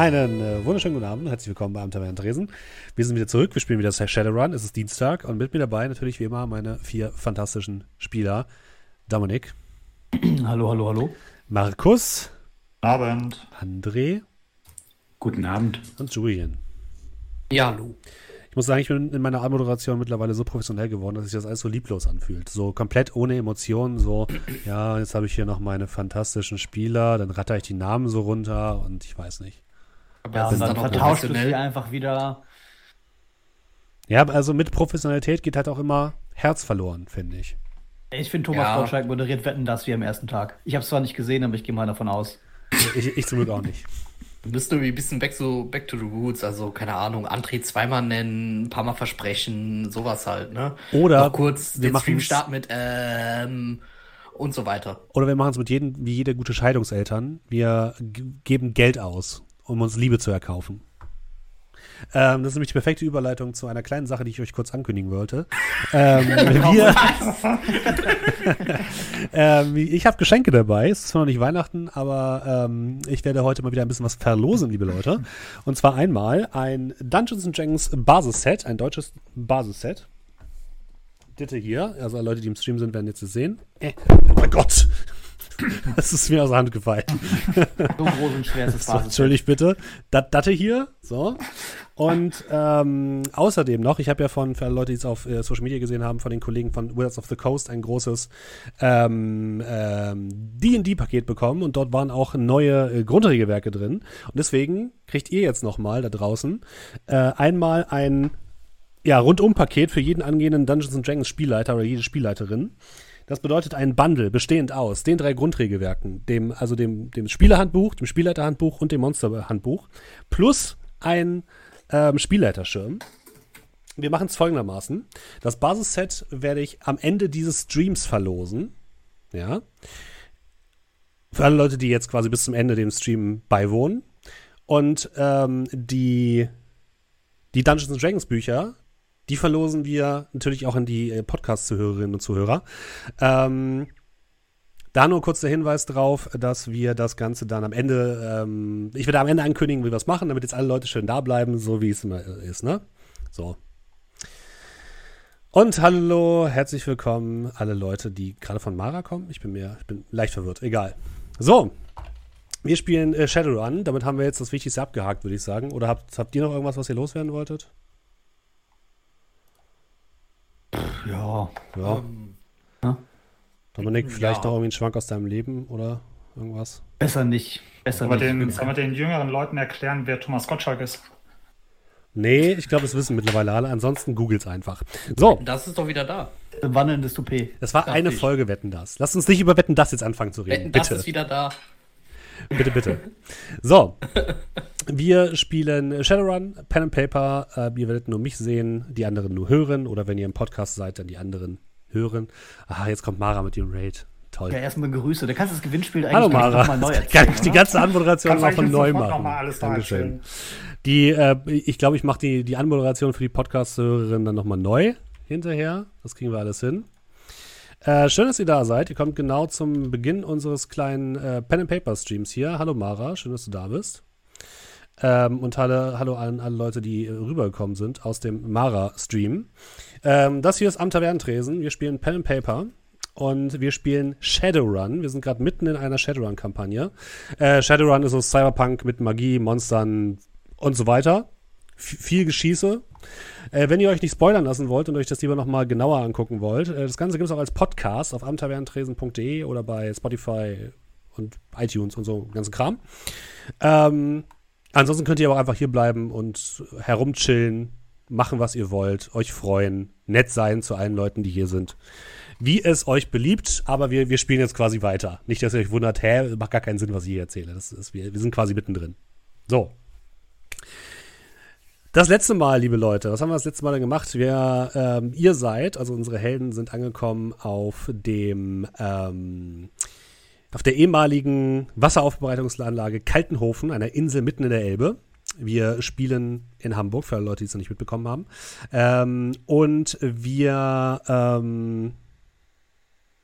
Einen äh, wunderschönen guten Abend, herzlich willkommen bei Amter Dresen. Wir sind wieder zurück, wir spielen wieder Shadowrun, es ist Dienstag und mit mir dabei natürlich wie immer meine vier fantastischen Spieler. Dominik. Hallo, hallo, hallo. Markus. Abend. André. Guten Abend. Und Julian. Ja, hallo. Ich muss sagen, ich bin in meiner Anmoderation mittlerweile so professionell geworden, dass sich das alles so lieblos anfühlt. So komplett ohne Emotionen, so, ja, jetzt habe ich hier noch meine fantastischen Spieler, dann ratter ich die Namen so runter und ich weiß nicht. Aber ja, und dann vertauscht du sie einfach wieder. Ja, also mit Professionalität geht halt auch immer Herz verloren, finde ich. Ich finde, Thomas ja. Gottschalk moderiert Wetten das wie am ersten Tag. Ich habe es zwar nicht gesehen, aber ich gehe mal davon aus. Ich, ich zum Glück auch nicht. Du bist irgendwie ein bisschen back, so back to the roots, also keine Ahnung, André zweimal nennen, ein paar Mal versprechen, sowas halt, ne? Oder Noch kurz wir den Stream starten mit ähm und so weiter. Oder wir machen es mit jedem, wie jede gute Scheidungseltern. Wir geben Geld aus, um uns Liebe zu erkaufen. Ähm, das ist nämlich die perfekte Überleitung zu einer kleinen Sache, die ich euch kurz ankündigen wollte. ähm, wir, ähm, ich habe Geschenke dabei. Es ist zwar noch nicht Weihnachten, aber ähm, ich werde heute mal wieder ein bisschen was verlosen, liebe Leute. Und zwar einmal ein Dungeons Dragons Basisset, ein deutsches Basisset. Ditte hier, also Leute, die im Stream sind, werden jetzt sehen. Äh, oh mein Gott! Das ist mir aus der Hand gefallen. So groß und schwer ist das so, Entschuldigt bitte. Dat, Datte hier, so. Und ähm, außerdem noch, ich habe ja von, für alle Leute, die es auf äh, Social Media gesehen haben, von den Kollegen von Wizards of the Coast ein großes ähm, ähm, D&D-Paket bekommen und dort waren auch neue äh, Grundregelwerke drin. Und deswegen kriegt ihr jetzt nochmal da draußen äh, einmal ein ja, Rundum-Paket für jeden angehenden Dungeons Dragons Spielleiter oder jede Spielleiterin. Das bedeutet ein Bundle bestehend aus den drei Grundregelwerken, dem, also dem, dem Spielerhandbuch, dem Spielleiterhandbuch und dem Monsterhandbuch, plus ein ähm, Spielleiterschirm. Wir machen es folgendermaßen. Das Basisset werde ich am Ende dieses Streams verlosen. Ja. Für alle Leute, die jetzt quasi bis zum Ende dem Stream beiwohnen. Und ähm, die, die Dungeons Dragons Bücher die verlosen wir natürlich auch an die äh, Podcast-Zuhörerinnen und Zuhörer. Ähm, da nur kurz der Hinweis drauf, dass wir das Ganze dann am Ende, ähm, ich werde am Ende ankündigen, wie wir es machen, damit jetzt alle Leute schön da bleiben, so wie es immer ist, ne? So. Und hallo, herzlich willkommen, alle Leute, die gerade von Mara kommen. Ich bin mir, ich bin leicht verwirrt, egal. So, wir spielen äh, Shadowrun, damit haben wir jetzt das Wichtigste abgehakt, würde ich sagen. Oder habt, habt ihr noch irgendwas, was ihr loswerden wolltet? Ja. Ja. Ähm, ja. Dominik, vielleicht ja. noch irgendwie ein Schwank aus deinem Leben oder irgendwas? Besser nicht. Besser Aber nicht. Den, sollen wir den jüngeren Leuten erklären, wer Thomas Gottschalk ist? Nee, ich glaube, es wissen mittlerweile alle. Ansonsten googelt es einfach. So. Das ist doch wieder da. Wandelndes Toupet. Das war eine Folge Wetten das. Lass uns nicht über Wetten das jetzt anfangen zu reden. Wetten das ist wieder da. Bitte, bitte. So. Wir spielen Shadowrun, Pen and Paper. Äh, ihr werdet nur mich sehen, die anderen nur hören. Oder wenn ihr im Podcast seid, dann die anderen hören. Aha, jetzt kommt Mara mit ihrem Raid. Toll. Ja, erstmal Grüße. Da kannst du das Gewinnspiel eigentlich Hallo, Mara. nochmal neu erzählen. Kann ich die ganze Anmoderation nochmal von neu machen. Noch mal alles Dankeschön. Die, äh, ich glaube, ich mache die, die Anmoderation für die Podcast-Hörerin dann nochmal neu hinterher. Das kriegen wir alles hin. Äh, schön, dass ihr da seid. Ihr kommt genau zum Beginn unseres kleinen äh, Pen and Paper Streams hier. Hallo Mara, schön, dass du da bist. Ähm, und hallo, hallo an alle Leute, die rübergekommen sind aus dem Mara-Stream. Ähm, das hier ist Am Tavernentresen. Wir spielen Pen and Paper und wir spielen Shadowrun. Wir sind gerade mitten in einer Shadowrun-Kampagne. Äh, Shadowrun ist so Cyberpunk mit Magie, Monstern und so weiter. Viel Geschieße. Äh, wenn ihr euch nicht spoilern lassen wollt und euch das lieber nochmal genauer angucken wollt, äh, das Ganze gibt es auch als Podcast auf amtavernentresen.de oder bei Spotify und iTunes und so, ganzen Kram. Ähm, ansonsten könnt ihr aber auch einfach hier bleiben und herumchillen, machen, was ihr wollt, euch freuen, nett sein zu allen Leuten, die hier sind. Wie es euch beliebt, aber wir, wir spielen jetzt quasi weiter. Nicht, dass ihr euch wundert, hä, macht gar keinen Sinn, was ich hier erzähle. Das ist, wir, wir sind quasi mittendrin. So, das letzte Mal, liebe Leute, was haben wir das letzte Mal denn gemacht? Wir, ähm, ihr seid, also unsere Helden sind angekommen auf dem, ähm, auf der ehemaligen Wasseraufbereitungsanlage Kaltenhofen, einer Insel mitten in der Elbe. Wir spielen in Hamburg, für alle Leute, die es noch nicht mitbekommen haben. Ähm, und wir, ähm,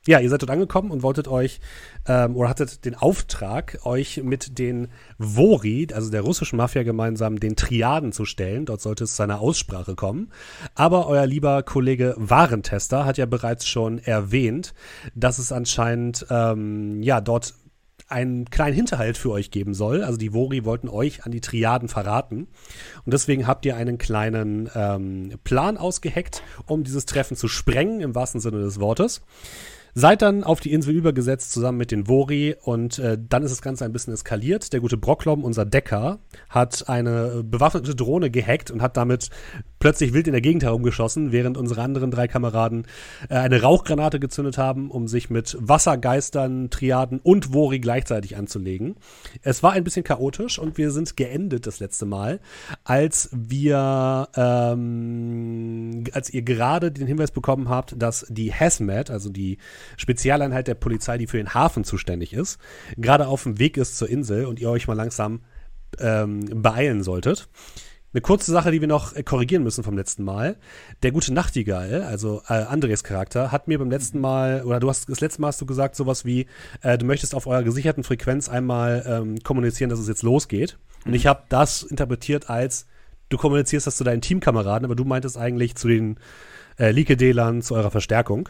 Ja, ihr seid dort angekommen und wolltet euch ähm, oder hattet den Auftrag, euch mit den Vori, also der russischen Mafia gemeinsam, den Triaden zu stellen. Dort sollte es zu einer Aussprache kommen. Aber euer lieber Kollege Warentester hat ja bereits schon erwähnt, dass es anscheinend ähm, ja dort einen kleinen Hinterhalt für euch geben soll. Also die Vori wollten euch an die Triaden verraten. Und deswegen habt ihr einen kleinen ähm, Plan ausgeheckt, um dieses Treffen zu sprengen, im wahrsten Sinne des Wortes. Seid dann auf die Insel übergesetzt zusammen mit den Vori und äh, dann ist das Ganze ein bisschen eskaliert. Der gute Brocklom, unser Decker, hat eine bewaffnete Drohne gehackt und hat damit plötzlich wild in der Gegend herumgeschossen, während unsere anderen drei Kameraden äh, eine Rauchgranate gezündet haben, um sich mit Wassergeistern, Triaden und Vori gleichzeitig anzulegen. Es war ein bisschen chaotisch und wir sind geendet das letzte Mal, als wir, ähm, als ihr gerade den Hinweis bekommen habt, dass die Hazmat, also die Spezialeinheit der Polizei, die für den Hafen zuständig ist, gerade auf dem Weg ist zur Insel und ihr euch mal langsam ähm, beeilen solltet. Eine kurze Sache, die wir noch äh, korrigieren müssen vom letzten Mal. Der gute Nachtigall, also äh, Andres Charakter, hat mir beim letzten Mal, oder du hast das letzte Mal hast du gesagt, sowas wie, äh, du möchtest auf eurer gesicherten Frequenz einmal ähm, kommunizieren, dass es jetzt losgeht. Und ich habe das interpretiert als, du kommunizierst das zu deinen Teamkameraden, aber du meintest eigentlich zu den äh, Likedalern, zu eurer Verstärkung.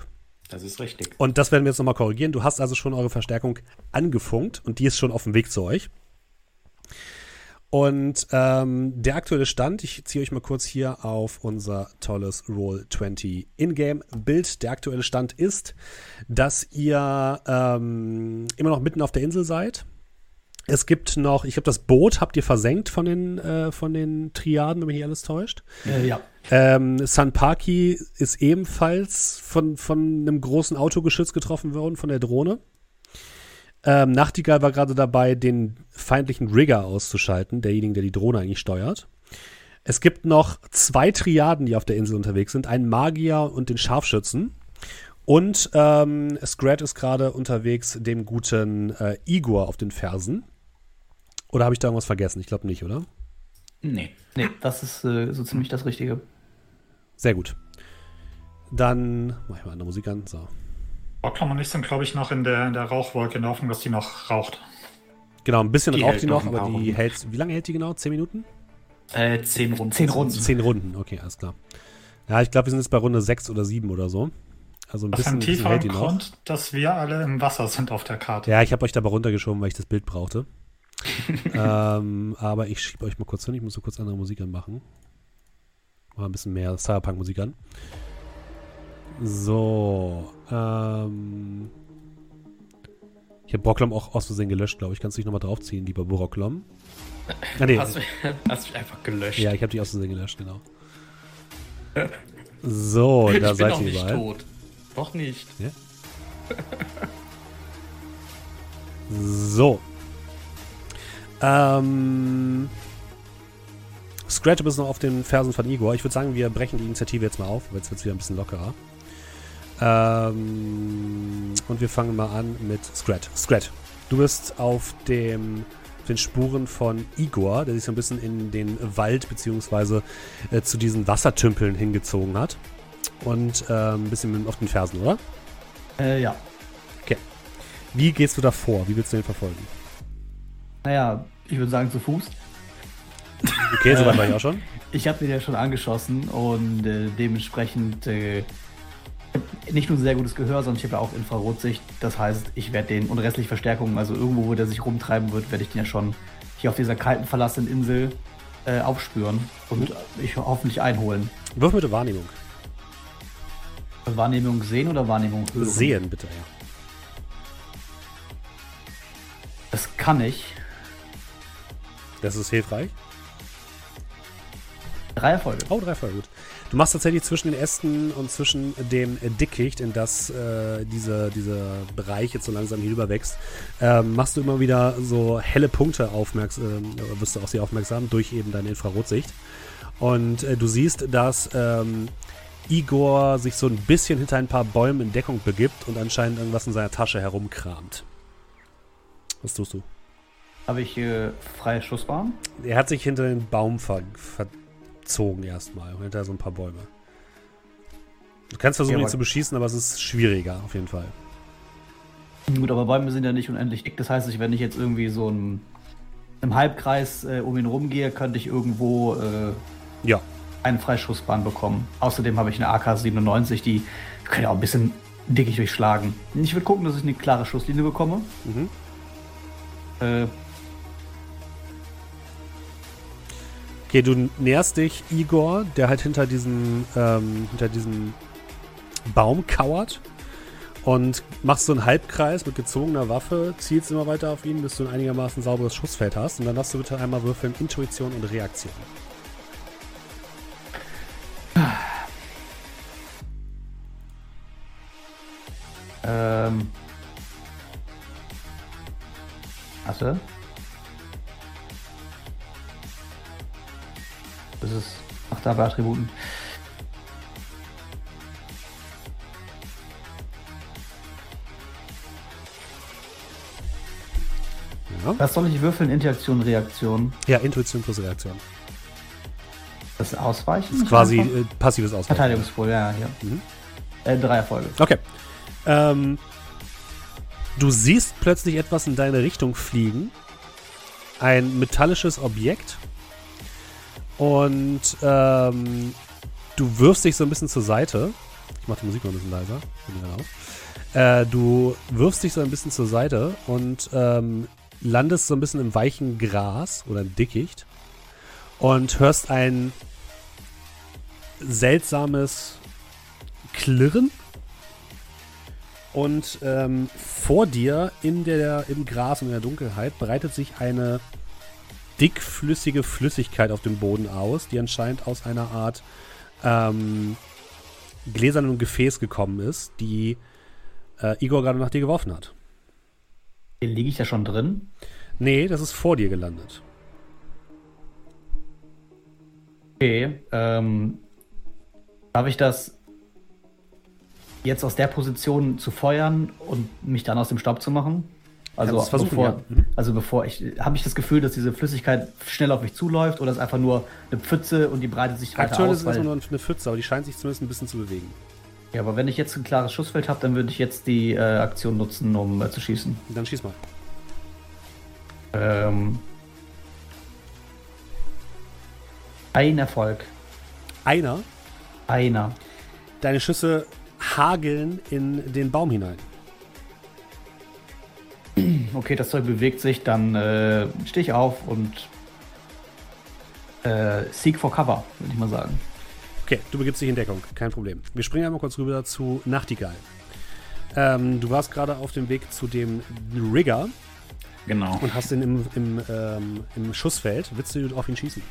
Das ist richtig. Und das werden wir jetzt nochmal korrigieren. Du hast also schon eure Verstärkung angefunkt und die ist schon auf dem Weg zu euch. Und ähm, der aktuelle Stand, ich ziehe euch mal kurz hier auf unser tolles Roll20 Ingame-Bild. Der aktuelle Stand ist, dass ihr ähm, immer noch mitten auf der Insel seid. Es gibt noch, ich habe das Boot, habt ihr versenkt von den, äh, von den Triaden, wenn mich nicht alles täuscht? Äh, ja. Ähm, Sanpaki ist ebenfalls von, von einem großen Autogeschütz getroffen worden, von der Drohne. Ähm, Nachtigall war gerade dabei, den feindlichen Rigger auszuschalten, derjenigen, der die Drohne eigentlich steuert. Es gibt noch zwei Triaden, die auf der Insel unterwegs sind, einen Magier und den Scharfschützen. Und ähm, Scrat ist gerade unterwegs, dem guten äh, Igor auf den Fersen. Oder habe ich da irgendwas vergessen? Ich glaube nicht, oder? Nee. Nee, das ist äh, so ziemlich das Richtige. Sehr gut. Dann mache ich mal andere Musik an. So. Bocklom und ich sind, glaube ich, noch in der, in der Rauchwolke in der Hoffnung, dass die noch raucht. Genau, ein bisschen Die raucht die noch aber die Runden. hält. Wie lange hält die genau? Zehn Minuten? Äh, zehn Runden. Zehn Runden. Zehn Runden, okay, alles klar. Ja, ich glaube, wir sind jetzt bei Runde sechs oder sieben oder so. Also ein Das bisschen, ein bisschen hält die noch. Grund, dass wir alle im Wasser sind auf der Karte. Ja, ich habe euch dabei runtergeschoben, weil ich das Bild brauchte. ähm, aber ich schiebe euch mal kurz hin. Ich muss so kurz andere Musik anmachen. Mal ein bisschen mehr Cyberpunk-Musik an. So. Ähm, ich habe Brocklom auch aus Versehen gelöscht, glaube ich. Kannst du dich nochmal draufziehen, lieber Brocklom? Ah, nee. Hast, du- hast du einfach gelöscht. Ja, ich habe dich aus Versehen gelöscht, genau. So, ich da bin seid ihr nicht überall. tot. Noch nicht. So. Ähm. Scratch ist noch auf den Fersen von Igor. Ich würde sagen, wir brechen die Initiative jetzt mal auf, weil jetzt wird es wieder ein bisschen lockerer. Ähm, und wir fangen mal an mit Scrat. Scrat, du bist auf dem auf den Spuren von Igor, der sich so ein bisschen in den Wald beziehungsweise äh, zu diesen Wassertümpeln hingezogen hat. Und ähm, ein bisschen auf den Fersen, oder? Äh, ja. Wie gehst du da vor? Wie willst du den verfolgen? Naja, ich würde sagen zu Fuß. Okay, soweit war ich auch schon. Ich habe den ja schon angeschossen und äh, dementsprechend äh, nicht nur sehr gutes Gehör, sondern ich habe ja auch Infrarotsicht. Das heißt, ich werde den und restliche Verstärkungen, also irgendwo, wo der sich rumtreiben wird, werde ich den ja schon hier auf dieser kalten, verlassenen Insel äh, aufspüren und ich hoffentlich einholen. Wirf mit der Wahrnehmung. Wahrnehmung sehen oder Wahrnehmung hören? Sehen, bitte, ja. Das kann ich. Das ist hilfreich. Drei Erfolge. Oh, drei voll gut. Du machst tatsächlich zwischen den Ästen und zwischen dem Dickicht, in das äh, diese, dieser Bereich jetzt so langsam hinüber wächst, ähm, machst du immer wieder so helle Punkte aufmerksam, äh, wirst du auf sie aufmerksam durch eben deine Infrarotsicht. Und äh, du siehst, dass ähm, Igor sich so ein bisschen hinter ein paar Bäumen in Deckung begibt und anscheinend irgendwas in seiner Tasche herumkramt. Was tust du? Habe ich äh, freie Schussbahn? Er hat sich hinter den Baum ver verzogen erstmal, hinter so ein paar Bäume. Du kannst versuchen, Ja, ihn zu beschießen, aber es ist schwieriger, auf jeden Fall. Gut, aber Bäume sind ja nicht unendlich dick. Das heißt, wenn ich jetzt irgendwie so ein, im Halbkreis äh, um ihn rumgehe, könnte ich irgendwo äh, Ja. einen Freischussbahn bekommen. Außerdem habe ich eine AK-97, die kann ja auch ein bisschen dickig durchschlagen. Ich würde gucken, dass ich eine klare Schusslinie bekomme. Mhm. Äh, Okay, du näherst dich Igor, der halt hinter diesem, ähm, hinter diesem Baum kauert und machst so einen Halbkreis mit gezogener Waffe, zielst immer weiter auf ihn, bis du ein einigermaßen sauberes Schussfeld hast und dann darfst du bitte einmal würfeln Intuition und Reaktion. ähm. Warte. Das ist. Ach, da bei Attributen. Ja, Was soll ich würfeln? Interaktion, Reaktion. ja Intuition plus Reaktion. Das Ausweichen? Das ist quasi äh, passives Ausweichen. Verteidigungspool, ja, ja. Mhm. Äh, drei Erfolge. Okay. Ähm, du siehst plötzlich etwas in deine Richtung fliegen. Ein metallisches Objekt. Und ähm, du wirfst dich so ein bisschen zur Seite. Ich mach die Musik mal ein bisschen leiser. Äh, du wirfst dich so ein bisschen zur Seite und ähm, landest so ein bisschen im weichen Gras oder im Dickicht und hörst ein seltsames Klirren und ähm, vor dir in der, im Gras und in der Dunkelheit breitet sich eine dickflüssige Flüssigkeit auf dem Boden aus, die anscheinend aus einer Art ähm, gläsernen Gefäß gekommen ist, die äh, Igor gerade nach dir geworfen hat. Liege ich da schon drin? Nee, das ist vor dir gelandet. Okay. Ähm, darf ich das jetzt aus der Position zu feuern und mich dann aus dem Staub zu machen? Also es versuchen, bevor, ja. Mhm. also bevor ich, habe ich das Gefühl, dass diese Flüssigkeit schnell auf mich zuläuft oder ist einfach nur eine Pfütze und die breitet sich weiter Aktuell ist aus? es Weil, erstmal nur eine Pfütze, aber die scheint sich zumindest ein bisschen zu bewegen. ja, aber wenn ich jetzt ein klares Schussfeld habe, dann würde ich jetzt die äh, Aktion nutzen, um äh, zu schießen. Dann schieß mal. Ähm, ein Erfolg. Einer, Einer. deine Schüsse hageln in den Baum hinein. Okay, das Zeug bewegt sich, dann äh, stehe ich auf und äh, seek for cover, würde ich mal sagen. Okay, du begibst dich in Deckung, kein Problem. Wir springen einmal kurz rüber zu Nachtigall. Ähm, du warst gerade auf dem Weg zu dem Rigger Genau. und hast ihn im, im, ähm, im Schussfeld. Willst du auf ihn schießen?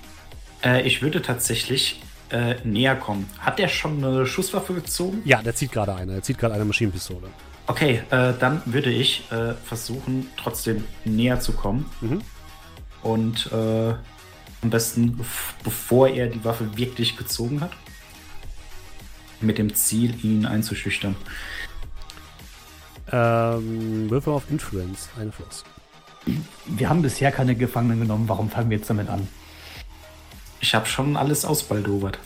Äh, ich würde tatsächlich äh, näher kommen. Hat der schon eine Schusswaffe gezogen? Ja, der zieht gerade eine. Er zieht gerade eine Maschinenpistole. Okay, äh, dann würde ich äh, versuchen, trotzdem näher zu kommen. Mhm. Und äh, am besten, bevor er die Waffe wirklich gezogen hat, mit dem Ziel, ihn einzuschüchtern. Ähm, Würfel auf Influence, Einfluss. Wir haben bisher keine Gefangenen genommen, warum fangen wir jetzt damit an? Ich habe schon alles ausbaldowert.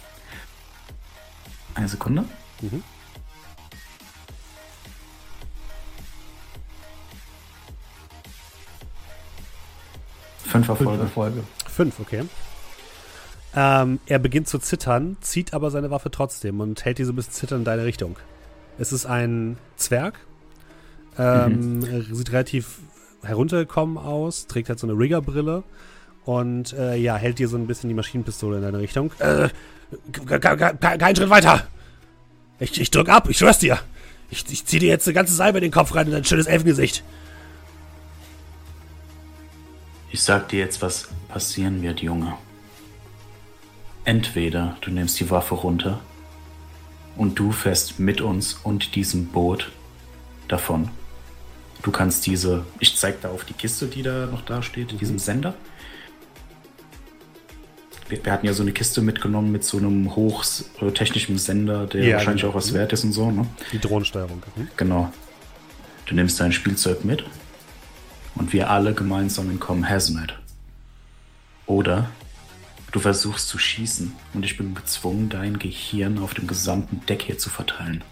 Eine Sekunde. Mhm. Fünf Fünf Erfolge. Erfolge. Fünf, okay. Ähm, er beginnt zu zittern, zieht aber seine Waffe trotzdem und hält die so ein bisschen zitternd in deine Richtung. Es ist ein Zwerg. Ähm, er Sieht relativ heruntergekommen aus, trägt halt so eine Riggerbrille und äh, ja, hält dir so ein bisschen die Maschinenpistole in deine Richtung. Äh, ke- ke- ke- kein Schritt weiter! Ich, ich drück ab, ich schwör's dir! Ich, ich zieh dir jetzt eine ganze Salbe in den Kopf rein in dein schönes Elfengesicht. Ich sag dir jetzt, was passieren wird, Junge. Entweder du nimmst die Waffe runter und du fährst mit uns und diesem Boot davon. Du kannst diese, ich zeig da auf die Kiste, die da noch da steht, diesem Sender. Wir, wir hatten ja so eine Kiste mitgenommen mit so einem hochtechnischen Sender, der Ja, wahrscheinlich genau. auch was wert ist und so, ne? Die Drohnensteuerung. Mhm. Genau. Du nimmst dein Spielzeug mit und wir alle gemeinsam entkommen Hazmat. Oder du versuchst zu schießen und ich bin gezwungen, dein Gehirn auf dem gesamten Deck hier zu verteilen.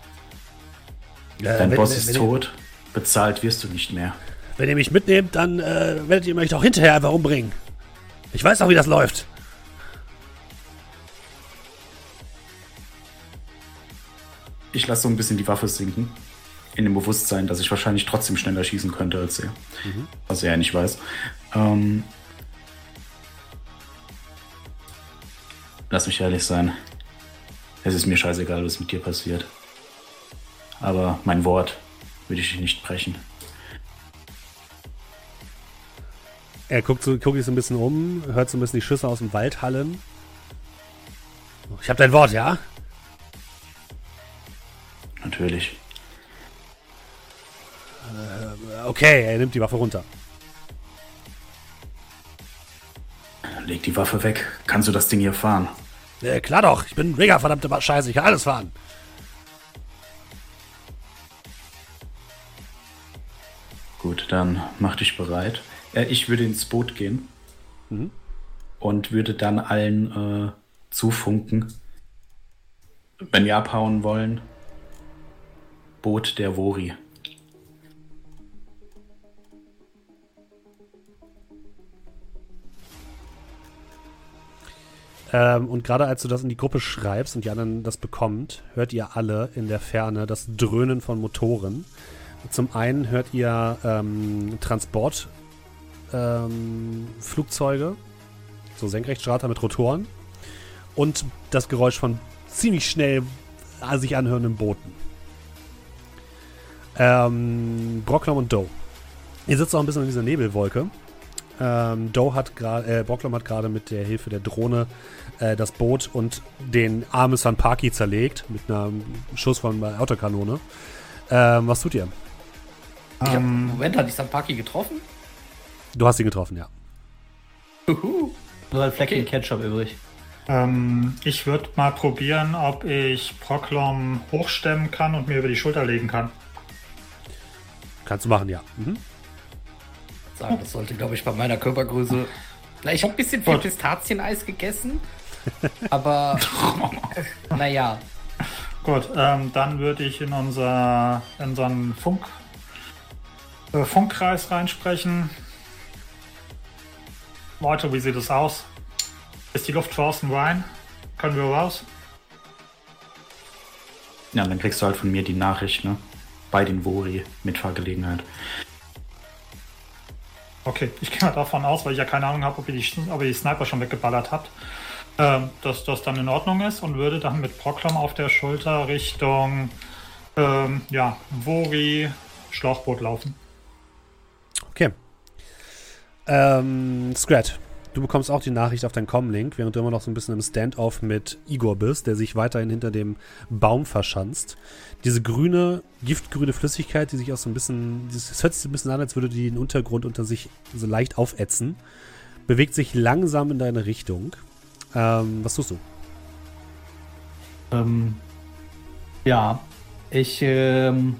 Dein wenn- Boss wenn- ist wenn- tot Bezahlt wirst du nicht mehr. Wenn ihr mich mitnehmt, dann äh, werdet ihr mich doch hinterher einfach umbringen. Ich weiß doch, wie das läuft. Ich lasse so ein bisschen die Waffe sinken. In dem Bewusstsein, dass ich wahrscheinlich trotzdem schneller schießen könnte als er. Was er ja nicht weiß. Ähm, lass mich ehrlich sein. Es ist mir scheißegal, was mit dir passiert. Aber mein Wort würde ich nicht brechen. Er guckt, so, guckt sich so ein bisschen um, hört so ein bisschen die Schüsse aus dem Wald hallen. Ich hab dein Wort, ja? Natürlich. Okay, er nimmt die Waffe runter. Leg die Waffe weg. Kannst du das Ding hier fahren? Äh, klar doch, ich bin Rigger, verdammte Scheiße, ich kann alles fahren. Gut, dann mach dich bereit. Äh, ich würde ins Boot gehen und würde dann allen äh, zufunken, wenn wir abhauen wollen. Boot der Wori. Ähm, und gerade als du das in die Gruppe schreibst und die anderen das bekommt, hört ihr alle in der Ferne das Dröhnen von Motoren. Zum einen hört ihr ähm, Transport ähm, so Senkrechtstarter mit Rotoren und das Geräusch von ziemlich schnell äh, sich anhörenden Booten. Ähm, Brocklom und Doe. Ihr sitzt auch ein bisschen in dieser Nebelwolke. Ähm, Doe hat gerade, äh, Brocklom hat gerade mit der Hilfe der Drohne äh, das Boot und den armen Sanpaki zerlegt mit einem Schuss von einer Autokanone. Ähm, was tut ihr? Ich hab, Ähm, Moment, hat ich Sanpaki getroffen? Du hast ihn getroffen, ja. Juhu. Nur ein Fleckchen Okay. Ketchup übrig. ähm, ich würde mal probieren, ob ich Proklom hochstemmen kann und mir über die Schulter legen kann. Kannst du machen, ja. Mhm. Sagen, das sollte, glaube ich, bei meiner Körpergröße. Na, ich habe ein bisschen viel. Pistazieneis gegessen. Aber, naja. Gut, ähm, dann würde ich in unser in unseren Funk, äh, Funkkreis reinsprechen. Leute, wie sieht es aus? Ist die Luft draußen rein? Können wir raus? Ja, dann kriegst du halt von mir die Nachricht, ne? Bei den Wori mit Fahrgelegenheit. Okay, ich gehe mal davon aus, weil ich ja keine Ahnung habe, ob ihr die, ob ihr die Sniper schon weggeballert habt, ähm, dass das dann in Ordnung ist und würde dann mit Proklom auf der Schulter Richtung ähm, ja, Wori Schlauchboot laufen. Okay. Ähm, Scrat, du bekommst auch die Nachricht auf deinen Com-Link, während du immer noch so ein bisschen im Standoff mit Igor bist, der sich weiterhin hinter dem Baum verschanzt. Diese grüne, giftgrüne Flüssigkeit, die sich auch so ein bisschen, es hört sich ein bisschen an, als würde die den Untergrund unter sich so leicht aufätzen, bewegt sich langsam in deine Richtung. Ähm, was tust du? Ähm, ja, ich ähm,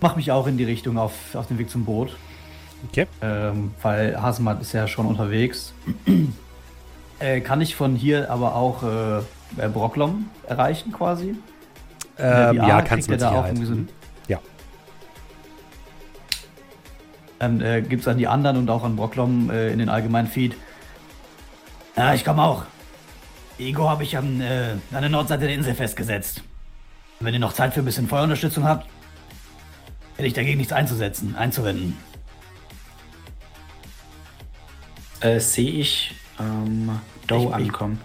mache mich auch in die Richtung auf, auf den Weg zum Boot, Okay. ähm, weil Hasemat ist ja schon unterwegs. äh, kann ich von hier aber auch äh, äh, Brocklom erreichen quasi? Ähm, ja, kannst du mit da auch Sicherheit. irgendwie so Mhm. Ja. Dann äh, gibt es an die anderen und auch an Brocklom äh, in den allgemeinen Feed. Ja, ich komme auch. Ego habe ich an, äh, an der Nordseite der Insel festgesetzt. Und wenn ihr noch Zeit für ein bisschen Feuerunterstützung habt, hätte ich dagegen nichts einzusetzen, einzuwenden. Äh, sehe ich ähm, Doe Ich- ich- ankommen.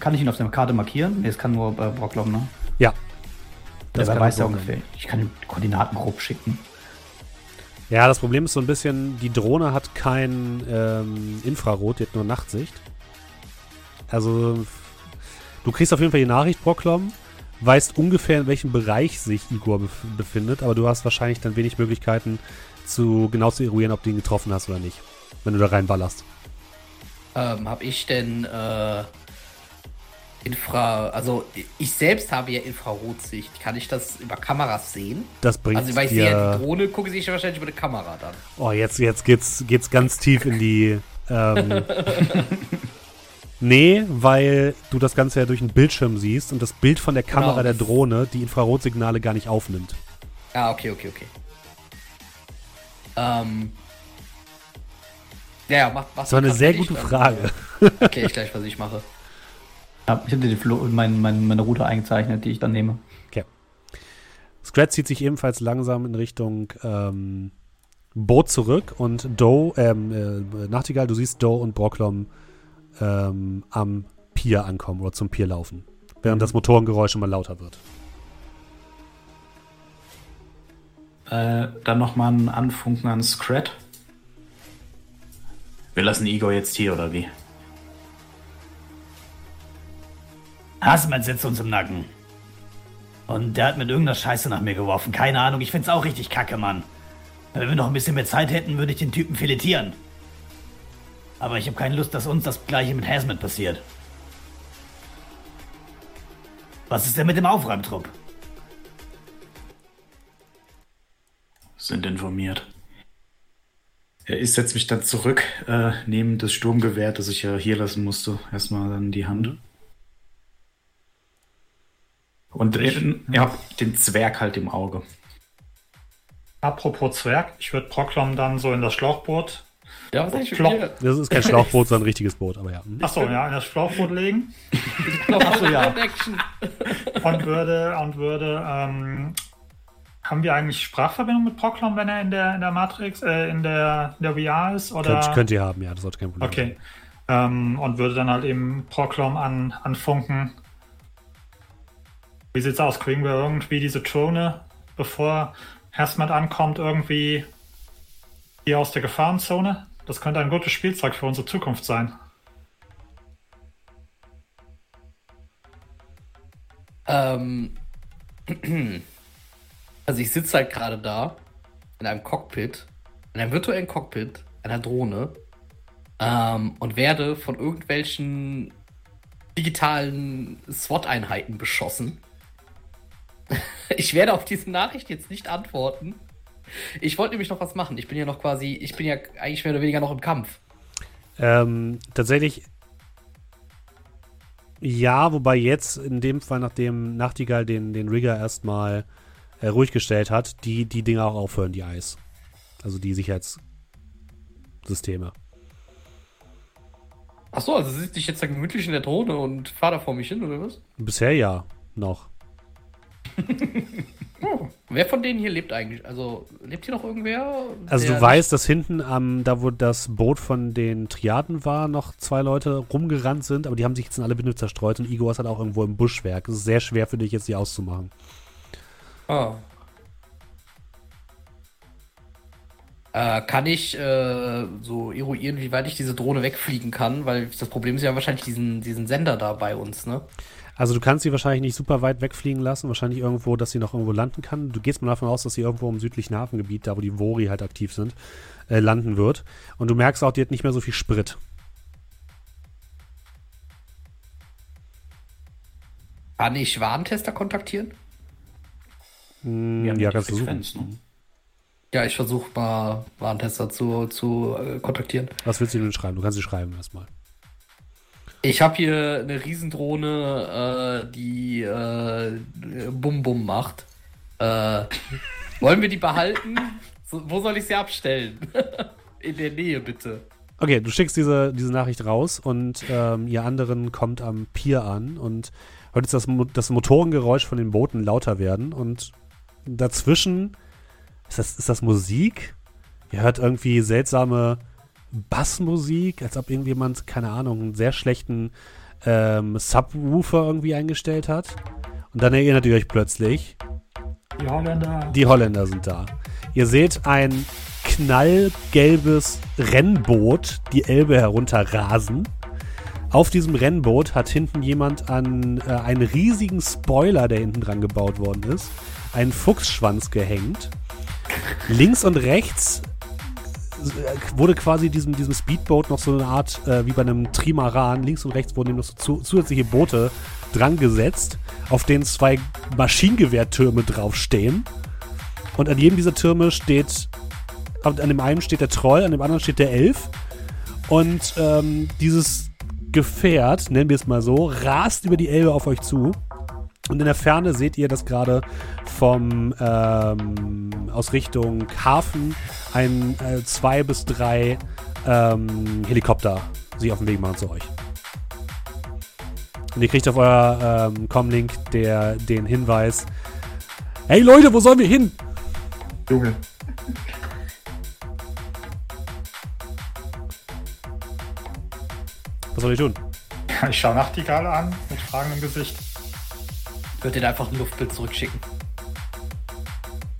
Kann ich ihn auf der Karte markieren? Nee, es kann nur äh, Brocklom, ne? Ja. Das kann weiß Brocklom. ungefähr. Ich kann ihm die Koordinaten grob schicken. Ja, das Problem ist so ein bisschen, die Drohne hat kein ähm, Infrarot, die hat nur Nachtsicht. Also, du kriegst auf jeden Fall die Nachricht, Brocklom, weißt ungefähr, in welchem Bereich sich Igor bef befindet, aber du hast wahrscheinlich dann wenig Möglichkeiten, zu genau zu eruieren, ob du ihn getroffen hast oder nicht, wenn du da reinballerst. Ähm, hab ich denn äh, Infra. Also, ich selbst habe ja Infrarotsicht. Kann ich das über Kameras sehen? Das bringt Also, weil ich sehe ja die dir... Drohne, gucke ich wahrscheinlich über eine Kamera dann. Oh, jetzt, jetzt geht's, geht's ganz tief in die... Ähm, nee, weil du das Ganze ja durch einen Bildschirm siehst und das Bild von der Kamera Genau, der Drohne die Infrarotsignale gar nicht aufnimmt. Ah, okay, okay, okay. Ähm. Ja, ja, mach, mach Das war eine sehr gute dann, Frage. Erkläre ich gleich, was ich mache. Ja, ich habe dir die mein, mein, meine Route eingezeichnet, die ich dann nehme. Scrat zieht sich ebenfalls langsam in Richtung ähm, Boot zurück und Doe, ähm, äh, Nachtigall, du siehst Doe und Brocklom ähm, am Pier ankommen oder zum Pier laufen, während das Motorengeräusch immer lauter wird. Äh, dann nochmal ein Anfunken an Scrat. Wir lassen Igor jetzt hier, oder wie? Hassmann sitzt uns im Nacken. Und der hat mit irgendeiner Scheiße nach mir geworfen. Keine Ahnung, ich find's auch richtig kacke, Mann. Wenn wir noch ein bisschen mehr Zeit hätten, würde ich den Typen filetieren. Aber ich habe keine Lust, dass uns das gleiche mit Hazmat passiert. Was ist denn mit dem Aufräumtrupp? Sind informiert. Ja, ich setze mich dann zurück, äh, nehme das Sturmgewehr, das ich ja hier lassen musste, erstmal dann in die Hand. Und äh, ja, den Zwerg halt im Auge. Apropos Zwerg, ich würde Proklom dann so in das Schlauchboot. Ja, was ich? Das ist kein Schlauchboot, sondern ein richtiges Boot, aber ja. Achso, ja, in das Schlauchboot legen Achso, ja. Action. und würde, und würde, ähm, haben wir eigentlich Sprachverbindung mit Proklom, wenn er in der, in der Matrix, äh, in der, in der VR ist? Oder? Könnt, könnt ihr haben, ja, das sollte kein Problem Okay. Ähm, und würde dann halt eben Proklom an, anfunken. Wie sieht's aus? Kriegen wir irgendwie diese Drohne, bevor Hazmat ankommt, irgendwie hier aus der Gefahrenzone? Das könnte ein gutes Spielzeug für unsere Zukunft sein. Ähm, also ich sitze halt gerade da in einem Cockpit, in einem virtuellen Cockpit, einer Drohne ähm, und werde von irgendwelchen digitalen SWAT-Einheiten beschossen. ich werde auf diese Nachricht jetzt nicht antworten. Ich wollte nämlich noch was machen. Ich bin ja noch quasi, ich bin ja eigentlich mehr oder weniger noch im Kampf. Ähm, tatsächlich ja, wobei jetzt in dem Fall, nachdem Nachtigall den, den Rigger erstmal äh, ruhig gestellt hat, die, die Dinger auch aufhören, die Eis. Also die Sicherheitssysteme. Achso, also sitze ich jetzt da gemütlich in der Drohne und fahre da vor mich hin, oder was? Bisher ja, noch. Wer von denen hier lebt eigentlich? Also, lebt hier noch irgendwer? Also du weißt, dass hinten am, da wo das Boot von den Triaden war, noch zwei Leute rumgerannt sind, aber die haben sich jetzt in alle Winde zerstreut und Igor ist halt auch irgendwo im Buschwerk. Es ist sehr schwer für dich jetzt, die auszumachen. Äh, kann ich äh, so eruieren, wie weit ich diese Drohne wegfliegen kann? Weil das Problem ist ja wahrscheinlich diesen, diesen Sender da bei uns, ne? Also du kannst sie wahrscheinlich nicht super weit wegfliegen lassen, wahrscheinlich irgendwo, dass sie noch irgendwo landen kann. Du gehst mal davon aus, dass sie irgendwo im südlichen Hafengebiet, da wo die Vori halt aktiv sind, äh, landen wird. Und du merkst auch, die hat nicht mehr so viel Sprit. Kann ich Warentester kontaktieren? Haben ja, die kannst du ne? Ja, ich versuche mal Warentester zu, zu äh, kontaktieren. Was willst du denn schreiben? Du kannst sie schreiben erstmal. Ich habe hier eine Riesendrohne, äh, die äh, Bum Bum macht. Äh, wollen wir die behalten? So, wo soll ich sie abstellen? In der Nähe, bitte. Okay, du schickst diese, diese Nachricht raus und ähm, ihr anderen kommt am Pier an und hört jetzt das, das Motorengeräusch von den Booten lauter werden und dazwischen ist das, ist das Musik? Ihr hört irgendwie seltsame Bassmusik, als ob irgendjemand, keine Ahnung, einen sehr schlechten ähm, Subwoofer irgendwie eingestellt hat. Und dann erinnert ihr euch plötzlich, Die Holländer. die Holländer sind da. Ihr seht ein knallgelbes Rennboot die Elbe herunterrasen. Auf diesem Rennboot hat hinten jemand an äh, einen riesigen Spoiler, der hinten dran gebaut worden ist, einen Fuchsschwanz gehängt. Links und rechts äh, wurde quasi diesem, diesem Speedboat noch so eine Art, äh, wie bei einem Trimaran, links und rechts wurden ihm noch so zu, zusätzliche Boote dran gesetzt, auf denen zwei Maschinengewehrtürme draufstehen. Und an jedem dieser Türme steht, an dem einen steht der Troll, an dem anderen steht der Elf. Und ähm, dieses Gefährt, nennen wir es mal so, rast über die Elbe auf euch zu. Und in der Ferne seht ihr, dass gerade vom ähm, aus Richtung Hafen ein äh, zwei bis drei ähm, Helikopter sich auf den Weg machen zu euch. Und ihr kriegt auf euer ähm, Comlink der, den Hinweis: Hey Leute, wo sollen wir hin? Junge. Was soll ich tun? Ich schaue Nachtigall an mit fragendem Gesicht. Ich würde dir einfach ein Luftbild zurückschicken.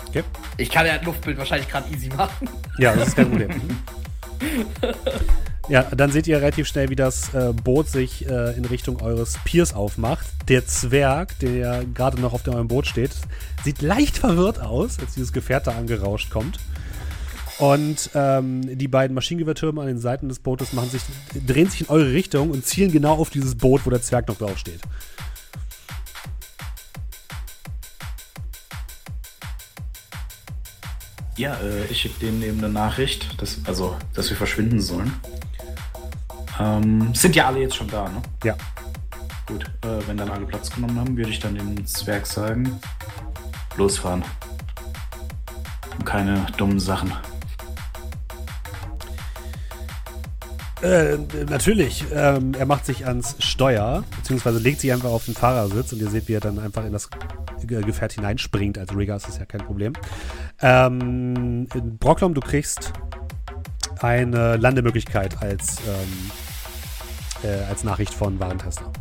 Okay. Ich kann ja ein Luftbild wahrscheinlich gerade easy machen. Ja, das ist kein Problem. Ja, dann seht ihr relativ schnell, wie das äh, Boot sich äh, in Richtung eures Piers aufmacht. Der Zwerg, der gerade noch auf eurem Boot steht, sieht leicht verwirrt aus, als dieses Gefährt da angerauscht kommt. Und ähm, die beiden Maschinengewehrtürme an den Seiten des Bootes machen sich, drehen sich in eure Richtung und zielen genau auf dieses Boot, wo der Zwerg noch drauf steht. Ja, äh, ich schicke denen eben eine Nachricht, dass, also, dass wir verschwinden sollen. Ähm, sind ja alle jetzt schon da, ne? Ja. Gut, äh, wenn dann alle Platz genommen haben, würde ich dann dem Zwerg sagen, losfahren. Und keine dummen Sachen. Äh, natürlich. Ähm, er macht sich ans Steuer, beziehungsweise legt sich einfach auf den Fahrersitz und ihr seht, wie er dann einfach in das Ge- Gefährt hineinspringt. Als Rigger ist das ja kein Problem. Ähm, in Brocklom, du kriegst eine Landemöglichkeit als, ähm, äh, als Nachricht von Warentester.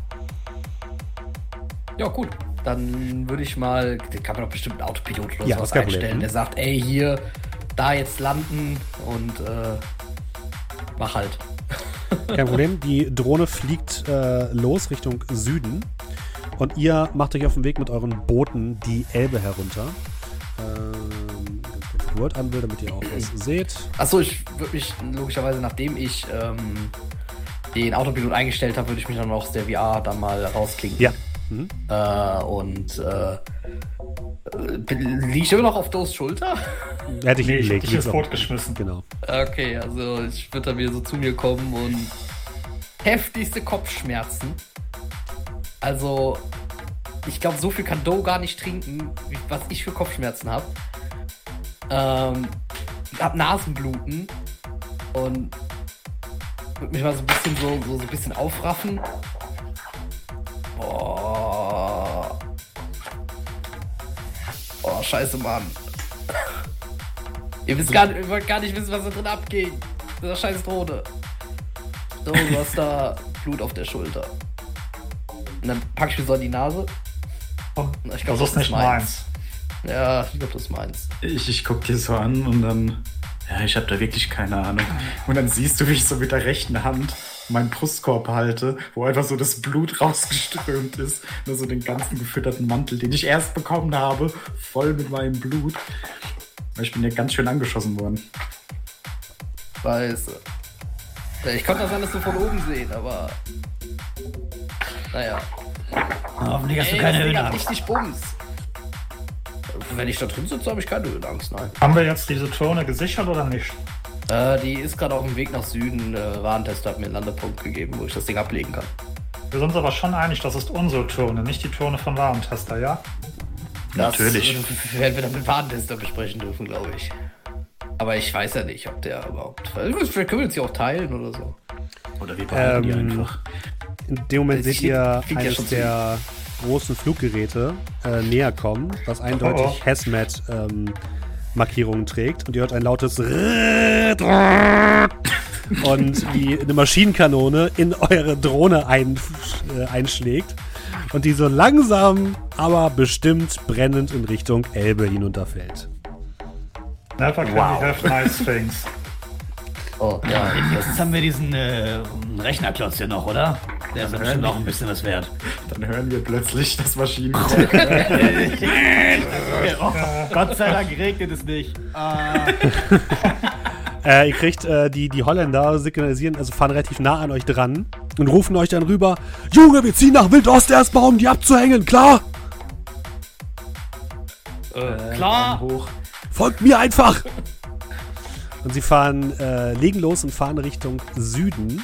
Ja, gut. Dann würde ich mal, den kann man doch bestimmt einen Autopilot oder Ja, sowas Problem. einstellen, Mhm. der sagt, ey, hier, da jetzt landen und äh, mach halt. Kein Problem. Die Drohne fliegt äh, los Richtung Süden und ihr macht euch auf den Weg mit euren Booten die Elbe herunter. Ähm, Word an will, damit ihr auch was seht. Achso, ich würde mich logischerweise, nachdem ich ähm, den Autopilot eingestellt habe, würde ich mich dann aus der VR dann mal rausklicken. Ja. Mhm. Äh, und äh, liege ich immer noch auf Dos Schulter? Er hätte ich Nee, ich hab hingelegt. dich. Boot geschmissen. Genau. Okay, also ich würde dann wieder so zu mir kommen und heftigste Kopfschmerzen. Also, ich glaube, so viel kann Doe gar nicht trinken, wie, was ich für Kopfschmerzen habe. Ähm, hab Nasenbluten und würde mich mal so ein bisschen so, so, so ein bisschen aufraffen. Boah. Oh, scheiße, Mann. Ihr wisst gar nicht, ihr wollt gar nicht wissen, was da drin abging. Dieser scheiß Drohne. So, du hast da Blut auf der Schulter. Und dann pack ich mir so an die Nase. Ich glaub, Das ist nicht meins. Ja, ich glaube, das ist meins. Ich, ich guck dir so an und dann, ja, ich habe da wirklich keine Ahnung. Und dann siehst du, wie ich so mit der rechten Hand meinen Brustkorb halte, wo einfach so das Blut rausgeströmt ist. Nur so den ganzen gefütterten Mantel, den ich erst bekommen habe, voll mit meinem Blut. Ich bin ja ganz schön angeschossen worden. Scheiße. Ich konnte das alles so von oben sehen, aber. Naja. Hoffentlich hast du keine Höhenangst. richtig Bums. Wenn ich da drin sitze, habe ich keine Höhenangst, nein. Haben wir jetzt diese Drohne gesichert oder nicht? Äh, die ist gerade auf dem Weg nach Süden. Äh, Warentester hat mir einen Landepunkt gegeben, wo ich das Ding ablegen kann. Wir sind uns aber schon einig, das ist unsere Drohne, nicht die Drohne von Warentester, ja? Das Natürlich. werden wir dann mit Warentester besprechen dürfen, glaube ich. Aber ich weiß ja nicht, ob der überhaupt. Vielleicht können wir uns ja auch teilen oder so. Oder wir behalten die Ähm, einfach. In dem Moment seht ihr ja eines schon der großen Fluggeräte äh, näher kommen, was eindeutig Oh, oh. Hazmat-Markierungen trägt. Und ihr hört ein lautes und wie eine Maschinenkanone in eure Drohne ein, äh, einschlägt. Und die so langsam, aber bestimmt brennend in Richtung Elbe hinunterfällt. Never can Wow. we have nice things. Oh, ja. Jetzt haben wir diesen äh, Rechnerklotz hier noch, oder? Der ist bestimmt auch ein bisschen was wert. Dann hören wir plötzlich das Maschinen. Oh, Gott sei Dank regnet es nicht. Ah. Äh, ihr kriegt äh, die, die Holländer signalisieren, also fahren relativ nah an euch dran und rufen euch dann rüber: Junge, wir ziehen nach Wildost erstmal, um die abzuhängen, klar? Äh, klar. Hoch. Folgt mir einfach! Und sie fahren, äh, legen los und fahren Richtung Süden.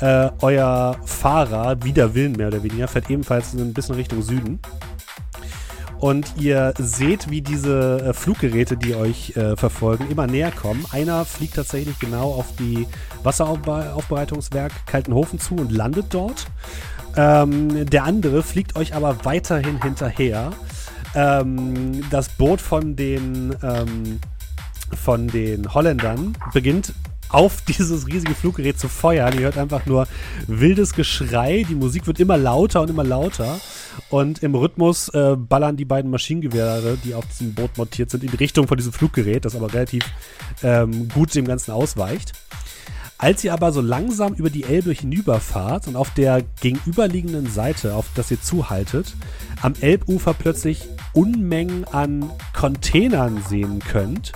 Äh, euer Fahrer, wider Willen mehr oder weniger, fährt ebenfalls ein bisschen Richtung Süden. Und ihr seht, wie diese äh, Fluggeräte, die euch äh, verfolgen, immer näher kommen. Einer fliegt tatsächlich genau auf die Wasseraufbereitungswerk Kaltenhofen zu und landet dort. Ähm, der andere fliegt euch aber weiterhin hinterher. Ähm, das Boot von den, ähm, von den Holländern beginnt auf dieses riesige Fluggerät zu feuern. Ihr hört einfach nur wildes Geschrei. Die Musik wird immer lauter und immer lauter. Und im Rhythmus äh, ballern die beiden Maschinengewehre, die auf diesem Boot montiert sind, in Richtung von diesem Fluggerät, das aber relativ ähm, gut dem Ganzen ausweicht. Als ihr aber so langsam über die Elbe hinüberfahrt und auf der gegenüberliegenden Seite, auf das ihr zuhaltet, am Elbufer plötzlich Unmengen an Containern sehen könnt,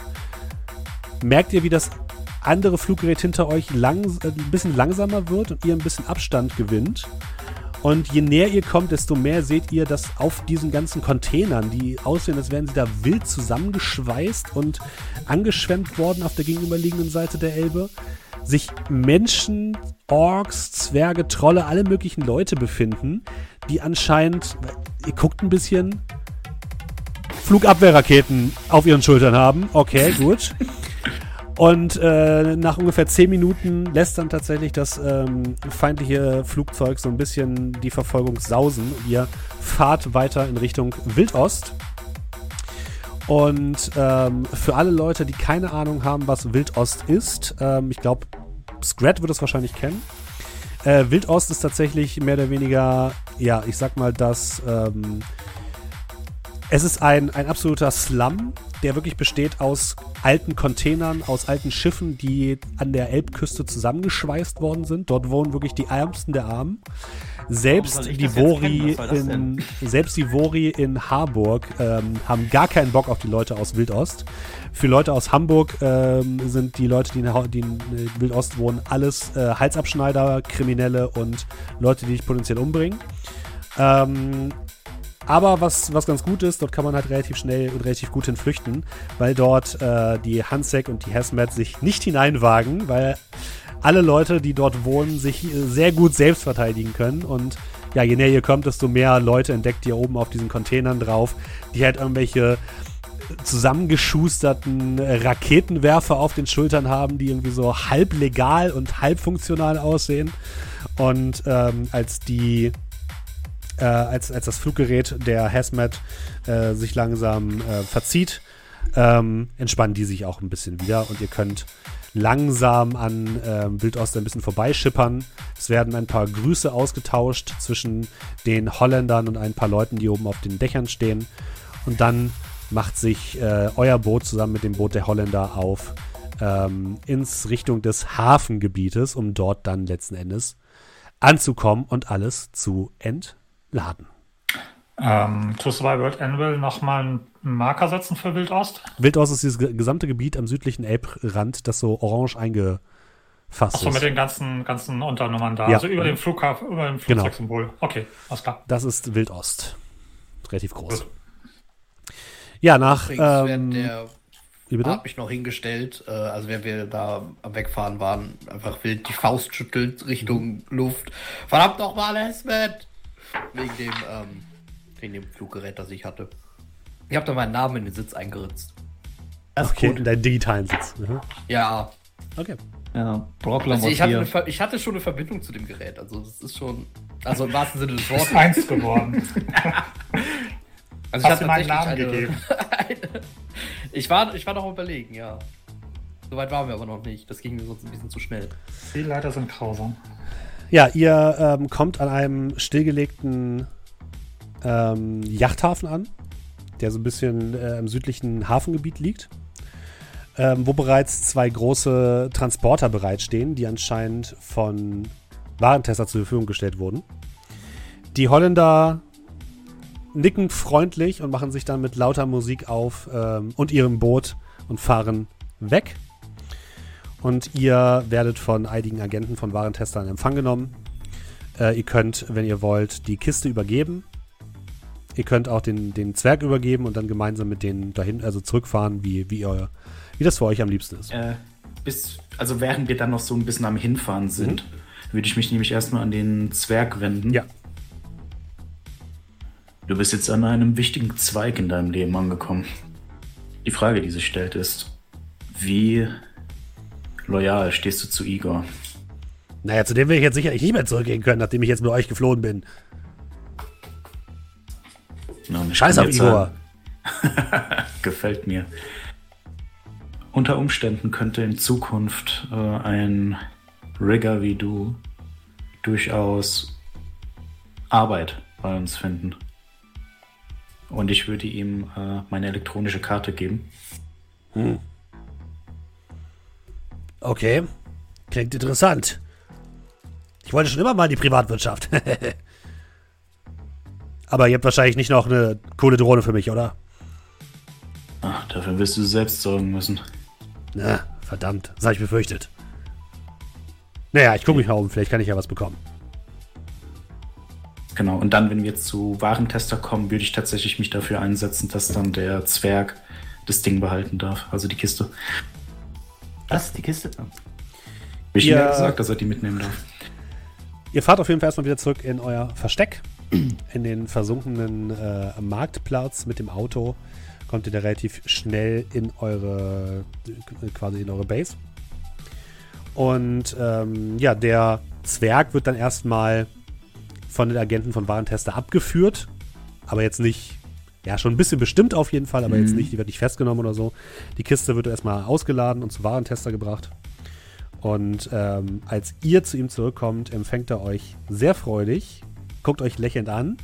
merkt ihr, wie das andere Fluggerät hinter euch lang, äh, ein bisschen langsamer wird und ihr ein bisschen Abstand gewinnt. Und je näher ihr kommt, desto mehr seht ihr, dass auf diesen ganzen Containern, die aussehen, als wären sie da wild zusammengeschweißt und angeschwemmt worden auf der gegenüberliegenden Seite der Elbe, sich Menschen, Orks, Zwerge, Trolle, alle möglichen Leute befinden, die anscheinend, ihr guckt ein bisschen, Flugabwehrraketen auf ihren Schultern haben. Okay, gut. Und äh, nach ungefähr 10 Minuten lässt dann tatsächlich das ähm, feindliche Flugzeug so ein bisschen die Verfolgung sausen. Ihr fahrt weiter in Richtung Wildost. Und ähm, für alle Leute, die keine Ahnung haben, was Wildost ist, ähm, ich glaube, Scrat wird es wahrscheinlich kennen. Äh, Wildost ist tatsächlich mehr oder weniger, ja, ich sag mal, das. Ähm, es ist ein, ein absoluter Slum, der wirklich besteht aus alten Containern, aus alten Schiffen, die an der Elbküste zusammengeschweißt worden sind. Dort wohnen wirklich die Ärmsten der Armen. Selbst die Vori in, selbst die Vori in Harburg ähm, haben gar keinen Bock auf die Leute aus Wildost. Für Leute aus Hamburg ähm, sind die Leute, die in, die in Wildost wohnen, alles äh, Halsabschneider, Kriminelle und Leute, die dich potenziell umbringen. Ähm, aber was, was ganz gut ist, dort kann man halt relativ schnell und relativ gut hinflüchten, weil dort äh, die Hansek und die Hazmat sich nicht hineinwagen, weil alle Leute, die dort wohnen, sich äh, sehr gut selbst verteidigen können. Und ja, je näher ihr kommt, desto mehr Leute entdeckt ihr oben auf diesen Containern drauf, die halt irgendwelche zusammengeschusterten Raketenwerfer auf den Schultern haben, die irgendwie so halb legal und halb funktional aussehen. Und ähm, als die äh, als, als das Fluggerät der Hazmat äh, sich langsam äh, verzieht, ähm, entspannen die sich auch ein bisschen wieder und ihr könnt langsam an äh, Wildost ein bisschen vorbeischippern. Es werden ein paar Grüße ausgetauscht zwischen den Holländern und ein paar Leuten, die oben auf den Dächern stehen. Und dann macht sich äh, euer Boot zusammen mit dem Boot der Holländer auf ähm, ins Richtung des Hafengebietes, um dort dann letzten Endes anzukommen und alles zu entdecken laden. Ähm, to Survive World Anvil nochmal einen Marker setzen für Wildost? Wildost ist dieses gesamte Gebiet am südlichen Elbrand, das so orange eingefasst Achso, mit den ganzen, ganzen Unternummern da. Ja. Also über dem Flughafen, über dem genau. Flugzeugsymbol. Genau. Okay, alles klar. Das ist Wildost. Relativ groß. Gut. Ja, nach. Ähm, der wie bitte? Hab mich noch hingestellt, äh, also wenn wir da am Wegfahren waren, einfach wild die Faust schüttelt Richtung mhm. Luft. Verdammt nochmal, Esmet! Wegen dem, ähm, wegen dem Fluggerät, das ich hatte. Ich habe da meinen Namen in den Sitz eingeritzt. Das okay, in deinen digitalen Sitz. Mhm. Ja. Okay. Ja, Brockler also ich, hatte ich hatte schon eine Verbindung zu dem Gerät. Also das ist schon, also im wahrsten Sinne des Wortes. eins geworden. also ich habe meinen Namen eine, gegeben. Eine, ich war, ich war noch überlegen, ja. Soweit waren wir aber noch nicht. Das ging mir sonst ein bisschen zu schnell. Die Leiter sind grausam. Ja, ihr ähm, kommt an einem stillgelegten ähm, Yachthafen an, der so ein bisschen äh, im südlichen Hafengebiet liegt, ähm, wo bereits zwei große Transporter bereitstehen, die anscheinend von Warentester zur Verfügung gestellt wurden. Die Holländer nicken freundlich und machen sich dann mit lauter Musik auf ähm, und ihrem Boot und fahren weg. Und ihr werdet von einigen Agenten von Warentestern in Empfang genommen. Äh, ihr könnt, wenn ihr wollt, die Kiste übergeben. Ihr könnt auch den, den Zwerg übergeben und dann gemeinsam mit denen dahin, also zurückfahren, wie, wie, ihr, wie das für euch am liebsten ist. Äh, bis, also während wir dann noch so ein bisschen am Hinfahren sind, mhm. würde ich mich nämlich erstmal an den Zwerg wenden. Ja. Du bist jetzt an einem wichtigen Zweig in deinem Leben angekommen. Die Frage, die sich stellt, ist, wie loyal stehst du zu Igor? Naja, zu dem will ich jetzt sicherlich nicht mehr zurückgehen können, nachdem ich jetzt mit euch geflohen bin. Nun, ich Scheiß auf Igor. Gefällt mir. Unter Umständen könnte in Zukunft äh, ein Rigger wie du durchaus Arbeit bei uns finden. Und ich würde ihm äh, meine elektronische Karte geben. Okay. Klingt interessant. Ich wollte schon immer mal in die Privatwirtschaft. Aber ihr habt wahrscheinlich nicht noch eine coole Drohne für mich, oder? Ach, dafür wirst du selbst sorgen müssen. Na, verdammt. Das habe ich befürchtet. Naja, ich gucke mich mal um. Vielleicht kann ich ja was bekommen. Genau, und dann, wenn wir zu Warentester kommen, würde ich tatsächlich mich dafür einsetzen, dass dann der Zwerg das Ding behalten darf, also die Kiste. Was? Die Kiste? Ihm Ja. ja gesagt, dass er die mitnehmen darf. Ihr fahrt auf jeden Fall erstmal wieder zurück in euer Versteck. In den versunkenen äh, Marktplatz mit dem Auto kommt ihr da relativ schnell in eure, quasi in eure Base. Und ähm, ja, der Zwerg wird dann erstmal von den Agenten von Warentester abgeführt. Aber jetzt nicht, ja, schon ein bisschen bestimmt auf jeden Fall, aber jetzt nicht, die wird nicht festgenommen oder so. Die Kiste wird erstmal ausgeladen und zu Warentester gebracht. Und ähm, als ihr zu ihm zurückkommt, empfängt er euch sehr freudig, guckt euch lächelnd an.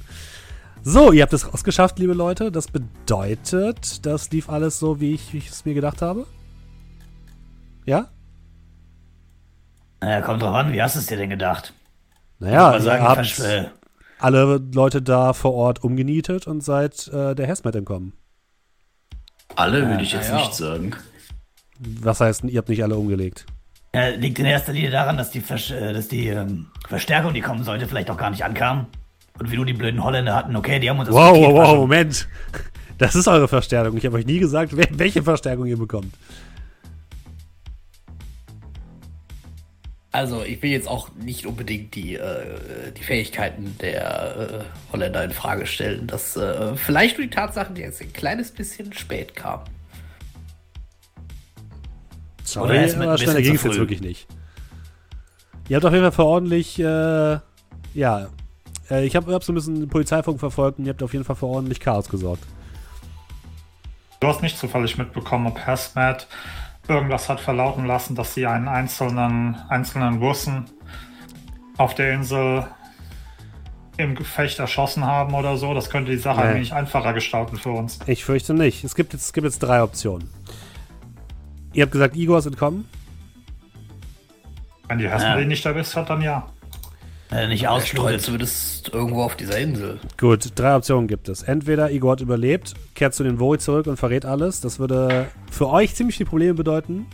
So, ihr habt es rausgeschafft, liebe Leute. Das bedeutet, das lief alles so, wie ich, wie ich es mir gedacht habe. Ja? Naja, kommt drauf an, wie hast du es dir denn gedacht? Naja, Mal sagen, ihr habt äh, alle Leute da vor Ort umgenietet und seid äh, der Hesmet entkommen. Alle würde ich jetzt ja. nicht sagen. Was heißt, ihr habt nicht alle umgelegt? äh, liegt in erster Linie daran, dass die, Versch äh, dass die ähm, Verstärkung, die kommen sollte, vielleicht auch gar nicht ankam. Und wie nur die blöden Holländer hatten, okay, die haben uns das Wow, Paket wow, wow. Moment. Das ist eure Verstärkung. Ich habe euch nie gesagt, wel- welche Verstärkung ihr bekommt. Also, ich will jetzt auch nicht unbedingt die, äh, die Fähigkeiten der äh, Holländer in Frage stellen. Das äh, vielleicht nur die Tatsache, die jetzt ein kleines bisschen spät kam. Sorry, Oder aber schneller ging es jetzt wirklich nicht. Ihr habt auf jeden Fall für ordentlich, äh, ja, äh, ich habe hab so ein bisschen den Polizeifunk verfolgt und ihr habt auf jeden Fall für ordentlich Chaos gesorgt. Du hast nicht zufällig mitbekommen, ob Hazmat irgendwas hat verlauten lassen, dass sie einen einzelnen, einzelnen Russen auf der Insel im Gefecht erschossen haben oder so. Das könnte die Sache Nee. ein wenig einfacher gestalten für uns. Ich fürchte nicht. Es gibt jetzt, es gibt jetzt drei Optionen. Ihr habt gesagt, Igor ist entkommen. Wenn die Hazmat Ja. nicht erwischt hat, dann ja. Äh, nicht streut ausblutet. zumindest irgendwo auf dieser Insel. Gut, drei Optionen gibt es. Entweder Igor hat überlebt, kehrt zu den Vori zurück und verrät alles. Das würde für euch ziemlich viele Probleme bedeuten.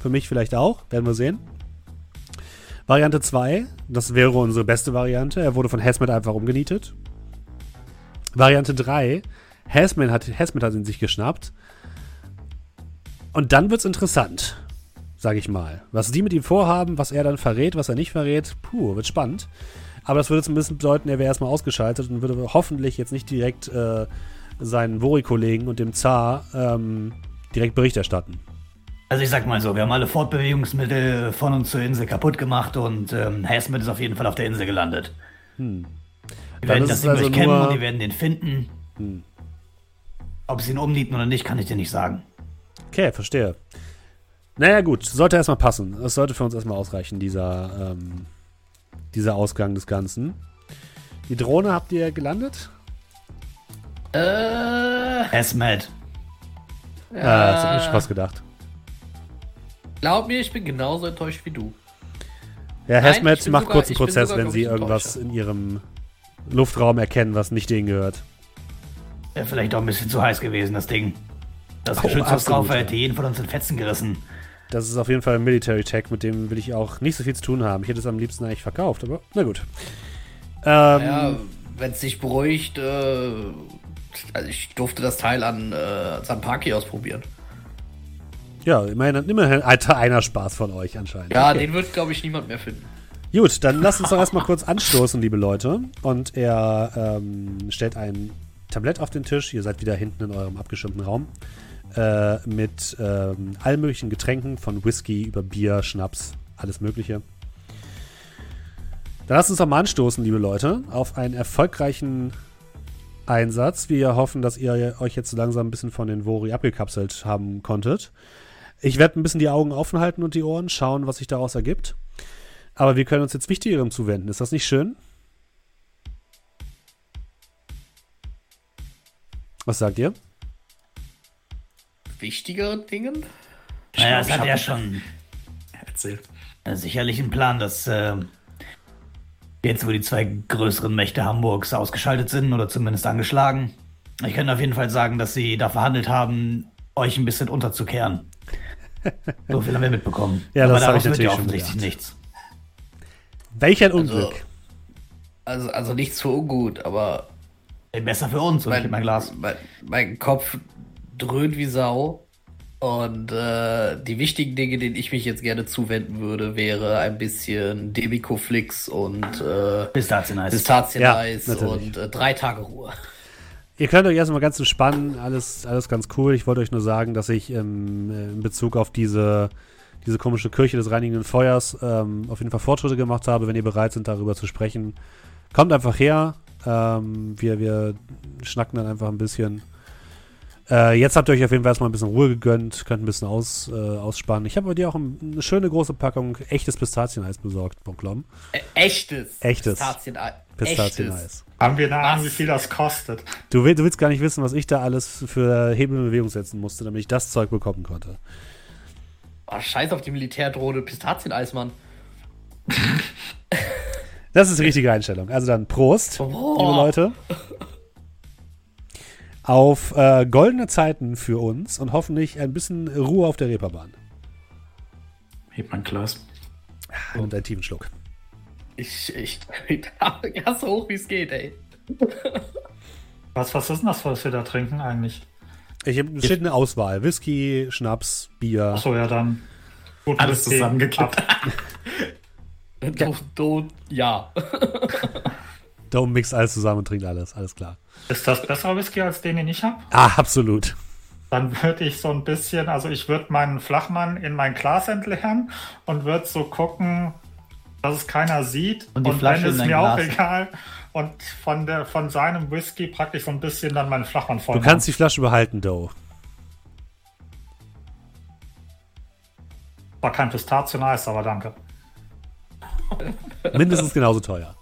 Für mich vielleicht auch. Werden wir sehen. Variante 2, das wäre unsere beste Variante. Er wurde von Hesmet einfach umgenietet. Variante 3, Hesmet hat, Hesmet hat ihn sich geschnappt. Und dann wird's interessant, sage ich mal. Was die mit ihm vorhaben, was er dann verrät, was er nicht verrät, puh, wird spannend. Aber das würde zumindest bedeuten, er wäre erstmal ausgeschaltet und würde hoffentlich jetzt nicht direkt äh, seinen Vori-Kollegen und dem Zar ähm, direkt Bericht erstatten. Also ich sag mal so, wir haben alle Fortbewegungsmittel von uns zur Insel kaputt gemacht und ähm, Hazmat ist auf jeden Fall auf der Insel gelandet. Hm. Die Dann werden das Ding also durchkämmen Hm. und die werden den finden. Ob sie ihn umnieten oder nicht, kann ich dir nicht sagen. Okay, verstehe. Naja, gut, sollte erstmal passen. Es sollte für uns erstmal ausreichen, dieser, ähm, dieser Ausgang des Ganzen. Die Drohne habt ihr gelandet? Äh, Hazmat. Ja, Ah, das hab ich schon fast gedacht. glaub mir, ich bin genauso enttäuscht wie du. Ja, bin macht sogar- kurz einen ich bin Prozess, sogar, wenn sie irgendwas in ihrem Luftraum erkennen, was nicht denen gehört. Wäre vielleicht auch ein bisschen zu heiß gewesen, das Ding. Das Oh, Geschütz, was drauf ja. hätte jeden von uns in Fetzen gerissen. Das ist auf jeden Fall ein Military Tech, mit dem will ich auch nicht so viel zu tun haben. Ich hätte es am liebsten eigentlich verkauft, aber na gut. Ähm, Ja, wenn es sich beruhigt, äh, also ich durfte das Teil an äh, Sanpaki ausprobieren. ja, immerhin, immerhin einer Spaß von euch anscheinend. Ja, Okay. den wird, glaube ich, niemand mehr finden. Gut, dann lasst uns doch erstmal kurz anstoßen, liebe Leute. Und er ähm, stellt ein Tablett auf den Tisch. Ihr seid wieder hinten in eurem abgeschirmten Raum. Äh, mit ähm, allen möglichen Getränken, von Whisky über Bier, Schnaps, alles Mögliche. Dann lasst uns doch mal anstoßen, liebe Leute, auf einen erfolgreichen Einsatz. Wir hoffen, dass ihr euch jetzt langsam ein bisschen von den Vori abgekapselt haben konntet. Ich werde ein bisschen die Augen offen halten und die Ohren, schauen, was sich daraus ergibt. Aber wir können uns jetzt Wichtigerem zuwenden. Ist das nicht schön? Was sagt ihr? Wichtigeren Dingen? Naja, glaub, das hat ich er schon Erzähl. äh, sicherlich einen Plan, dass äh, jetzt, wo die zwei größeren Mächte Hamburgs ausgeschaltet sind oder zumindest angeschlagen, ich kann auf jeden Fall sagen, dass sie da verhandelt haben, euch ein bisschen unterzukehren. So viel haben wir mitbekommen. Ja, Aber das hab daraus ich wird ja natürlich offensichtlich nichts. Welch ein Unglück. Also, also nichts für ungut, aber Besser für uns und ich mein, mein Glas. Mein, mein Kopf dröhnt wie Sau. Und äh, die wichtigen Dinge, denen ich mich jetzt gerne zuwenden würde, wäre ein bisschen Demikoflix und äh, Pistazien-Eis. Pistazieneis Ja, und äh, drei Tage Ruhe. Ihr könnt euch erstmal ganz entspannen, alles, alles ganz cool. Ich wollte euch nur sagen, dass ich ähm, äh, in Bezug auf diese, diese komische Kirche des reinigenden Feuers ähm, auf jeden Fall Fortschritte gemacht habe. Wenn ihr bereit sind, darüber zu sprechen, kommt einfach her. Ähm, wir, wir schnacken dann einfach ein bisschen. Äh, jetzt habt ihr euch auf jeden Fall erstmal ein bisschen Ruhe gegönnt, könnt ein bisschen aus, äh, ausspannen. Ich habe bei dir auch ein, eine schöne große Packung echtes Pistazieneis besorgt, Bonklom. Äh, echtes. Echtes. Pistazieneis. Pistazieneis. Haben wir eine Ahnung, wie viel das kostet? Du, will, du willst gar nicht wissen, was ich da alles für Hebel in Bewegung setzen musste, damit ich das Zeug bekommen konnte. Oh, scheiß auf die Militärdrohne. Pistazieneis, Mann. Das ist die richtige Einstellung. Also dann Prost, Oh. liebe Leute. Auf äh, goldene Zeiten für uns und hoffentlich ein bisschen Ruhe auf der Reeperbahn. Heb mein Glas. Und einen tiefen Schluck. Ich, ich, ja, so hoch wie es geht, ey. Was, was ist denn das, was wir da trinken eigentlich? Ich hab, steht eine Auswahl. Whisky, Schnaps, Bier. Achso, ja, dann. Gut, Alles Whisky zusammengekippt. Du, du, ja. Dome mixt alles zusammen und trinkt alles. Alles klar. Ist das besserer Whisky als den, den ich habe? Ah, absolut. Dann würde ich so ein bisschen, also ich würde meinen Flachmann in mein Glas entleeren und würde so gucken, dass es keiner sieht. Und die Flasche wenn ist mir auch Glas. egal. Und von, der, von seinem Whisky praktisch so ein bisschen dann meinen Flachmann voll. Du kannst die Flasche behalten, Doe. War kein Pistazien-Eis, aber danke. Mindestens genauso teuer.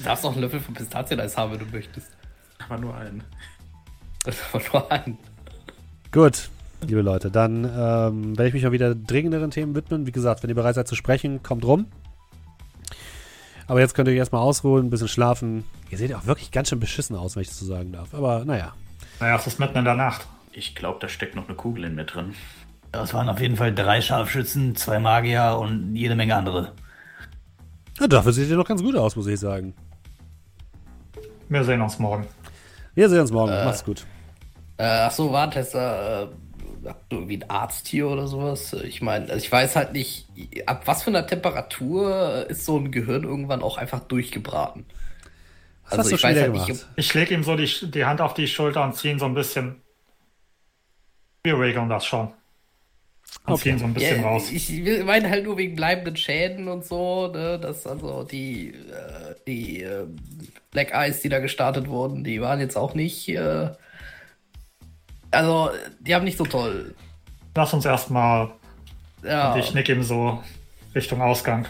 Du darfst noch einen Löffel von Pistazieneis haben, wenn du möchtest. Aber nur einen. Das war nur ein. Gut, liebe Leute, dann ähm, werde ich mich mal wieder dringenderen Themen widmen. Wie gesagt, wenn ihr bereit seid zu sprechen, kommt rum. Aber jetzt könnt ihr euch erstmal ausruhen, ein bisschen schlafen. Ihr seht ja auch wirklich ganz schön beschissen aus, wenn ich das so sagen darf. Aber naja. Naja, es ist mitten in der Nacht. Ich glaube, da steckt noch eine Kugel in mir drin. Das waren auf jeden Fall drei Scharfschützen, zwei Magier und jede Menge andere. Ja, dafür seht ihr doch ganz gut aus, muss ich sagen. Wir sehen uns morgen. Wir sehen uns morgen. Macht's gut. Äh, achso, Warntester, äh, habt ihr irgendwie einen Arzt hier oder sowas? Ich meine, also ich weiß halt nicht, ab was für einer Temperatur ist so ein Gehirn irgendwann auch einfach durchgebraten. Was hast du ich schon weiß halt nicht, gemacht? ob- Ich lege ihm so die, die Hand auf die Schulter und ziehe ihn so ein bisschen. Wir regeln das schon. Und Okay. so ein bisschen Ja, raus. Ich meine halt nur wegen bleibenden Schäden und so, ne, dass also die, äh, die äh, Black Eyes, die da gestartet wurden, die waren jetzt auch nicht, äh, also die haben nicht so toll. Lass uns erstmal. Ja, Ich nick ihm so Richtung Ausgang.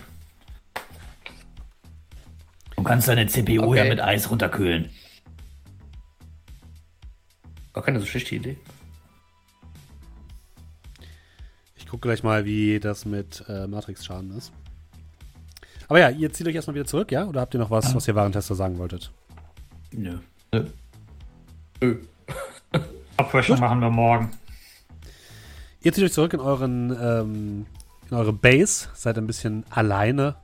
Du kannst deine CPU Okay. ja mit Eis runterkühlen. gar keine so schlechte Idee. Gucke gleich mal, wie das mit äh, Matrix-Schaden ist. Aber ja, ihr zieht euch erstmal wieder zurück, ja? Oder habt ihr noch was, was ihr Warentester sagen wolltet? Nö. Nö. Abwäschung machen wir morgen. Ihr zieht euch zurück in euren ähm, in eure Base, seid ein bisschen alleine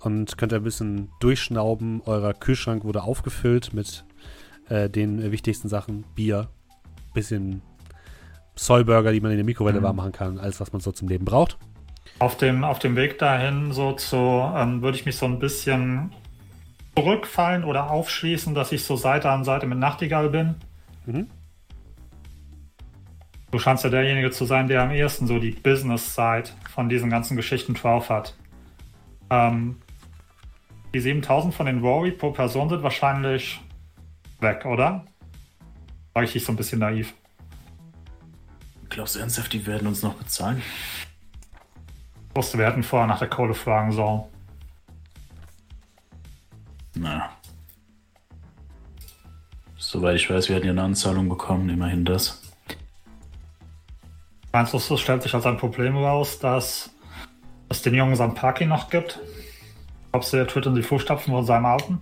und könnt ein bisschen durchschnauben. Euer Kühlschrank wurde aufgefüllt mit äh, den wichtigsten Sachen: Bier, bisschen Soyburger, die man in der Mikrowelle warm machen kann, alles, was man so zum Leben braucht. Auf dem, auf dem Weg dahin so zu, ähm, würde ich mich so ein bisschen zurückfallen oder aufschließen, dass ich so Seite an Seite mit Nachtigall bin. Mhm. Du scheinst ja derjenige zu sein, der am ehesten so die Business-Side von diesen ganzen Geschichten drauf hat. Ähm, die 7000 von den Rory pro Person sind wahrscheinlich weg, oder? War ich nicht so ein bisschen naiv? Glaubst du ernsthaft, die werden uns noch bezahlen? Ich wusste, wir hätten vorher nach der Kohle fragen sollen. Na. Soweit ich weiß, wir hatten ja eine Anzahlung bekommen, immerhin das. Meinst du, es stellt sich als ein Problem raus, dass es den jungen Sampaki noch gibt? Glaubst du, er tritt in die Fußstapfen von seinem Alten?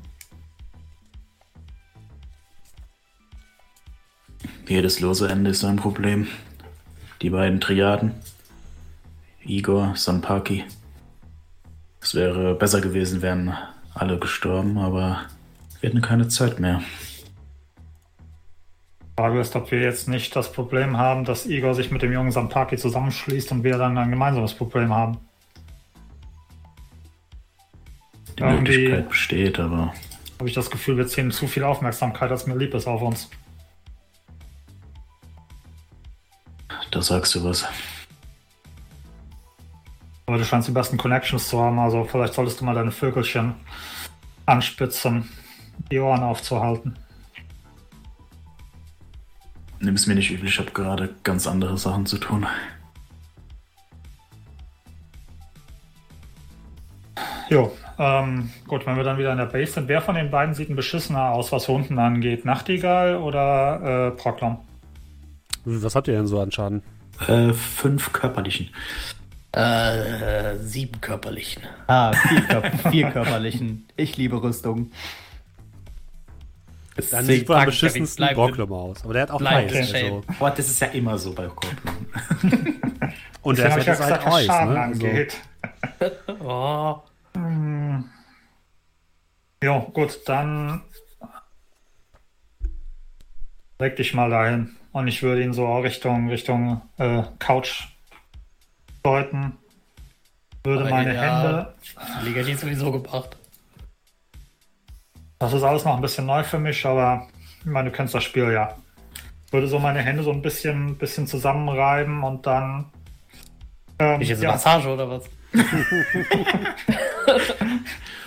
Jedes lose Ende ist ein Problem. Die beiden Triaden. Igor, Sampaki. Es wäre besser gewesen, wären alle gestorben, aber wir hätten keine Zeit mehr. Frage ist, ob wir jetzt nicht das Problem haben, dass Igor sich mit dem jungen Sampaki zusammenschließt und wir dann ein gemeinsames Problem haben. Die Irgendwie- Möglichkeit besteht, aber Habe ich das Gefühl, wir ziehen zu viel Aufmerksamkeit, als mir lieb ist, auf uns. Da sagst du was. Aber du scheinst die besten Connections zu haben, also vielleicht solltest du mal deine Vögelchen anspitzen, die Ohren aufzuhalten. Nimm es mir nicht übel, ich habe gerade ganz andere Sachen zu tun. Jo, ähm, gut, wenn wir dann wieder in der Base sind, wer von den beiden sieht ein beschissener aus, was Hunden angeht? Nachtigall oder äh, Proklom? Was habt ihr denn so an Schaden? Äh, fünf körperlichen. Äh, sieben körperlichen. Ah, vier, Kör vier körperlichen. Ich liebe Rüstung. Dann sieht man am beschissensten Brocklum aus. Aber der hat auch Eis. in Also. Boah, das ist ja immer so bei Korbeln. Und der hat jetzt halt was Eis. Schaden Ne? Also, angeht. Oh, Jo, gut, dann leg dich mal dahin. Und ich würde ihn so Richtung, Richtung äh, Couch deuten. Würde Aber meine ja. Hände. hat sowieso gebracht. Das ist alles noch ein bisschen neu für mich, aber ich meine, du kennst das Spiel ja. Würde so meine Hände so ein bisschen, bisschen zusammenreiben und dann. Ähm, Ich jetzt eine ja, Massage oder was?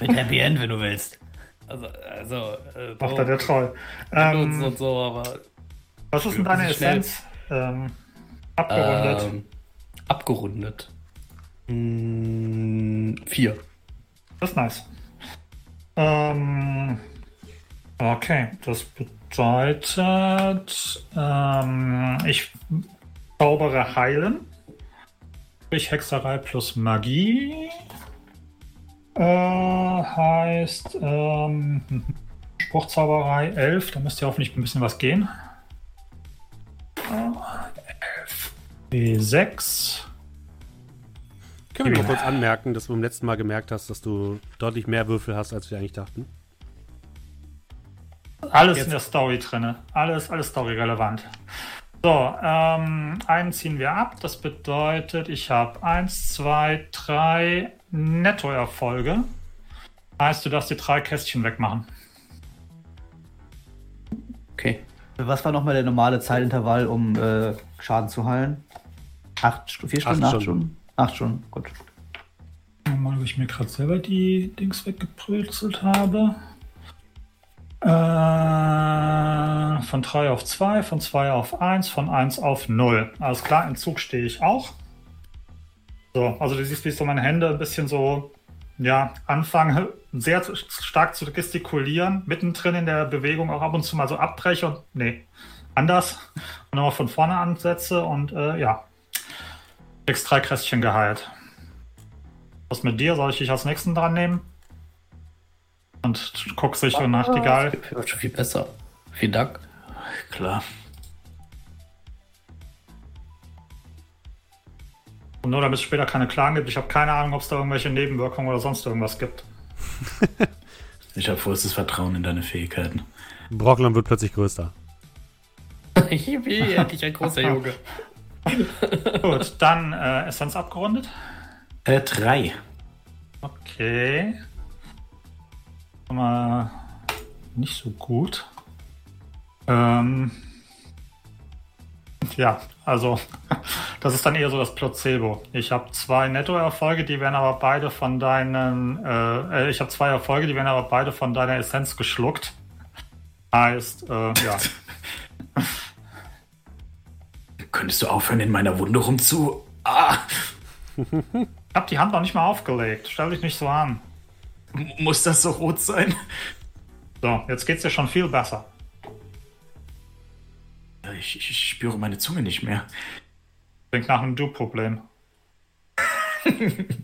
Mit Happy End, wenn du willst. Also, also äh, macht er der Troll. Ähm, und so, aber was ist denn deine. Essenz? Ähm, abgerundet. ähm, abgerundet. Mm, vier. Das ist nice. Ähm, okay, das bedeutet, ähm, ich zaubere heilen. Sprich Hexerei plus Magie. Äh, heißt ähm, Spruchzauberei 11. Da müsste ja hoffentlich ein bisschen was gehen. Äh, 11 B6. können wir mal kurz anmerken, dass du beim letzten Mal gemerkt hast, dass du deutlich mehr Würfel hast, als wir eigentlich dachten. Alles Jetzt- in der Story drin. Alles, alles Story-relevant. So, ähm, einen ziehen wir ab. Das bedeutet, ich habe eins, zwei, drei Nettoerfolge. Heißt, du darfst die drei Kästchen wegmachen. Okay. Was war nochmal der normale Zeitintervall, um äh, Schaden zu heilen? Acht, vier Stunden? Acht Acht Stunden. Stunden? Acht Stunden, gut. Mal, ob ich mir gerade selber die Dings weggebrülzelt habe. Äh, von 3 auf 2, von 2 auf 1, von 1 auf 0. Alles klar, im Zug stehe ich auch. So, also du siehst, wie ich so meine Hände ein bisschen so, ja, anfange sehr zu- stark zu gestikulieren, mittendrin in der Bewegung auch ab und zu mal so abbreche und, nee, anders. Und nochmal von vorne ansetze und, äh, ja, kriegst drei Kästchen geheilt. Was mit dir? Soll ich dich als nächsten dran nehmen? Und guckst dich und Nachtigall. Das wird schon viel besser. Vielen Dank. Klar. Und nur damit es später keine Klagen gibt. Ich habe keine Ahnung, ob es da irgendwelche Nebenwirkungen oder sonst irgendwas gibt. Ich habe vollstes Vertrauen in deine Fähigkeiten. Brocklum wird plötzlich größer. Yippie, endlich ein großer Junge. Gut, dann äh, Essenz abgerundet. Äh, drei. Okay. Mal nicht so gut. Ähm, ja, also das ist dann eher so das Placebo. Ich habe zwei Nettoerfolge, die werden aber beide von deinen, äh, äh, ich habe zwei Erfolge, die werden aber beide von deiner Essenz geschluckt. Heißt, äh, ja. Könntest du aufhören, in meiner Wunde rumzu... Ah! Ich habe die Hand noch nicht mal aufgelegt. Stell dich nicht so an. M- Muss das so rot sein? So, jetzt geht's dir schon viel besser. Ich, ich, ich spüre meine Zunge nicht mehr. Klingt nach einem Du-Problem.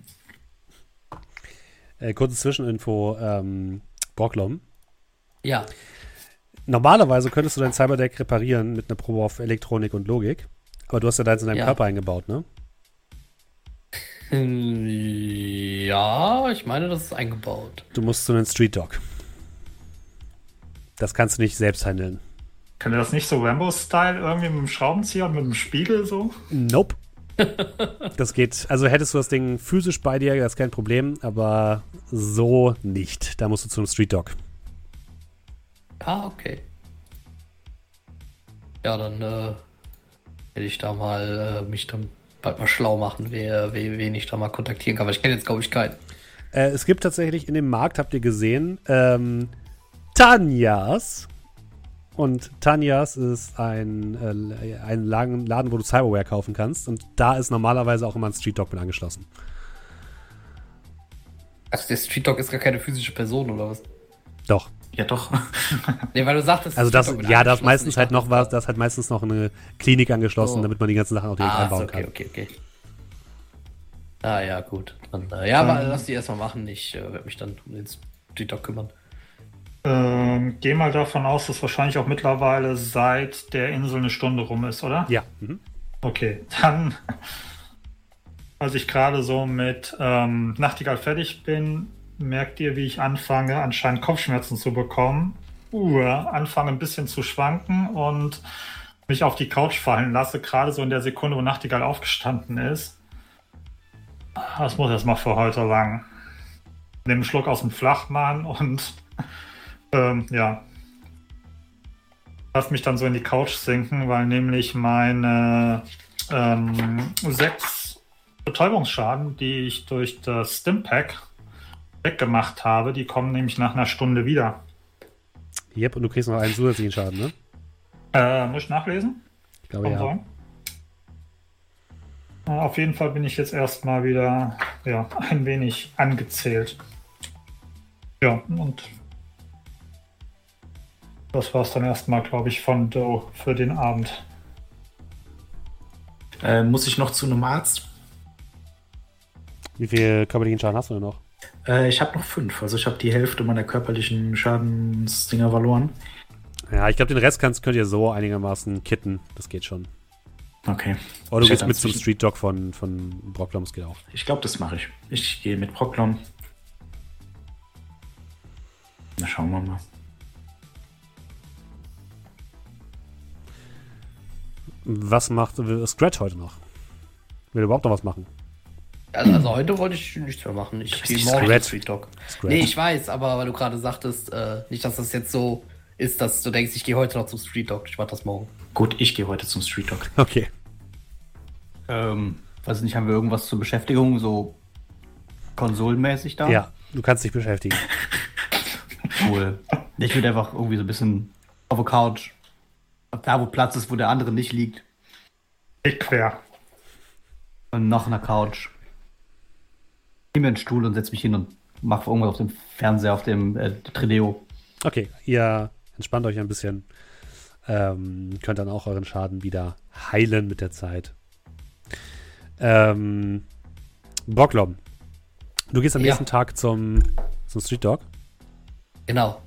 Äh, kurze Zwischeninfo, ähm, Brocklom. Ja. Normalerweise könntest du dein Cyberdeck reparieren mit einer Probe auf Elektronik und Logik. Aber du hast ja deins in deinem Ja. Körper eingebaut, ne? Hm, Ja, ich meine, das ist eingebaut. Du musst zu einem Street Dog. Das kannst du nicht selbst handeln. Könnte das nicht so Rambo-Style irgendwie mit dem Schraubenzieher und mit dem Spiegel so? Nope. das geht, also hättest du das Ding physisch bei dir, das ist kein Problem, aber so nicht. Da musst du zu einem Street Dog. Ah, okay. Ja, dann äh, werde ich da mal äh, mich dann bald mal schlau machen, wer, wer, wen ich da mal kontaktieren kann. Weil ich kenne jetzt, glaube ich, keinen. Äh, es gibt tatsächlich in dem Markt, habt ihr gesehen, ähm, Tanjas. Und Tanjas ist ein, äh, ein Laden, Laden, wo du Cyberware kaufen kannst. Und da ist normalerweise auch immer ein Street Dog mit angeschlossen. Also der Street Dog ist gar keine physische Person, oder was? Doch. Ja, doch. Nee, weil du sagtest, Also das, ja, da ist meistens halt noch was, da ist halt meistens noch eine Klinik angeschlossen, So. damit man die ganzen Sachen auch direkt Ah, einbauen okay, kann. okay, okay. Ah, ja, gut. Dann, äh, ja, aber lass die erstmal machen. Ich äh, werde mich dann um den Street Dog kümmern. Ähm, geh mal davon aus, dass wahrscheinlich auch mittlerweile seit der Insel eine Stunde rum ist, oder? Ja. Mhm. Okay, dann, als ich gerade so mit ähm, Nachtigall fertig bin, merkt ihr, wie ich anfange, anscheinend Kopfschmerzen zu bekommen. Uh, anfange ein bisschen zu schwanken und mich auf die Couch fallen lasse, gerade so in der Sekunde, wo Nachtigall aufgestanden ist. Das muss erstmal für heute lang. Nehme einen Schluck aus dem Flachmann und ähm, ja, lass mich dann so in die Couch sinken, weil nämlich meine ähm, sechs Betäubungsschaden, die ich durch das Stimpack weggemacht habe, die kommen nämlich nach einer Stunde wieder. Yep, und du kriegst noch einen zusätzlichen Schaden, ne? Äh, muss ich nachlesen? Ich glaube Kann ja. Äh, Auf jeden Fall bin ich jetzt erstmal wieder ja, ein wenig angezählt. Ja, und das war's dann erstmal, glaube ich, von Doe für den Abend. Äh, muss ich noch zu einem Arzt? Wie viel körperlichen Schaden hast du denn noch? Äh, ich habe noch fünf. Also ich habe die Hälfte meiner körperlichen Schadensdinger verloren. Ja, ich glaube, den Rest kannst, könnt ihr so einigermaßen kitten. Das geht schon. Okay. Oder du Ich gehst mit zum Street Dog von, von Brocklom, das geht auch. Ich glaube, das mache ich. Ich gehe mit Proklon. Na, schauen wir mal. Was macht Scratch heute noch? Will er überhaupt noch was machen? Also, also heute wollte ich nichts mehr machen. Ich gehe morgen Scratch. zum Street Dog. Scratch. Nee, ich weiß, aber weil du gerade sagtest, äh, nicht, dass das jetzt so ist, dass du denkst, ich gehe heute noch zum Street Dog. Ich mach das morgen. Gut, ich gehe heute zum Street Dog. Okay. Ähm, weiß nicht, haben wir irgendwas zur Beschäftigung, so konsolenmäßig da? Ja, du kannst dich beschäftigen. Cool. Ich würde einfach irgendwie so ein bisschen auf der Couch, da wo Platz ist, wo der andere nicht liegt, Ich quer. und noch eine Couch. Nimm mir einen Stuhl und setz mich hin und mach irgendwas auf dem Fernseher, auf dem äh, Trideo. Okay, ihr entspannt euch ein bisschen. Ähm, könnt dann auch euren Schaden wieder heilen mit der Zeit. Ähm, Brocklom, du gehst am Ja. nächsten Tag zum, zum Street Dog. Genau.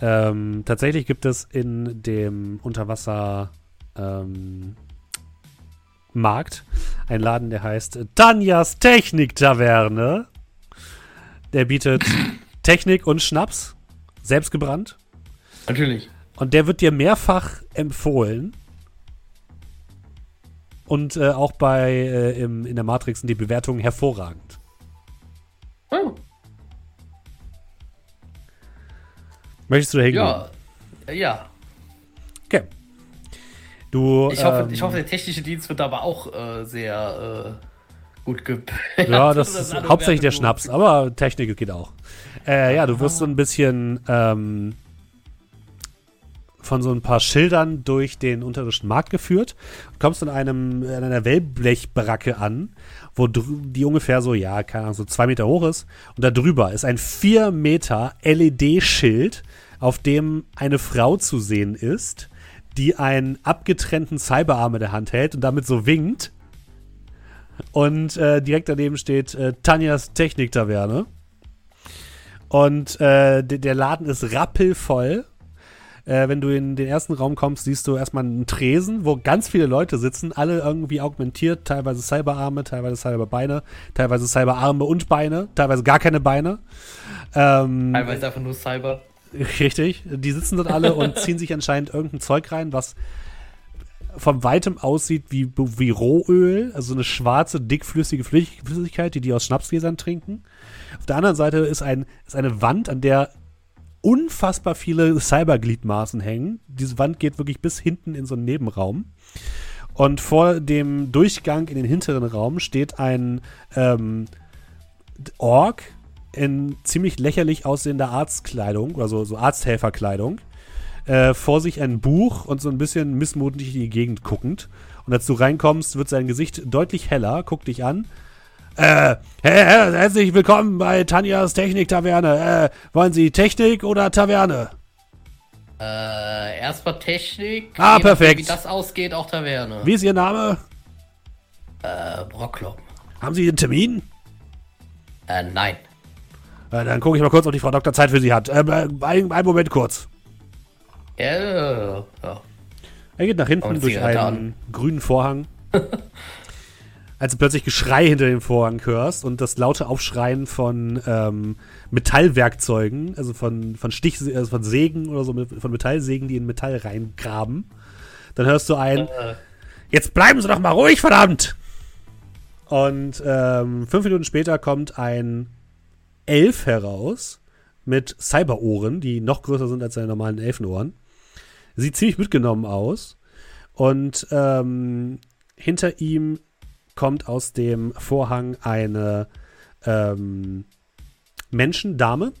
Ähm, tatsächlich gibt es in dem Unterwasser ähm, Markt einen Laden, der heißt Tanjas Technik-Taverne. Der bietet Technik und Schnaps, selbst gebrannt. Natürlich. Und der wird dir mehrfach empfohlen. und äh, auch bei äh, im, in der Matrix sind die Bewertungen hervorragend. Oh, Möchtest du da hingehen? ja. Äh, Ja. Okay. Du, Ich hoffe, ähm, ich hoffe, der technische Dienst wird aber auch äh, sehr äh, gut ge. Ja, das Das ist hauptsächlich der Schnaps, aber Technik geht auch. Äh, ja, du wirst so ein bisschen ähm, von so ein paar Schildern durch den unterirdischen Markt geführt. Kommst in einem in einer Wellblechbaracke an, wo die ungefähr so, ja, keine Ahnung, so zwei Meter hoch ist. Und da drüber ist ein vier Meter LED-Schild, auf dem eine Frau zu sehen ist, die einen abgetrennten Cyberarm in der Hand hält und damit so winkt. Und äh, direkt daneben steht äh, Tanjas Techniktaverne. Und äh, de- der Laden ist rappelvoll. Äh, wenn du in den ersten Raum kommst, siehst du erstmal einen Tresen, wo ganz viele Leute sitzen, alle irgendwie augmentiert, teilweise Cyberarme, teilweise Cyberbeine, teilweise Cyberarme und Beine, teilweise gar keine Beine. Ähm, Teilweise einfach nur Cyber. Richtig. Die sitzen dort alle und ziehen sich anscheinend irgendein Zeug rein, was von weitem aussieht wie, wie Rohöl, also eine schwarze, dickflüssige Flüssig- Flüssigkeit, die die aus Schnapsgläsern trinken. Auf der anderen Seite ist, ein, ist eine Wand, an der unfassbar viele Cybergliedmaßen hängen. Diese Wand geht wirklich bis hinten in so einen Nebenraum. Und vor dem Durchgang in den hinteren Raum steht ein ähm, Ork in ziemlich lächerlich aussehender Arztkleidung, oder so, so Arzthelferkleidung. Äh, vor sich ein Buch und so ein bisschen missmutig in die Gegend guckend. Und als du reinkommst, wird sein Gesicht deutlich heller, guckt dich an. Äh, her, her, herzlich willkommen bei Tanjas Technik-Taverne. Äh, wollen Sie Technik oder Taverne? Äh, erstmal Technik. Ah, je nachdem, perfekt. Wie das ausgeht, auch Taverne. Wie ist Ihr Name? Äh, Brocklom. Haben Sie einen Termin? Äh, nein. Äh, dann gucke ich mal kurz, ob die Frau Doktor Zeit für Sie hat. Äh, ein, einen Moment kurz. Ja, ja. Er geht nach hinten durch einen grünen Vorhang. Als du plötzlich Geschrei hinter dem Vorhang hörst und das laute Aufschreien von ähm, Metallwerkzeugen, also von, von Stich, also von Sägen oder so, von Metallsägen, die in Metall reingraben, dann hörst du ein, Äh, jetzt bleiben Sie doch mal ruhig, verdammt! Und ähm, fünf Minuten später kommt ein Elf heraus mit Cyberohren, die noch größer sind als seine normalen Elfenohren. Sieht ziemlich mitgenommen aus. Und ähm, hinter ihm kommt aus dem Vorhang eine ähm, Menschendame,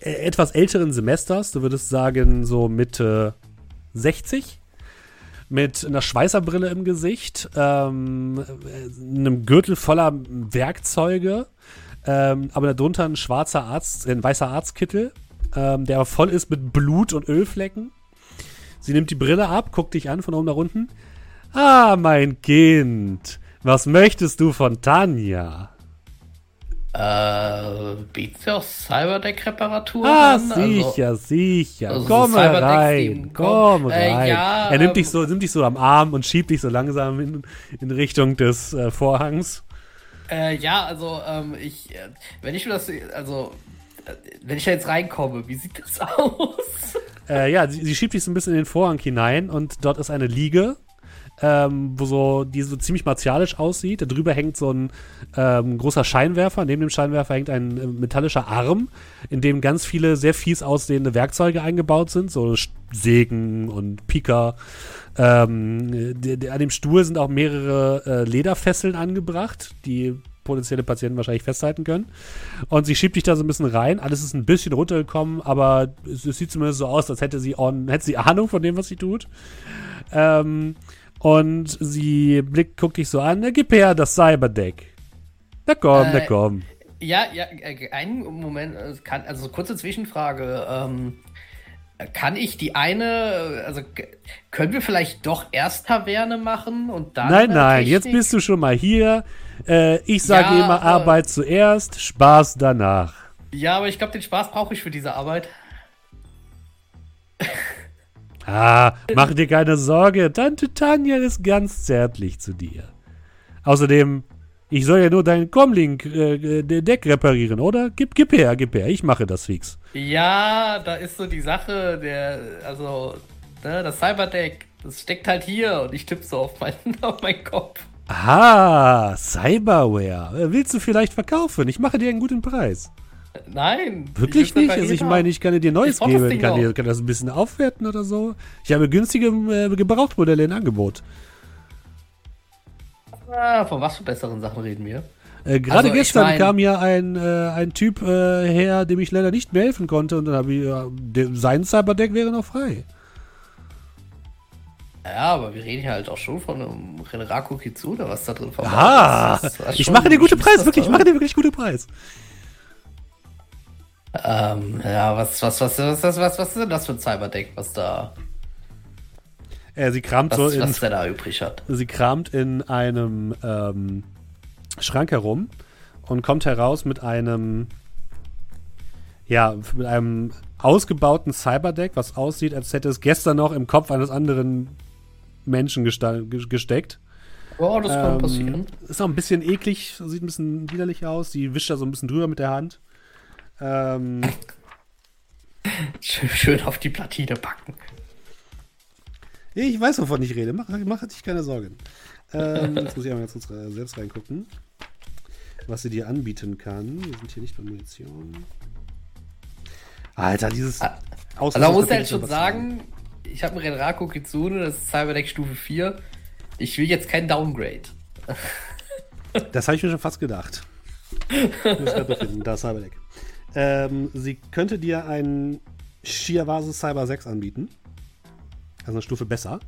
äh, etwas älteren Semesters, du würdest sagen so Mitte 60, mit einer Schweißerbrille im Gesicht, ähm, äh, einem Gürtel voller Werkzeuge, ähm, aber darunter ein schwarzer Arzt, ein weißer Arztkittel, ähm, der voll ist mit Blut und Ölflecken. Sie nimmt die Brille ab, guckt dich an von oben nach unten. Ah, mein Kind, was möchtest du von Tanja? äh, bietet ja auch Cyberdeck-Reparatur Ah, an? Also- sicher, sicher. also so komm rein, komm. Äh, rein. ja, er nimmt ähm, dich so, nimmt dich so am Arm und schiebt dich so langsam in, in Richtung des äh, Vorhangs. Äh, ja, also, ähm, ich, äh, wenn ich mir das, also, äh, wenn ich da jetzt reinkomme, wie sieht das aus? Äh, ja, sie, sie schiebt dich so ein bisschen in den Vorhang hinein und dort ist eine Liege, ähm, wo so, die so ziemlich martialisch aussieht. Darüber hängt so ein ähm, großer Scheinwerfer. Neben dem Scheinwerfer hängt ein äh, metallischer Arm, in dem ganz viele sehr fies aussehende Werkzeuge eingebaut sind, so Sägen und Pika. Ähm, an dem Stuhl sind auch mehrere äh, Lederfesseln angebracht, die potenzielle Patienten wahrscheinlich festhalten können. Und sie schiebt dich da so ein bisschen rein. Alles ist ein bisschen runtergekommen, aber es, es sieht zumindest so aus, als hätte sie, on, hätte sie Ahnung von dem, was sie tut. Ähm, und sie blickt, guckt dich so an. Na, gib her das Cyberdeck. Na komm, na Äh, komm. Ja, ja, äh, einen Moment, äh, kann, also kurze Zwischenfrage. Ähm, kann ich die eine, also können wir vielleicht doch erst Taverne machen und dann. Nein, äh, nein, jetzt Technik? bist du schon mal hier. Äh, ich sage Ja, immer aber- Arbeit zuerst, Spaß danach. Ja, aber ich glaube, den Spaß brauche ich für diese Arbeit. Ah, mach dir keine Sorge. Tante Tanja ist ganz zärtlich zu dir. Außerdem, ich soll ja nur deinen Comlink äh, äh, Deck reparieren, oder? Gib, gib her, gib her. Ich mache das fix. Ja, da ist so die Sache, der, also, ne, das Cyberdeck, Das steckt halt hier und ich tippe so auf meinen, auf meinen Kopf. Ah, Cyberware. Äh, Willst du vielleicht verkaufen? Ich mache dir einen guten Preis. Nein. Wirklich nicht? Also ich meine, ich kann dir Neues Ich geben. Kann, dir, kann das ein bisschen aufwerten oder so. Ich habe günstige äh, Gebrauchtmodelle in Angebot. Ah, von was für besseren Sachen reden wir? Äh, Gerade Also, ich gestern mein- kam ja ein, äh, ein Typ äh, her, dem ich leider nicht mehr helfen konnte. Und dann habe ich, äh, der, sein Cyberdeck wäre noch frei. Ja, aber wir reden hier halt auch schon von einem Renraku Kitsune, was da drin verbaut Ah, ist. Ich mache dir gute Preis, wirklich, ich mache dir wirklich gute Preis. Ähm, ja, was, was, was, was, was, was, was ist denn das für ein Cyberdeck, was da, Äh, sie kramt was, so in, was der da übrig hat? sie kramt in einem ähm, Schrank herum und kommt heraus mit einem ja, mit einem ausgebauten Cyberdeck, was aussieht, als hätte es gestern noch im Kopf eines anderen Menschen gesteckt. Oh, das kann Ähm, passieren. Ist auch ein bisschen eklig, sieht ein bisschen widerlich aus. Sie wischt da so ein bisschen drüber mit der Hand. Ähm, Schön, auf die Platine packen. ich weiß, wovon ich rede. Mach, mach dich keine Sorgen. Ähm, jetzt muss ich einmal ganz kurz äh, selbst reingucken, was sie dir anbieten kann. Wir sind hier nicht bei Munition. Alter, dieses Aus Also man muss halt schon sagen, ich habe einen Renraku Kitsune, das ist Cyberdeck Stufe 4. Ich will jetzt kein Downgrade. Das habe ich mir schon fast gedacht. Ich muss grad befinden, da ist Cyberdeck. Ähm, sie könnte dir einen Shiawase Cyber 6 anbieten. Also eine Stufe besser.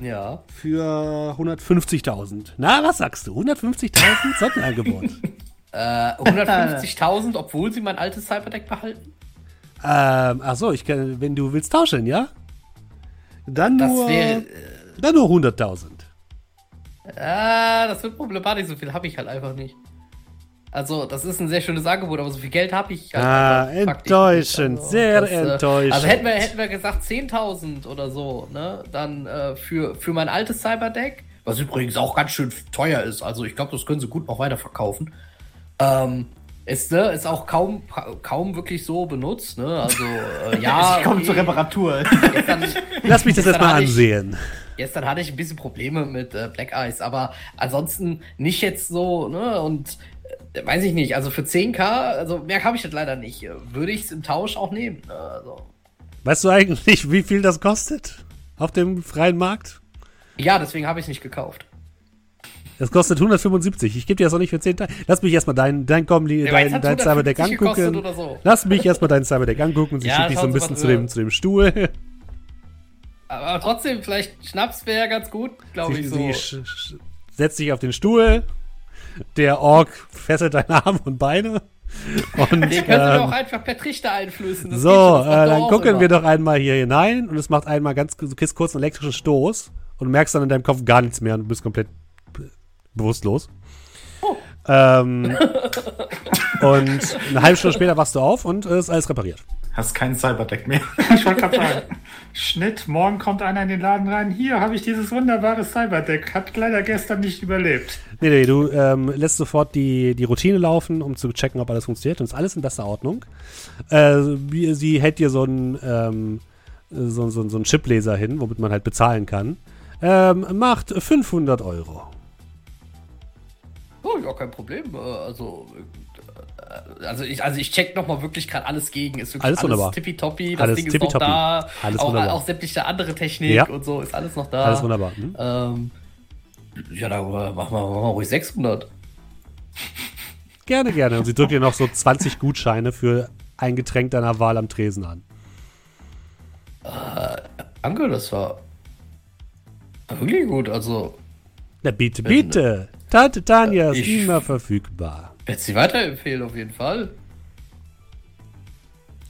Ja. Für 150.000. Na, was sagst du? 150.000 Sonderangebot. Äh, 150.000, obwohl sie mein altes Cyberdeck behalten? ähm, ach so, ich kann, wenn du willst tauschen, ja? Dann Das nur, wäre. dann nur 100.000. Ah, das wird problematisch, so viel habe ich halt einfach nicht. Also, das ist ein sehr schönes Angebot, aber so viel Geld habe ich halt Ah, enttäuschend. Also, sehr das, äh, enttäuschend. Also hätten wir, hätten wir gesagt 10.000 oder so, ne, dann äh, für, für mein altes Cyberdeck, was übrigens auch ganz schön teuer ist, also ich glaube, das können sie gut noch weiterverkaufen, ähm, ist, ne, ist auch kaum, kaum wirklich so benutzt, ne, also, äh, ja. ich komme okay. zur Reparatur. Gestern, Lass mich das erstmal ich- ansehen. Gestern hatte ich ein bisschen Probleme mit äh, Black Eyes, aber ansonsten nicht jetzt so, ne? Und weiß ich nicht, also für 10k, also mehr habe ich das leider nicht. Würde ich es im Tausch auch nehmen. Ne? Also, Weißt du eigentlich, wie viel das kostet? Auf dem freien Markt? ja, deswegen habe ich es nicht gekauft. Es kostet 175. Ich gebe dir das auch nicht für 10 Tage. Lass mich erstmal dein, dein, Ja, jetzt dein, dein Cyberdeck 150 gekostet angucken. so. Lass mich erstmal dein Cyberdeck angucken und sie Ja, schickt dich so ein bisschen zu dem, zu dem Stuhl. Aber trotzdem, vielleicht Schnaps wäre ganz gut, glaube ich so. sie setzt dich auf den Stuhl. Der Ork fesselt deine Arme und Beine. Und, Den können auch ähm, einfach per Trichter einflößen. das so, schon, äh, dann gucken immer. wir doch einmal hier hinein und es macht einmal ganz, du kriegst kurz einen elektrischen Stoß und merkst dann in deinem Kopf gar nichts mehr und du bist komplett be- bewusstlos. Oh. Ähm, und eine halbe Stunde später wachst du auf und äh, ist alles repariert. Hast kein Cyberdeck mehr. Ich wollte gerade sagen, Schnitt, morgen kommt einer in den Laden rein. Hier habe ich dieses wunderbare Cyberdeck. Hat leider gestern nicht überlebt. Nee, nee, du ähm, lässt sofort die, die Routine laufen, um zu checken, ob alles funktioniert und ist alles in bester Ordnung. Äh, wie- sie hält dir so einen ähm, so, so, so einen Chipleser hin, womit man halt bezahlen kann. Ähm, macht 500 Euro. Oh, ja, kein Problem. Äh, Also, also ich, also ich check nochmal wirklich gerade alles gegen. Ist wirklich Alles alles, wunderbar. tippitoppi. Das Alles Ding ist tippitoppi. noch da. Alles auch, wunderbar. auch sämtliche andere Technik Ja. und so ist alles noch da. Alles wunderbar. Hm? Ähm, ja, da machen wir, machen wir ruhig 600. Gerne, gerne. Und sie drückt dir noch so 20 Gutscheine für ein Getränk deiner Wahl am Tresen an. Danke, das war, wirklich gut. Also, Na bitte, bitte. Tante Tanja ist immer verfügbar. Werde sie weiterempfehlen auf jeden Fall.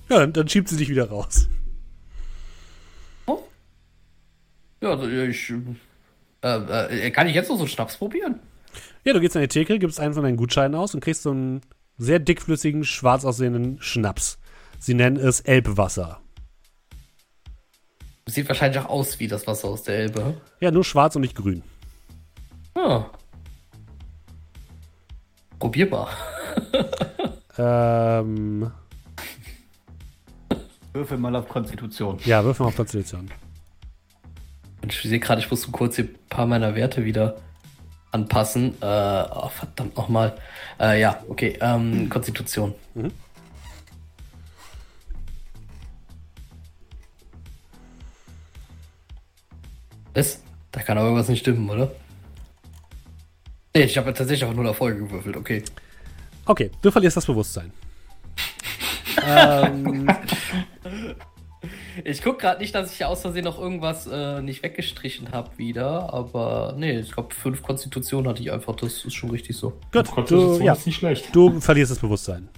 Ja, dann, dann schiebt sie dich wieder raus. Oh. Ja, ich. Äh, äh, kann ich jetzt noch so einen Schnaps probieren? Ja, du gehst an die Theke, gibst einen von deinen Gutscheinen aus und kriegst so einen sehr dickflüssigen, schwarz aussehenden Schnaps. Sie nennen es Elbwasser. Sieht wahrscheinlich auch aus wie das Wasser aus der Elbe. Ja, nur schwarz und nicht grün. Ah. Probierbar. Ähm, Würfel mal auf Konstitution. ja, wirf mal auf Konstitution. Ich sehe gerade, ich muss kurz hier ein paar meiner Werte wieder anpassen. Äh, oh, verdammt nochmal. Äh, ja, okay. Ähm, Konstitution. Mhm. Was? Da kann aber irgendwas nicht stimmen, oder? Nee, ich habe tatsächlich auf null Erfolge gewürfelt, okay. Okay, du verlierst das Bewusstsein. ähm, ich guck gerade nicht, dass ich aus Versehen noch irgendwas äh, nicht weggestrichen habe wieder, aber nee, ich glaube, fünf Konstitutionen hatte ich einfach, das ist schon richtig so. gut, du, ja, ist nicht schlecht. du verlierst das Bewusstsein.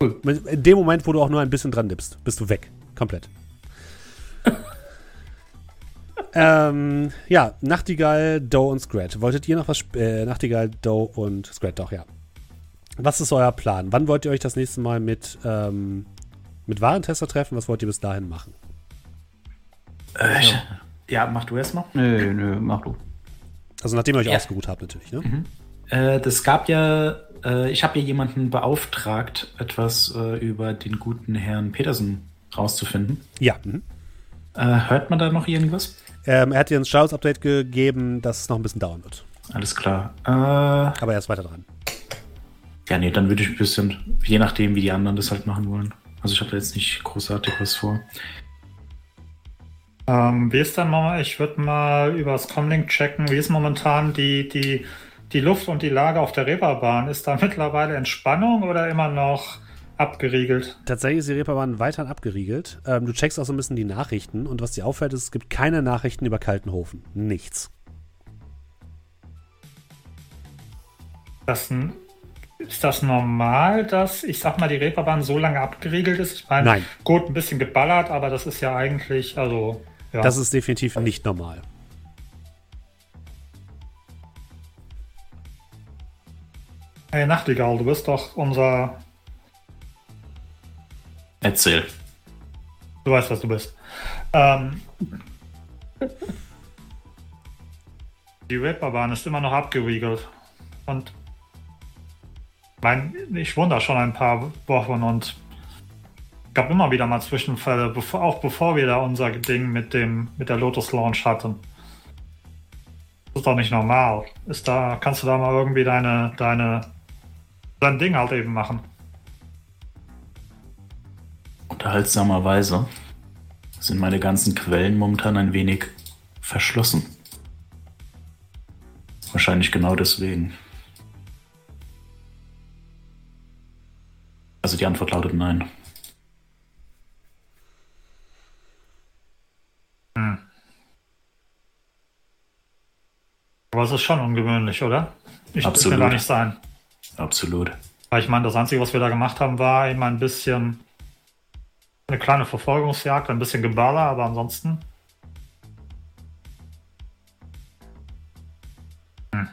Cool. In dem Moment, wo du auch nur ein bisschen dran nippst, bist du weg. Komplett. Ähm, ja, Nachtigall, Doe und Scrat. Wolltet ihr noch was? sp- Äh, Nachtigall, Doe und Scrat, doch, ja. Was ist euer Plan? Wann wollt ihr euch das nächste Mal mit, ähm, mit Warentester treffen? Was wollt ihr bis dahin machen? Äh, ja, mach du erst mal. Nö, nö, mach du. Also nachdem ihr euch Ja. ausgeruht habt, natürlich, ne? Äh, das gab ja, äh, ich habe ja jemanden beauftragt, etwas äh, über den guten Herrn Petersen rauszufinden. Ja. Mhm. Äh, hört man da noch irgendwas? Ähm, er hat dir ein Status-Update gegeben, dass es noch ein bisschen dauern wird. Alles klar. Äh, Aber er ist weiter dran. ja, nee, dann würde ich ein bisschen, je nachdem, wie die anderen das halt machen wollen. Also ich habe da jetzt nicht großartig was vor. Ähm, wie ist dann mal, ich würde mal übers Comlink checken, wie ist momentan die, die, die Luft und die Lage auf der Reeperbahn? Ist da mittlerweile Entspannung oder immer noch abgeriegelt? Tatsächlich ist die Reeperbahn weiterhin abgeriegelt. Ähm, du checkst auch so ein bisschen die Nachrichten und was dir auffällt, ist, es gibt keine Nachrichten über Kaltenhofen. Nichts. Das, n- ist das normal, dass, ich sag mal, die Reeperbahn so lange abgeriegelt ist? Ich meine, Nein. gut, ein bisschen geballert, aber das ist ja eigentlich, also, ja. Das ist definitiv nicht normal. hey, Nachtigall, du bist doch unser, Erzähl. du weißt, was du bist. Ähm, die Reeperbahn ist immer noch abgeriegelt. Und mein, ich wohne da schon ein paar Wochen und gab immer wieder mal Zwischenfälle, bevor, auch bevor wir da unser Ding mit dem mit der Lotus Launch hatten. Das ist doch nicht normal. Ist da, kannst du da mal irgendwie deine, deine, dein Ding halt eben machen? Unterhaltsamerweise sind meine ganzen Quellen momentan ein wenig verschlossen. Wahrscheinlich genau deswegen. Also die Antwort lautet nein. Aber es ist schon ungewöhnlich, oder? Ich Absolut. Das kann gar nicht sein. Absolut. Weil ich meine, das Einzige, was wir da gemacht haben, war immer ein bisschen eine kleine Verfolgungsjagd, ein bisschen Geballer, aber ansonsten. Hm.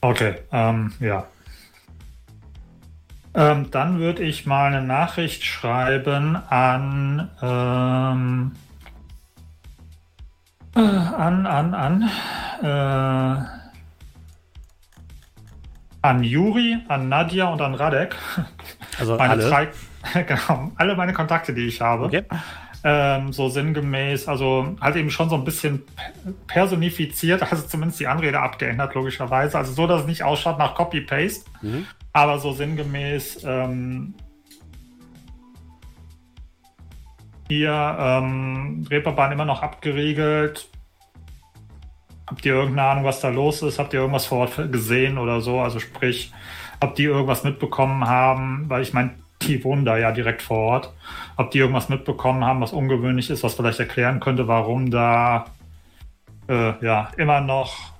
Okay, ähm, ja. Ähm, dann würde ich mal eine Nachricht schreiben an, ähm, äh, an, an, an, äh, an Juri, an Nadja und an Radek. Also Meine alle. drei, genau, alle meine Kontakte, die ich habe. Okay. Ähm, so sinngemäß, also halt eben schon so ein bisschen personifiziert, also zumindest die Anrede abgeändert, logischerweise. Also so, dass es nicht ausschaut nach Copy-Paste, Mhm. aber so sinngemäß ähm, hier ähm, Reeperbahn immer noch abgeriegelt. Habt ihr irgendeine Ahnung, was da los ist? Habt ihr irgendwas vor Ort gesehen oder so? Also sprich, ob die irgendwas mitbekommen haben, weil ich meine, die wohnen da ja direkt vor Ort. Ob die irgendwas mitbekommen haben, was ungewöhnlich ist, was vielleicht erklären könnte, warum da äh, ja immer noch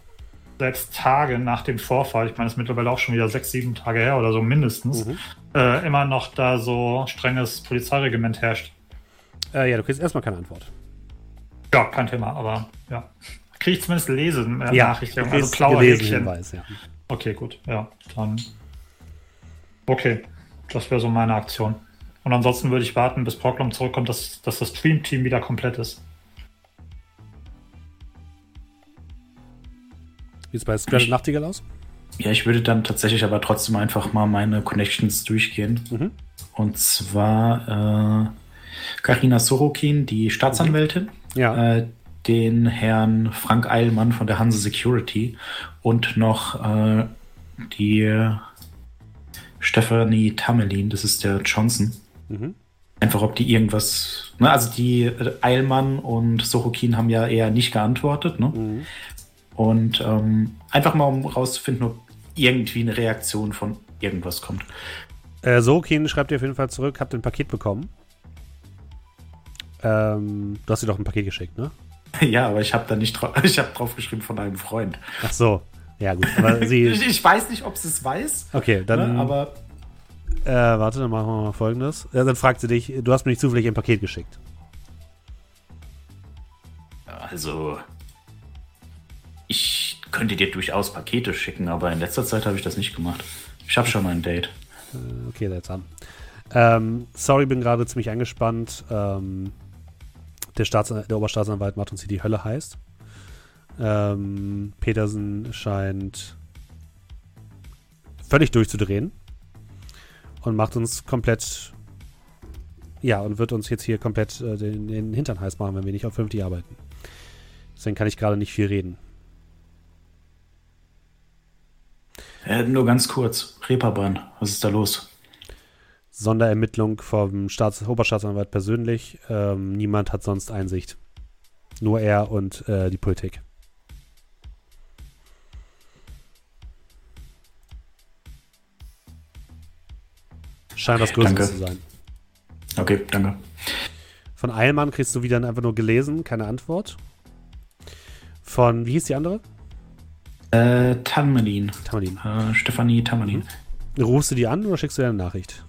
selbst Tage nach dem Vorfall, ich meine, es ist mittlerweile auch schon wieder sechs, sieben Tage her oder so mindestens, Mhm. äh, immer noch da so strenges Polizeiregiment herrscht. Äh, ja, du kriegst erstmal keine Antwort. Ja, kein Thema, aber ja. Kriege ich zumindest lesen, äh, Ja, Nachrichten, du also kriegst blaue gelesen Häkchen. Hinweis, ja. Okay, gut, ja, dann. Okay, das wäre so meine Aktion. Und ansonsten würde ich warten, bis Proclam zurückkommt, dass, dass das Stream-Team wieder komplett ist. Wie sieht es bei Scratch Nachtigall aus? Ja, ich würde dann tatsächlich aber trotzdem einfach mal meine Connections durchgehen. Mhm. Und zwar äh, Karina Sorokin, die Staatsanwältin, Ja. äh, den Herrn Frank Eilmann von der Hanse Security und noch äh, die Stephanie Tamelin, das ist der Johnson. Mhm. Einfach, ob die irgendwas. Ne, also die äh, Eilmann und Sorokin haben ja eher nicht geantwortet. Ne? Mhm. Und ähm, einfach mal, um rauszufinden, ob irgendwie eine Reaktion von irgendwas kommt. Äh, Sokin schreibt dir auf jeden Fall zurück, habt ein Paket bekommen. Ähm, du hast dir doch ein Paket geschickt, ne? ja, aber ich habe da nicht drauf, ich habe drauf geschrieben von einem Freund. Ach so. Ja, gut. Aber sie. Ich, ich weiß nicht, ob sie es weiß, Okay, dann. ne, aber äh, warte, dann machen wir mal folgendes. Ja, dann fragt sie dich, du hast mir nicht zufällig ein Paket geschickt. also ich könnte dir durchaus Pakete schicken, aber in letzter Zeit habe ich das nicht gemacht. Ich habe schon mal ein Date. Okay, seltsam. Ähm, sorry, bin gerade ziemlich angespannt. Ähm, der, Staats der Oberstaatsanwalt macht uns hier die Hölle heiß. Ähm, Petersen scheint völlig durchzudrehen und macht uns komplett, ja, und wird uns jetzt hier komplett äh, den, den Hintern heiß machen, wenn wir nicht auf 50 arbeiten. Deswegen kann ich gerade nicht viel reden. Äh, nur ganz kurz. Reeperbahn, was ist da los? Sonderermittlung vom Staats Oberstaatsanwalt persönlich. Ähm, niemand hat sonst Einsicht. Nur er und äh, die Politik. Scheint was Größeres Danke. zu sein. Okay, danke. Von Eilmann kriegst du wieder einfach nur gelesen, keine Antwort. Von, wie hieß die andere? Äh, Tamelin. Tamalin. Äh, Stefanie Tamelin. Rufst du die an oder schickst du dir eine Nachricht?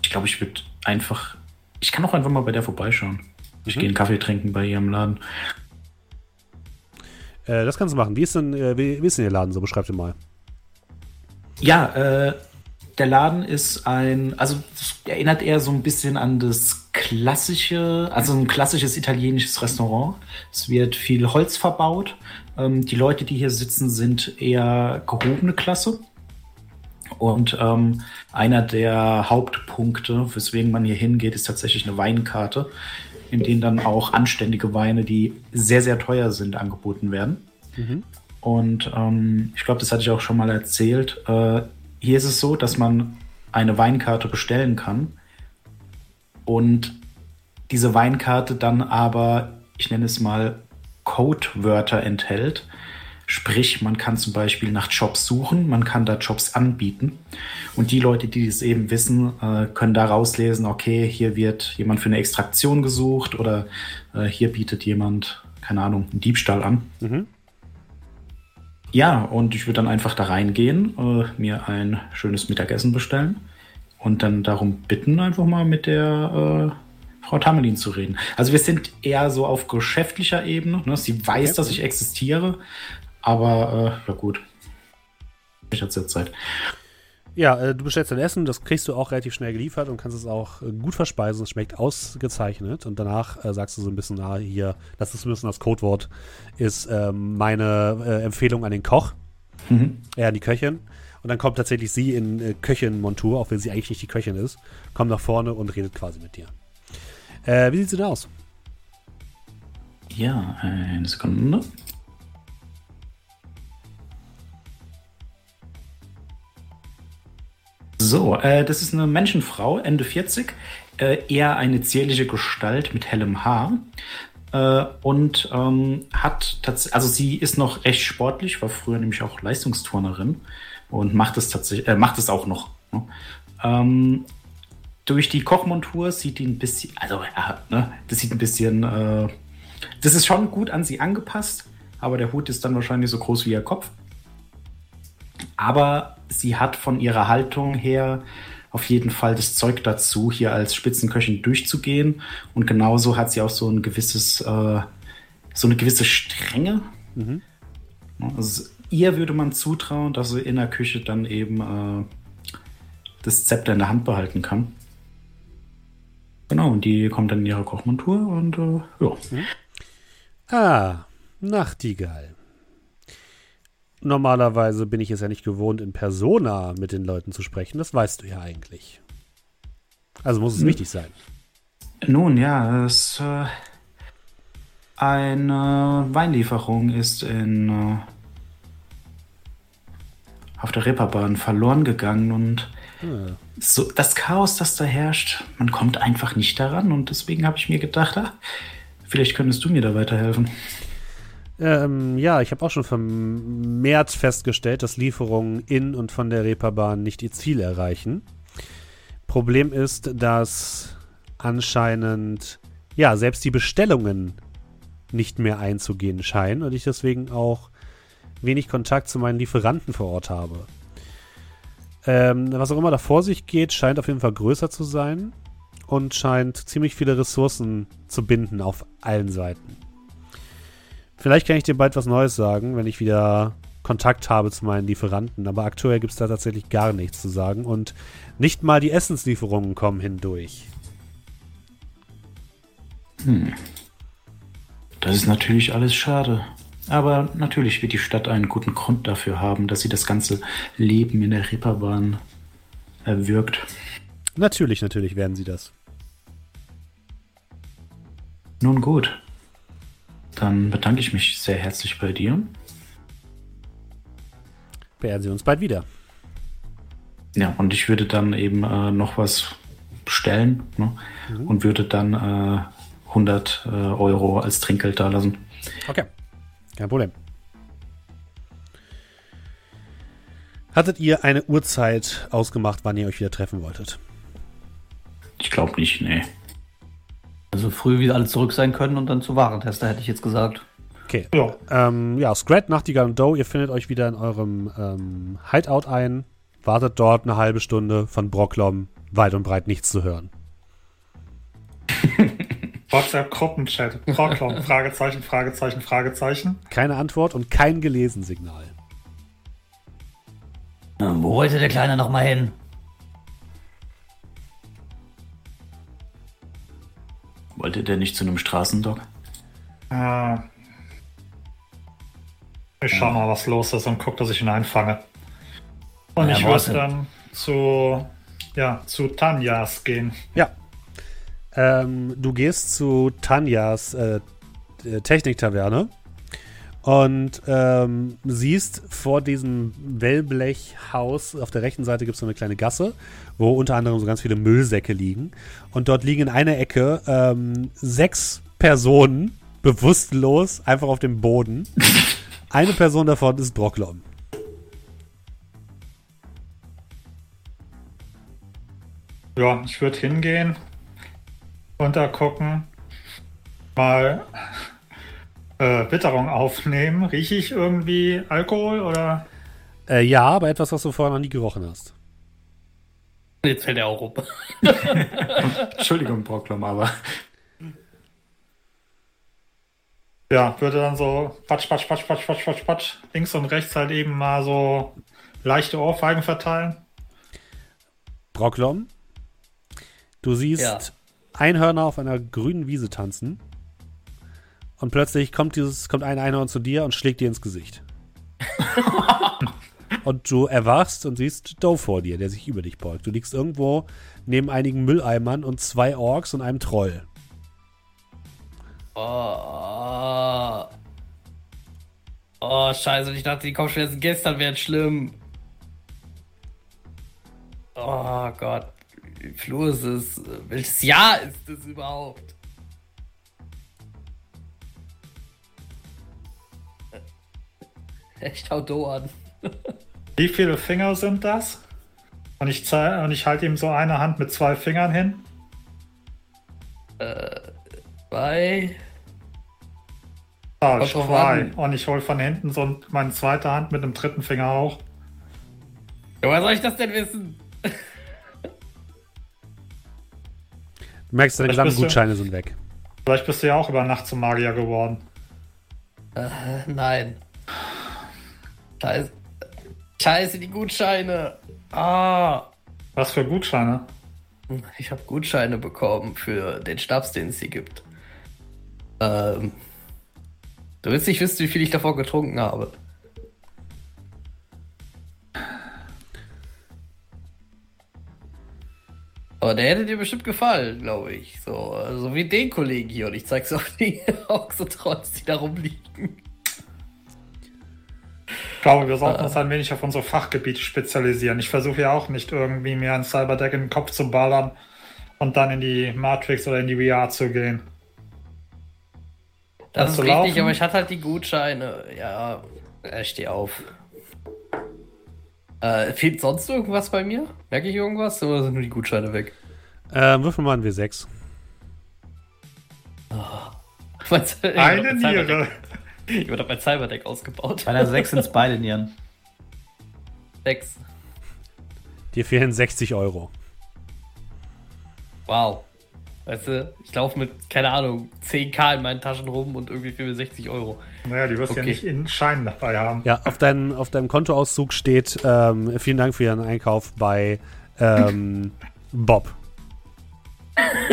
Ich glaube, ich würde einfach. Ich kann auch einfach mal bei der vorbeischauen. Ich gehe einen Kaffee trinken bei ihrem Laden. Äh, das kannst du machen. Wie ist denn, äh, wie, wie ist denn Ihr Laden so? Beschreib dir mal. Ja, äh, der Laden ist ein, also erinnert eher so ein bisschen an das klassische, also ein klassisches italienisches Restaurant. Es wird viel Holz verbaut. Ähm, die Leute, die hier sitzen, sind eher gehobene Klasse. Und ähm, einer der Hauptpunkte, weswegen man hier hingeht, ist tatsächlich eine Weinkarte, in denen dann auch anständige Weine, die sehr, sehr teuer sind, angeboten werden. Und ähm, ich glaube, das hatte ich auch schon mal erzählt. Äh, hier ist es so, dass man eine Weinkarte bestellen kann und diese Weinkarte dann aber, ich nenne es mal, Codewörter enthält. Sprich, man kann zum Beispiel nach Jobs suchen, man kann da Jobs anbieten. Und die Leute, die das eben wissen, äh, können da rauslesen, okay, hier wird jemand für eine Extraktion gesucht oder äh, hier bietet jemand, keine Ahnung, einen Diebstahl an. Mhm. Ja, und ich würde dann einfach da reingehen, äh, mir ein schönes Mittagessen bestellen und dann darum bitten, einfach mal mit der äh, Frau Tamelin zu reden. Also wir sind eher so auf geschäftlicher Ebene. Ne? Sie weiß, Okay. dass ich existiere, aber äh, ja gut. Ich hatte jetzt Zeit. Ja, äh, du bestellst dein Essen, das kriegst du auch relativ schnell geliefert und kannst es auch äh, gut verspeisen. Es schmeckt ausgezeichnet. Und danach äh, sagst du so ein bisschen, na, hier, das ist ein bisschen das Codewort, ist ähm, meine äh, Empfehlung an den Koch, Mhm. äh, an die Köchin. Und dann kommt tatsächlich sie in äh, Köchin-Montur, auch wenn sie eigentlich nicht die Köchin ist, kommt nach vorne und redet quasi mit dir. Wie sieht's denn aus? Ja, eine Sekunde. So, äh, das ist eine Menschenfrau, Ende 40, äh, eher eine zierliche Gestalt mit hellem Haar. Äh, und ähm, hat tatsächlich, also sie ist noch recht sportlich, war früher nämlich auch Leistungsturnerin und macht es tatsächlich, äh, macht es auch noch. Ne? Ähm, durch die Kochmontur sieht die ein bisschen, also ja, ne, das sieht ein bisschen, äh, das ist schon gut an sie angepasst, aber der Hut ist dann wahrscheinlich so groß wie ihr Kopf. Aber sie hat von ihrer Haltung her auf jeden Fall das Zeug dazu, hier als Spitzenköchin durchzugehen. Und genauso hat sie auch so ein gewisses, äh, so eine gewisse Strenge. Mhm. Also ihr würde man zutrauen, dass sie in der Küche dann eben äh, das Zepter in der Hand behalten kann. Genau, und die kommt dann in ihre Kochmontur und äh, ja. Ah, Nachtigall. Normalerweise bin ich es ja nicht gewohnt, in Persona mit den Leuten zu sprechen. Das weißt du ja eigentlich. Also muss es Hm. wichtig sein. Nun ja, es äh, eine Weinlieferung ist in äh, auf der Reeperbahn verloren gegangen und so das Chaos, das da herrscht, man kommt einfach nicht daran und deswegen habe ich mir gedacht, ah, vielleicht könntest du mir da weiterhelfen. Ähm, ja, ich habe auch schon vermehrt festgestellt, dass Lieferungen in und von der Reeperbahn nicht ihr Ziel erreichen. Problem ist, dass anscheinend ja selbst die Bestellungen nicht mehr einzugehen scheinen und ich deswegen auch wenig Kontakt zu meinen Lieferanten vor Ort habe. Ähm, was auch immer da vor sich geht, scheint auf jeden Fall größer zu sein und scheint ziemlich viele Ressourcen zu binden auf allen Seiten. Vielleicht kann ich dir bald was Neues sagen, wenn ich wieder Kontakt habe zu meinen Lieferanten, aber aktuell gibt es da tatsächlich gar nichts zu sagen und nicht mal die Essenslieferungen kommen hindurch. Hm. Das ist natürlich alles schade. Aber natürlich wird die Stadt einen guten Grund dafür haben, dass sie das ganze Leben in der Reeperbahn erwirkt. Natürlich, natürlich werden sie das. Nun gut. Dann bedanke ich mich sehr herzlich bei dir. Beehren Sie uns bald wieder. Ja, und ich würde dann eben äh, noch was bestellen ne? Mhm. und würde dann äh, 100 äh, Euro als Trinkgeld da lassen. Okay, kein Problem. Hattet ihr eine Uhrzeit ausgemacht, wann ihr euch wieder treffen wolltet? Ich glaube nicht, nee. Also früh wie alle zurück sein können und dann zu Warentester, hätte ich jetzt gesagt. Okay. Ja. Ähm, ja, Scrat, Nachtigall und Doe, ihr findet euch wieder in eurem ähm, Hideout ein, wartet dort eine halbe Stunde von Brocklom, weit und breit nichts zu hören. WhatsApp-Gruppenchat. Procklom. Fragezeichen, Fragezeichen, Fragezeichen. Keine Antwort und kein Gelesensignal. Na, wo wollte der Kleine noch mal hin? Wollte der nicht zu einem Straßendock? Äh, ich schau mal, was los ist und guck, dass ich ihn einfange. Und Ja, ich würde dann zu, ja, zu Tanjas gehen. Ja. Ähm, du gehst zu Tanjas äh, äh, Techniktaverne und ähm, siehst vor diesem Wellblechhaus auf der rechten Seite gibt es so eine kleine Gasse, wo unter anderem so ganz viele Müllsäcke liegen. Und dort liegen in einer Ecke ähm, sechs Personen bewusstlos einfach auf dem Boden. Eine Person davon ist Brocklom. Ja, ich würde hingehen, runtergucken, mal äh, Witterung aufnehmen. Rieche ich irgendwie Alkohol oder? Äh, ja, aber etwas, was du vorher noch nie gerochen hast. Jetzt fällt er auch um. Entschuldigung, Brocklom, aber Ja, würde dann so patsch, patsch, patsch, patsch, patsch, patsch, patsch, links und rechts halt eben mal so leichte Ohrfeigen verteilen. Brocklom, du siehst Ja. Einhörner auf einer grünen Wiese tanzen und plötzlich kommt dieses kommt ein Einhorn zu dir und schlägt dir ins Gesicht. und du erwachst und siehst Doe vor dir, der sich über dich beugt. Du liegst irgendwo neben einigen Mülleimern und zwei Orks und einem Troll. Oh, oh, scheiße. Ich dachte, die Kopfschmerzen gestern wären schlimm. Oh Gott. Wie Flur ist es? Welches Jahr ist es überhaupt? Ich hau Do an. Wie viele Finger sind das? Und ich, zei- und ich halte ihm so eine Hand mit zwei Fingern hin. Zwei. Falsch, zwei. Und ich hole von hinten so meine zweite Hand mit dem dritten Finger auch. Ja, woher soll ich das denn wissen? Du merkst, deine gesamten? Gutscheine sind weg. Vielleicht bist du ja auch über Nacht zum Magier geworden. Äh, nein. Scheiße. Scheiße, die Gutscheine. Ah. Was für Gutscheine? Ich habe Gutscheine bekommen für den Schnaps, den es hier gibt. Ähm, du willst nicht wissen, wie viel ich davor getrunken habe. Aber der hätte dir bestimmt gefallen, glaube ich. So, so wie den Kollegen hier. Und ich zeig's auf die Oxotrons, die da rumliegen. Ich glaube, wir sollten uns ein wenig auf unsere Fachgebiete spezialisieren. Ich versuche ja auch nicht irgendwie mir ein Cyberdeck in den Kopf zu ballern und dann in die Matrix oder in die VR zu gehen. Das Kannst ist richtig, laufen? aber ich hatte halt die Gutscheine. Ja, ich steh auf. Äh, fehlt sonst irgendwas bei mir? Merke ich irgendwas? Oder sind nur die Gutscheine weg? Ähm, würfel mal ein W6. Meinst du, ich Eine Niere. Ich wurde mein Cyberdeck ausgebaut. Bei einer 6 sind es beide Nieren. Sechs. Dir fehlen 60 Euro. Wow. Weißt du, ich laufe mit, keine Ahnung, 10k in meinen Taschen rum und irgendwie fehlen mir 60 Euro. Naja, die wirst du Okay. ja nicht in Schein dabei haben. Ja, auf, dein, auf deinem Kontoauszug steht, ähm, vielen Dank für Ihren Einkauf bei ähm, Bob.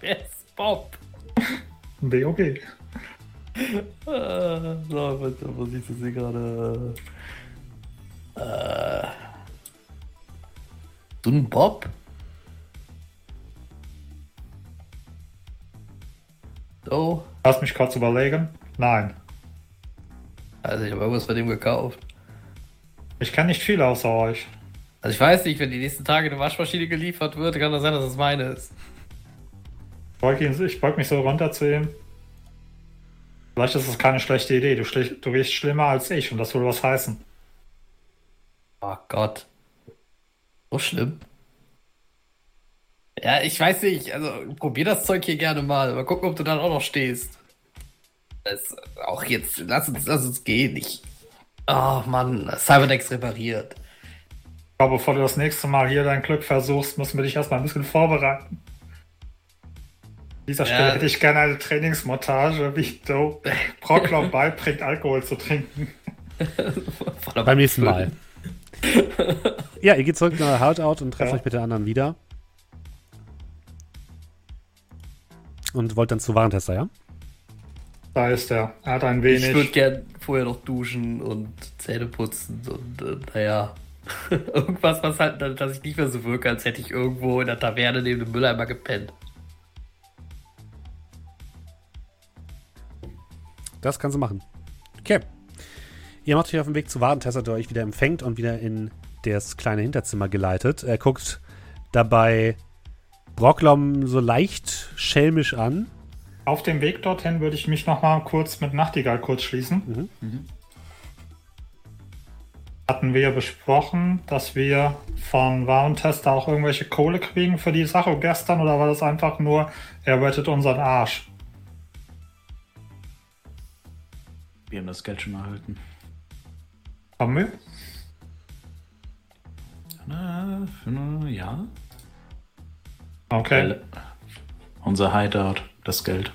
Wer ist Bob? BOB. Äh, so, was, was siehst du sie gerade? Äh. Ein Bob? So. Lass mich kurz überlegen. Nein. Also ich habe irgendwas bei dem gekauft. Ich kenne nicht viel außer euch. Also ich weiß nicht, wenn die nächsten Tage eine Waschmaschine geliefert wird, kann das sein, dass es meine ist. Ich beug, ihn, ich beug mich so runter zu ihm. Vielleicht ist es keine schlechte Idee. Du, schlich- du riechst schlimmer als ich und das würde was heißen. Oh Gott. So schlimm. Ja, ich weiß nicht. Also probier das Zeug hier gerne mal. Mal gucken, ob du dann auch noch stehst. Das, auch jetzt, lass uns, lass uns gehen. Ich. Oh Mann, Cyberdex repariert. Glaube, bevor du das nächste Mal hier dein Glück versuchst, müssen wir dich erstmal ein bisschen vorbereiten. Dieser Stelle Ja. hätte ich gerne eine Trainingsmontage, wie Joe Proclom beibringt, Alkohol zu trinken. Beim nächsten Mal. ja, ihr geht zurück nach Hideout und trefft Ja. euch mit den anderen wieder. Und wollt dann zu Warentester, ja? Da ist er. Er hat ein Ich würde wenig. gern vorher noch duschen und Zähne putzen und äh, naja. Irgendwas, was halt, dass ich nicht mehr so wirke, als hätte ich irgendwo in der Taverne neben dem Mülleimer gepennt. Das kannst du machen. Okay. Ihr macht euch auf den Weg zu Warentester, der euch wieder empfängt und wieder in das kleine Hinterzimmer geleitet. Er guckt dabei Brocklom so leicht schelmisch an. Auf dem Weg dorthin würde ich mich noch mal kurz mit Nachtigall kurz schließen. Hatten wir besprochen, dass wir von Warentester auch irgendwelche Kohle kriegen für die Sache gestern oder war das einfach nur, er rettet unseren Arsch? Wir haben das Geld schon erhalten. Haben wir? Na, na, ja. Okay. Weil unser Hideout, das Geld.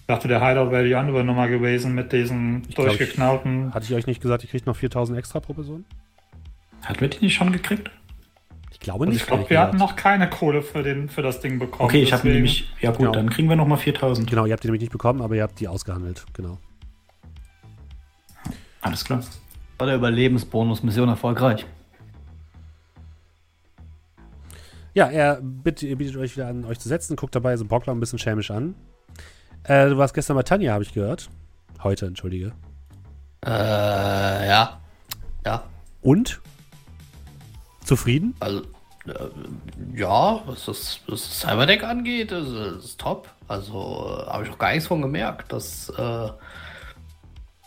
Ich dachte, der Hideout wäre die andere Nummer gewesen mit diesen glaub, ich- durchgeknallten. Hatte ich euch nicht gesagt, ihr kriegt noch 4000 extra pro Person? Hatten wir die nicht schon gekriegt? Ich glaube Und nicht. ich glaube, wir hatten noch keine Kohle für, den, für das Ding bekommen. Okay, ich habe nämlich. Ja, gut, Genau. dann kriegen wir nochmal 4000. Genau, ihr habt die nämlich nicht bekommen, aber ihr habt die ausgehandelt. Genau. Alles klar. War der Überlebensbonus Mission erfolgreich. Ja, er bittet, bietet euch wieder an, euch zu setzen, guckt dabei so Brockler ein bisschen schelmisch an. Äh, du warst gestern bei Tanja, habe ich gehört. Heute, entschuldige. Äh, ja. Ja. Und? Zufrieden? Also, ja, was das, was das Cyberdeck angeht, ist, ist top. Also, äh, habe ich auch gar nichts von gemerkt. Das, äh,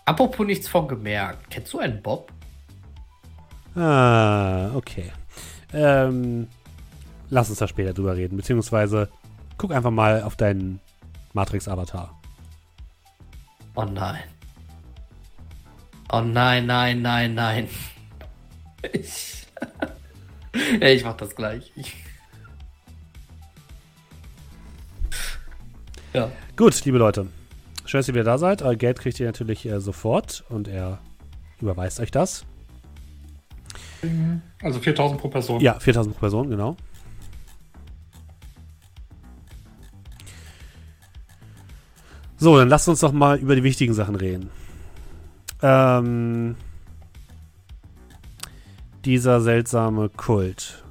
apropos nichts von gemerkt. Kennst du einen Bob? Ah, okay. Ähm, lass uns da später drüber reden. Beziehungsweise guck einfach mal auf deinen Matrix-Avatar. Oh nein. Oh nein, nein, nein, nein. Ich, ja, ich mach das gleich. Ich, ja. Gut, liebe Leute. Schön, dass ihr wieder da seid. Euer Geld kriegt ihr natürlich äh, sofort und er überweist euch das. Also 4000 pro Person. Ja, 4000 pro Person, genau. So, dann lasst uns doch mal über die wichtigen Sachen reden. Ähm, dieser seltsame Kult?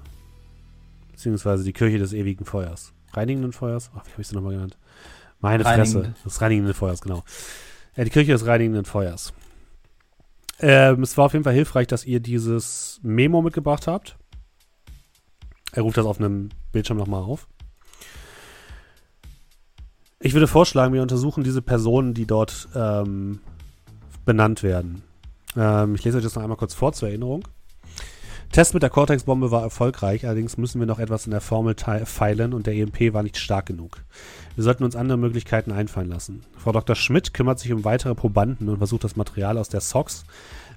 Beziehungsweise die Kirche des ewigen Feuers. Reinigenden Feuers? Ach, wie habe ich sie nochmal genannt? Meine Fresse. Das reinigende Feuers, genau. Ja, die Kirche des reinigenden Feuers. Ähm, es war auf jeden Fall hilfreich, dass ihr dieses Memo mitgebracht habt. Er ruft das auf einem Bildschirm nochmal auf. Ich würde vorschlagen, wir untersuchen diese Personen, die dort ähm, benannt werden. Ähm, ich lese euch das noch einmal kurz vor zur Erinnerung. Test mit der Cortex-Bombe war erfolgreich, allerdings müssen wir noch etwas in der Formel feilen und der EMP war nicht stark genug. Wir sollten uns andere Möglichkeiten einfallen lassen. Frau Dr. Schmidt kümmert sich um weitere Probanden und versucht das Material aus der SOX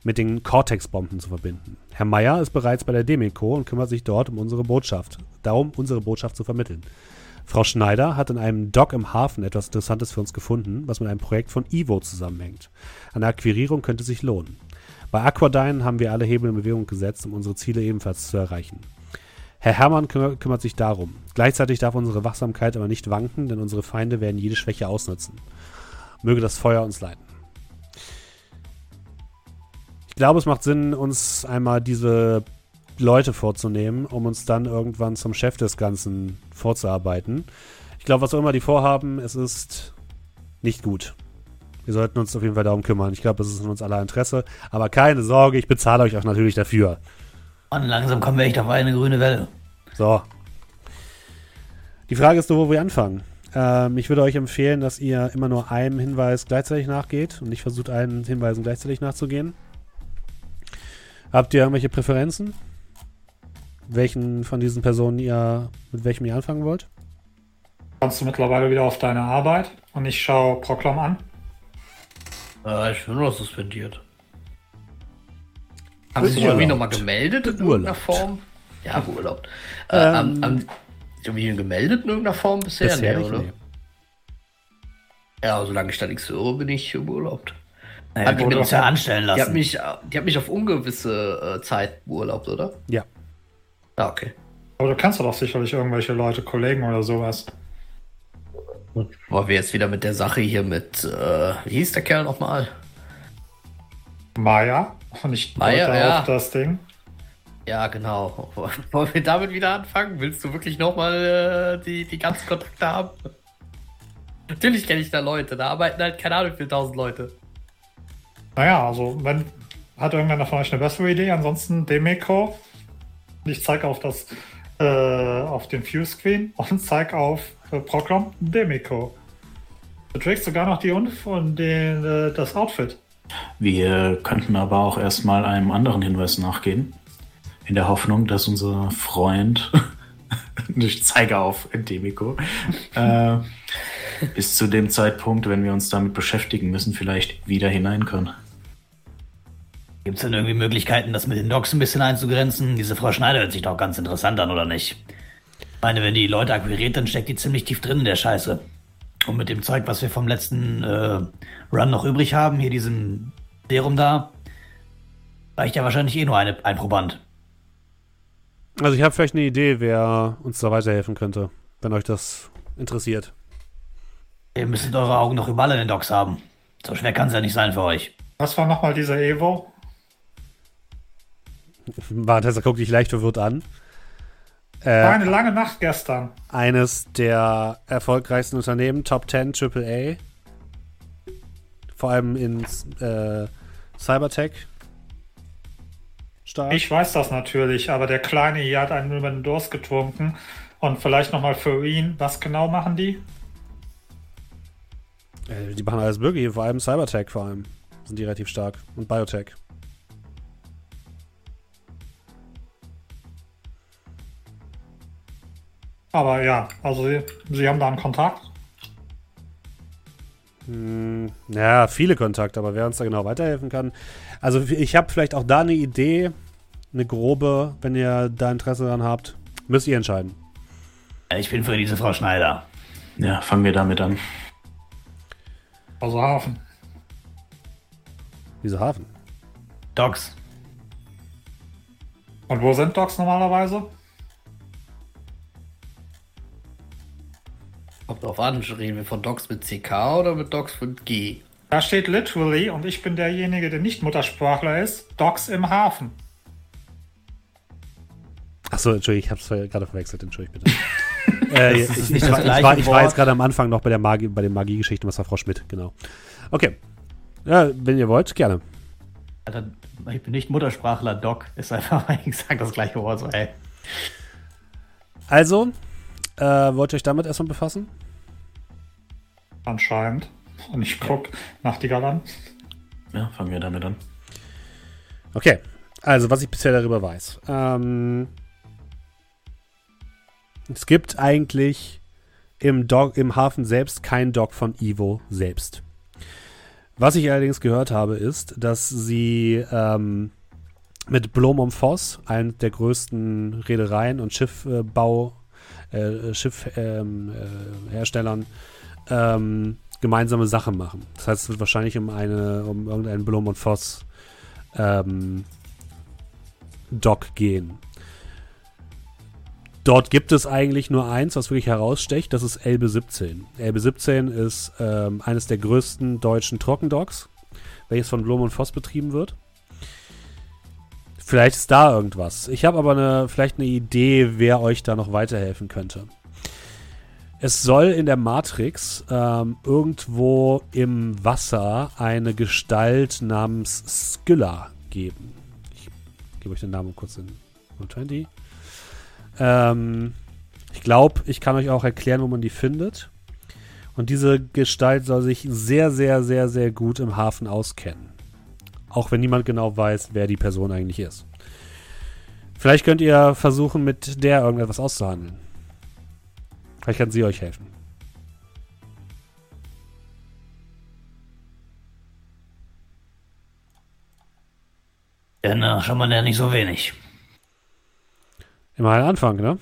mit den Cortex-Bomben zu verbinden. Herr Meyer ist bereits bei der Demeco und kümmert sich dort um unsere Botschaft, darum unsere Botschaft zu vermitteln. Frau Schneider hat in einem Dock im Hafen etwas Interessantes für uns gefunden, was mit einem Projekt von Ivo zusammenhängt. Eine Akquirierung könnte sich lohnen. Bei Aquadyne haben wir alle Hebel in Bewegung gesetzt, um unsere Ziele ebenfalls zu erreichen. Herr Herrmann kümmer kümmert sich darum. Gleichzeitig darf unsere Wachsamkeit aber nicht wanken, denn unsere Feinde werden jede Schwäche ausnutzen. Möge das Feuer uns leiten. Ich glaube, es macht Sinn, uns einmal diese Leute vorzunehmen, um uns dann irgendwann zum Chef des Ganzen vorzuarbeiten. Ich glaube, was auch immer die vorhaben, es ist nicht gut. Wir sollten uns auf jeden Fall darum kümmern. Ich glaube, es ist in uns aller Interesse. Aber keine Sorge, ich bezahle euch auch natürlich dafür. Mann, langsam kommen wir echt auf eine grüne Welle. So. Die Frage ist nur, wo wir anfangen. Ähm, ich würde euch empfehlen, dass ihr immer nur einem Hinweis gleichzeitig nachgeht und nicht versucht, allen Hinweisen gleichzeitig nachzugehen. Habt ihr irgendwelche Präferenzen? Welchen von diesen Personen ihr, mit welchem ihr anfangen wollt? Kommst du mittlerweile wieder auf deine Arbeit und ich schaue Proklam an? Äh, ich bin nur suspendiert. Haben Sie sich irgendwie nochmal gemeldet in irgendeiner. Form? Ja, beurlaubt. Äh, Ähm, haben, haben Sie irgendwie gemeldet in irgendeiner Form bisher? Bisher Nee, nicht, oder? nee. Ja, solange ich da nichts höre, bin ich beurlaubt. Naja, Hat uns mir- ja anstellen Die hat, lassen. mich, die hat mich auf ungewisse äh, Zeit beurlaubt, oder? Ja. Ja, okay. Aber du kennst doch sicherlich irgendwelche Leute, Kollegen oder sowas. Wollen wir jetzt wieder mit der Sache hier mit, äh, wie hieß der Kerl nochmal? Maya. Und ich Maya, ja. auf das Ding. Ja, genau. Wollen wir damit wieder anfangen? Willst du wirklich nochmal äh, die, die ganzen Kontakte haben? Natürlich kenne ich da Leute, da arbeiten halt keine Ahnung wie viele tausend Leute. Naja, also wenn hat irgendeiner von euch eine bessere Idee, ansonsten Demeco. Ich zeige auf das äh, auf den Fuse Screen und zeige auf äh, Proklam Demeco. Du trägst sogar noch die Uniform, den, äh, das Outfit. Wir könnten aber auch erstmal einem anderen Hinweis nachgehen. In der Hoffnung, dass unser Freund, ich zeige auf Endemico, äh, bis zu dem Zeitpunkt, wenn wir uns damit beschäftigen müssen, vielleicht wieder hinein kann. Gibt es denn irgendwie Möglichkeiten, das mit den Docs ein bisschen einzugrenzen? Diese Frau Schneider hört sich doch ganz interessant an, oder nicht? Ich meine, wenn die Leute akquiriert, dann steckt die ziemlich tief drin in der Scheiße. Und mit dem Zeug, was wir vom letzten äh, Run noch übrig haben, hier diesem Serum da, reicht ja wahrscheinlich eh nur eine, ein Proband. Also ich habe vielleicht eine Idee, wer uns da weiterhelfen könnte, wenn euch das interessiert. Ihr müsstet eure Augen noch überall in den Docs haben. So schwer kann es ja nicht sein für euch. Was war nochmal dieser Evo? Bartester guckt dich leicht verwirrt an. War Äh, eine lange Nacht gestern. eines der erfolgreichsten Unternehmen, Top 10 AAA. Vor allem in äh, Cybertech. Stark. Ich weiß das natürlich, aber der Kleine hier hat einen über den Durst getrunken. Und vielleicht nochmal für ihn, was genau machen die? Äh, die machen alles mögliche, vor allem Cybertech vor allem. Sind die relativ stark. Und Biotech. Aber ja, also sie, sie haben da einen Kontakt. Hm, ja, viele Kontakte, aber wer uns da genau weiterhelfen kann. Also ich habe vielleicht auch da eine Idee, eine grobe, wenn ihr da Interesse daran habt. Müsst ihr entscheiden. Ich bin für diese Frau Schneider. Ja, fangen wir damit an. Also Hafen. Dieser Hafen. Docs. Und wo sind Docs normalerweise? Kommt drauf an, reden wir von Docs mit CK oder mit Docs mit G? Da steht literally, und ich bin derjenige, der nicht Muttersprachler ist, Docs im Hafen. Achso, Entschuldigung, ich habe es gerade verwechselt, Entschuldigung bitte. äh, ich, ich, ich, war, ich war jetzt gerade am Anfang noch bei der Magie, bei den Magie-Geschichten, was war Frau Schmidt, genau. Okay. Ja, wenn ihr wollt, gerne. Alter, ich bin nicht Muttersprachler, Doc. Ist einfach, ich sag das gleiche Wort so, ey. Also, äh, wollt ihr euch damit erstmal befassen? Anscheinend. Und ich guck Nachtigall an. Ja, fangen wir damit an. Okay, also was ich bisher darüber weiß. Ähm, es gibt eigentlich im, Dock, im Hafen selbst kein Dock von Ivo selbst. Was ich allerdings gehört habe, ist, dass sie ähm, mit Blom und Voss, einem der größten Reedereien und Schiffbau, äh, Schiffherstellern, äh, Herstellern, ähm, gemeinsame Sachen machen. Das heißt, es wird wahrscheinlich um eine, um irgendeinen Blom und Voss ähm, Dock gehen. Dort gibt es eigentlich nur eins, was wirklich herausstecht, das ist Elbe 17. Elbe 17 ist ähm, eines der größten deutschen Trockendocks, welches von Blom und Voss betrieben wird. Vielleicht ist da irgendwas. Ich habe aber eine, vielleicht eine Idee, wer euch da noch weiterhelfen könnte. Es soll in der Matrix ähm, irgendwo im Wasser eine Gestalt namens Skylla geben. Ich gebe euch den Namen kurz in 120. Ähm, ich glaube, ich kann euch auch erklären, wo man die findet. Und diese Gestalt soll sich sehr, sehr, sehr, sehr gut im Hafen auskennen. Auch wenn niemand genau weiß, wer die Person eigentlich ist. Vielleicht könnt ihr versuchen, mit der irgendetwas auszuhandeln. Vielleicht kann sie euch helfen. Ja, na, schon mal ja nicht so wenig. Immer ein Anfang, ne?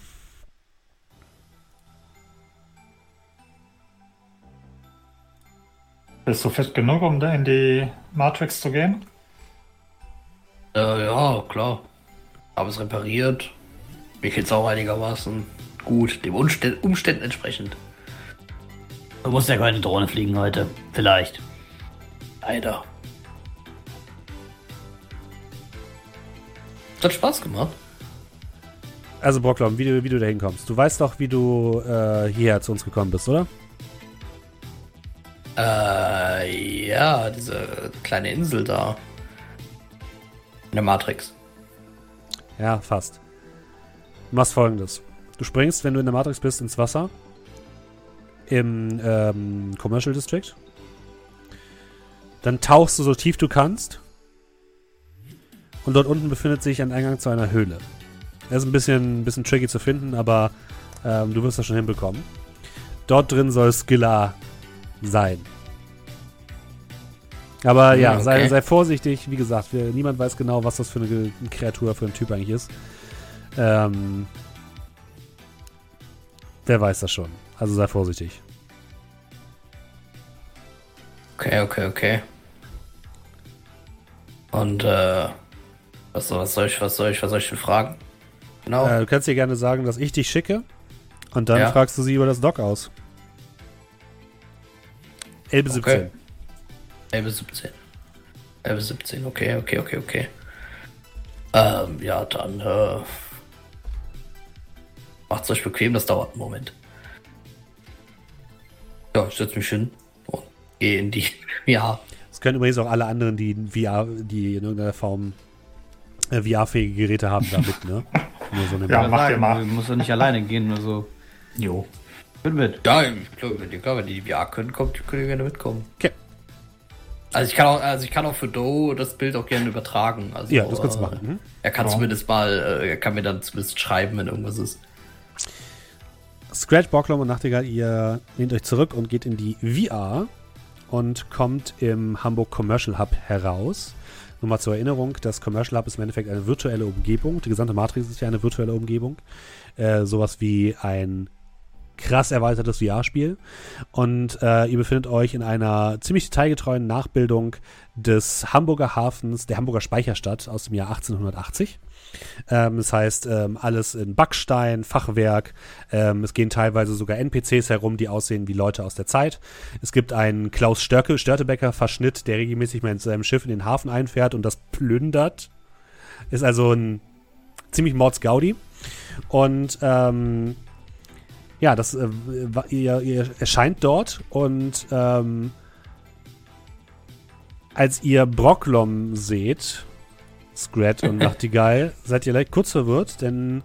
Bist du fit genug, um da in die Matrix zu gehen? Äh, ja, klar. Habe es repariert. Mir geht's auch einigermaßen gut, dem Umständen, Umständen entsprechend. Du musst ja keine Drohne fliegen heute. Vielleicht. Leider. Das hat Spaß gemacht. Also, Brocklom, wie du, wie du da hinkommst. Du weißt doch, wie du äh, hierher zu uns gekommen bist, oder? Äh, ja, diese kleine Insel da. In der Matrix. Ja, fast. Du machst folgendes. Du springst, wenn du in der Matrix bist, ins Wasser. Im ähm, Commercial District. Dann tauchst du so tief du kannst. Und dort unten befindet sich ein Eingang zu einer Höhle. Er ist ein bisschen, ein bisschen tricky zu finden, aber ähm, du wirst das schon hinbekommen. Dort drin soll Skilla sein. Aber ja, Hm, sei, okay. sei vorsichtig. Wie gesagt, wir, niemand weiß genau, was das für eine Kreatur, für ein Typ eigentlich ist. Ähm, wer weiß das schon. Also sei vorsichtig. Okay, okay, okay. Und, äh, was, was soll ich, was soll ich, was soll ich denn fragen? Genau. Äh, du kannst dir gerne sagen, dass ich dich schicke. Und dann Ja. fragst du sie über das Dock aus. Elbe 17. Okay. 11 17. 11 17, okay, okay, okay, okay. Ähm, ja, dann, äh, macht's euch bequem, das dauert einen Moment. Ja, ich setz mich hin und gehe in die, ja, Das können übrigens auch alle anderen, die VR, die in irgendeiner Form äh, VR-fähige Geräte haben, da mit, ne? Nur so eine Ja, mach dir Du mal. musst ja nicht alleine gehen, also. Jo. Bin mit. Ja, ich glaube, wenn die, klar, wenn die VR können, kommt, können die gerne mitkommen. Okay. Also ich kann auch, also ich kann auch für Doe das Bild auch gerne übertragen. Also, Ja, das kannst du machen. Mhm. Er kann Ja. zumindest mal, äh, er kann mir dann zumindest schreiben, wenn irgendwas ist. Scratch, Borglum und Nachtigall, ihr lehnt euch zurück und geht in die VR und kommt im Hamburg Commercial Hub heraus. Nur mal zur Erinnerung, das Commercial Hub ist im Endeffekt eine virtuelle Umgebung. Die gesamte Matrix ist ja eine virtuelle Umgebung. Äh, sowas wie ein krass erweitertes VR-Spiel. Und äh, ihr befindet euch in einer ziemlich detailgetreuen Nachbildung des Hamburger Hafens, der Hamburger Speicherstadt aus dem Jahr 1880. Ähm, das heißt, ähm, alles in Backstein, Fachwerk. Ähm, es gehen teilweise sogar NPCs herum, die aussehen wie Leute aus der Zeit. Es gibt einen Klaus Störke, Störtebecker-Verschnitt, der regelmäßig mal in seinem Schiff in den Hafen einfährt und das plündert. Ist also ein ziemlich Mordsgaudi. Und ähm, ja, das, äh, ihr, ihr erscheint dort und ähm, als ihr Brocklom seht, Scrat und Nachtigall, seid ihr leicht kurz verwirrt, denn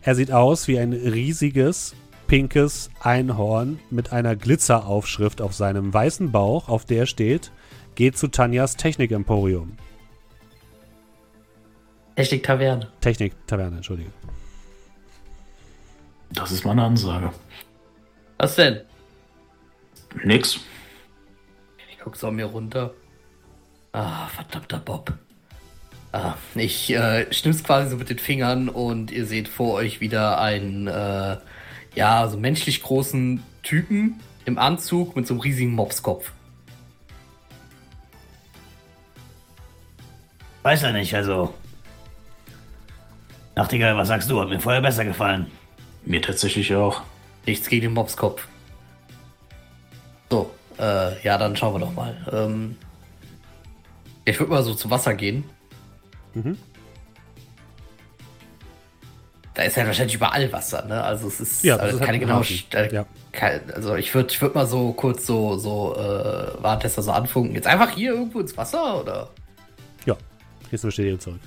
er sieht aus wie ein riesiges, pinkes Einhorn mit einer Glitzeraufschrift auf seinem weißen Bauch, auf der steht, geht zu Tanjas Technik-Emporium. Technik Taverne. Technik-Taverne, entschuldige. Das ist meine Ansage. Was denn? Nix. Ich guck so an mir runter. Ah, verdammter Bob. Ah, ich äh, schnipp's quasi so mit den Fingern und ihr seht vor euch wieder einen, äh, ja, so menschlich großen Typen im Anzug mit so einem riesigen Mopskopf. Weiß er nicht, also. Nachtigall, was sagst du? Hat mir vorher besser gefallen. Mir tatsächlich auch. Nichts gegen den Mopskopf. So, äh, ja, dann schauen wir doch mal. Ähm, ich würde mal so zu Wasser gehen. Mhm. Da ist ja wahrscheinlich überall Wasser, ne? Also es ist, Ja, also ist halt keine ein genaue. St- äh, Ja. Also ich würde ich würd mal so kurz so, so äh, Warntester so anfunken. Jetzt einfach hier irgendwo ins Wasser, oder? Ja, jetzt eine Bestätigung zurück.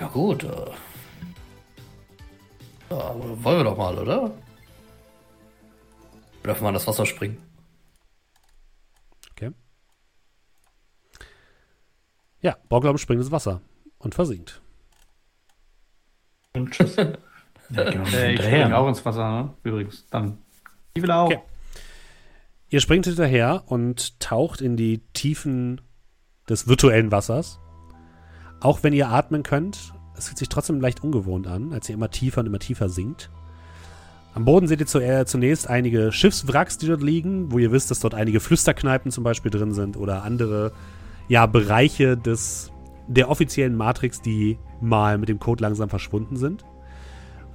Ja gut. Äh, ja, wollen wir doch mal, oder? Wir dürfen mal in das Wasser springen. Okay. Ja, Brocklom springt ins Wasser und versinkt. Und tschüss. Ja, Äh, ich springe auch ins Wasser, ne? Übrigens. Dann. Ich will auch. Okay. Ihr springt hinterher und taucht in die Tiefen des virtuellen Wassers. Auch wenn ihr atmen könnt, es fühlt sich trotzdem leicht ungewohnt an, als ihr immer tiefer und immer tiefer sinkt. Am Boden seht ihr äh, zunächst einige Schiffswracks, die dort liegen, wo ihr wisst, dass dort einige Flüsterkneipen zum Beispiel drin sind oder andere ja, Bereiche des, der offiziellen Matrix, die mal mit dem Code langsam verschwunden sind.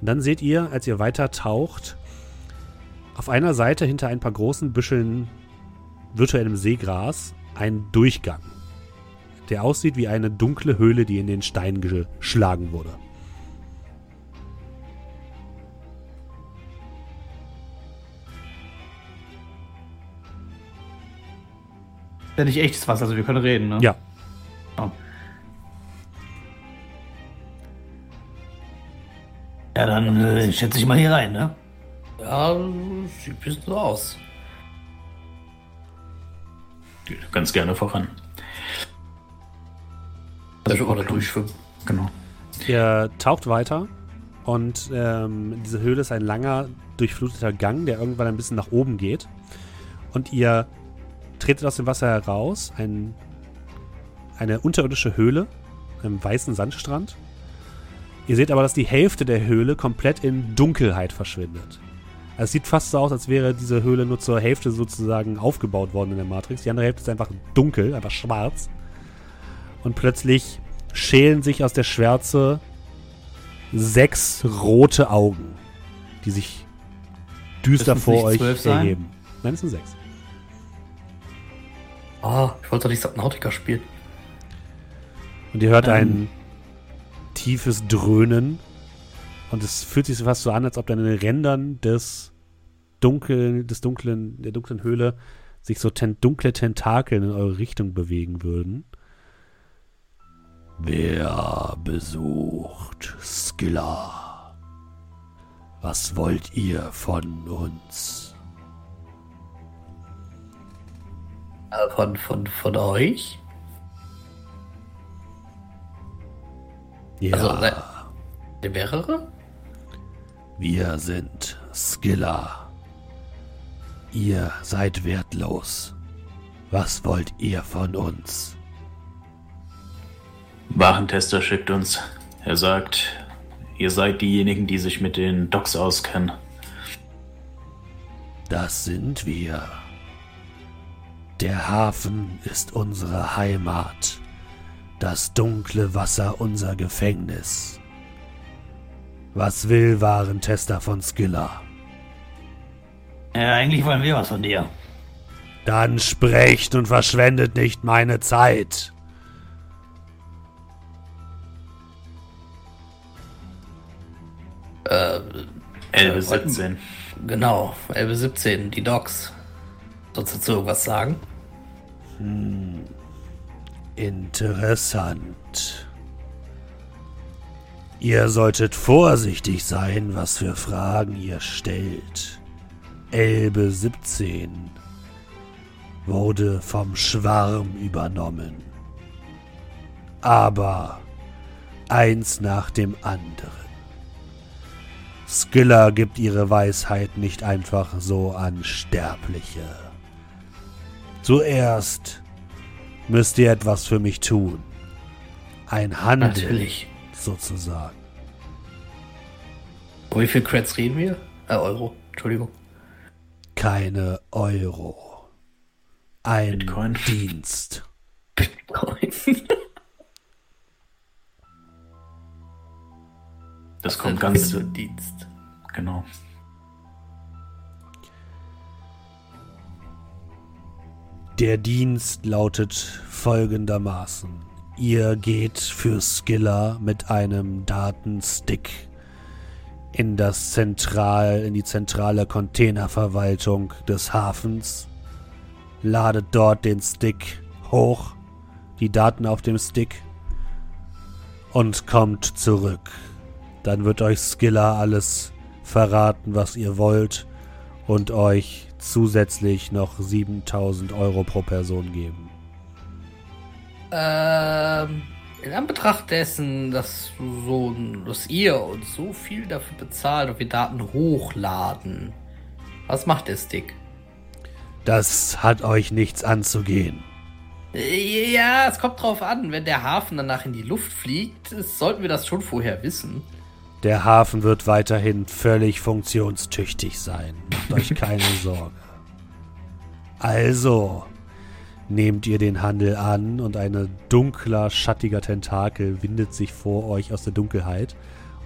Und dann seht ihr, als ihr weiter taucht, auf einer Seite hinter ein paar großen Büscheln virtuellem Seegras ein Durchgang, der aussieht wie eine dunkle Höhle, die in den Stein geschlagen wurde. Ja nicht echtes Wasser, also wir können reden, ne? Ja. Ja, dann äh, schätze ich mal hier rein, ne? Ja, sieht ein bisschen so aus. Ganz gerne voran. Also ich da durchschwimmen. Genau. Ihr taucht weiter und ähm, diese Höhle ist ein langer, durchfluteter Gang, der irgendwann ein bisschen nach oben geht. Und ihr tretet aus dem Wasser heraus, ein, eine unterirdische Höhle, einem weißen Sandstrand. Ihr seht aber, dass die Hälfte der Höhle komplett in Dunkelheit verschwindet. Also es sieht fast so aus, als wäre diese Höhle nur zur Hälfte sozusagen aufgebaut worden in der Matrix. Die andere Hälfte ist einfach dunkel, einfach schwarz. Und plötzlich schälen sich aus der Schwärze sechs rote Augen, die sich düster vor euch zwölf sein? erheben. Nein, es sind sechs. Ah, ich wollte doch nicht Subnautica spielen. Und ihr hört Ähm. ein tiefes Dröhnen. Und es fühlt sich fast so an, als ob an den Rändern des dunklen, des dunklen, der dunklen Höhle sich so ten dunkle Tentakeln in eure Richtung bewegen würden. Wer besucht Skilla? Was wollt ihr von uns? Von, von, von euch? Ja, Also, der mehrere? wir sind Skilla. Ihr seid wertlos. Was wollt ihr von uns? Warentester schickt uns. Er sagt, ihr seid diejenigen, die sich mit den Docks auskennen. Das sind wir. Der Hafen ist unsere Heimat, das dunkle Wasser unser Gefängnis. Was will Warentester von Skilla? Ja, eigentlich wollen wir was von dir. Dann sprecht und verschwendet nicht meine Zeit. Äh, Elbe Äh, 17. genau, Elbe 17, die Docs. Dazu irgendwas sagen? Interessant. Ihr solltet vorsichtig sein, was für Fragen ihr stellt. Elbe 17 wurde vom Schwarm übernommen. Aber eins nach dem anderen. Skylla gibt ihre Weisheit nicht einfach so an Sterbliche. Zuerst müsst ihr etwas für mich tun. Ein Handel, Natürlich. sozusagen. Um wie viel Creds reden wir? Äh, Euro, Entschuldigung. Keine Euro. Ein Bitcoin. Dienst. Bitcoin. Das kommt ganz. so Dienst. Genau. Der Dienst lautet folgendermaßen. Ihr geht für Skilla mit einem Datenstick in das Zentral, in die zentrale Containerverwaltung des Hafens, ladet dort den Stick hoch, die Daten auf dem Stick und kommt zurück. Dann wird euch Skilla alles verraten, was ihr wollt und euch zusätzlich noch 7000 Euro pro Person geben. Ähm, in Anbetracht dessen, dass, so, dass ihr uns so viel dafür bezahlt und wir Daten hochladen, was macht der Stick? Das hat euch nichts anzugehen. Äh, Ja, es kommt drauf an. Wenn der Hafen danach in die Luft fliegt, sollten wir das schon vorher wissen. Der Hafen wird weiterhin völlig funktionstüchtig sein. Macht euch keine Sorge. Also, nehmt ihr den Handel an und ein dunkler, schattiger Tentakel windet sich vor euch aus der Dunkelheit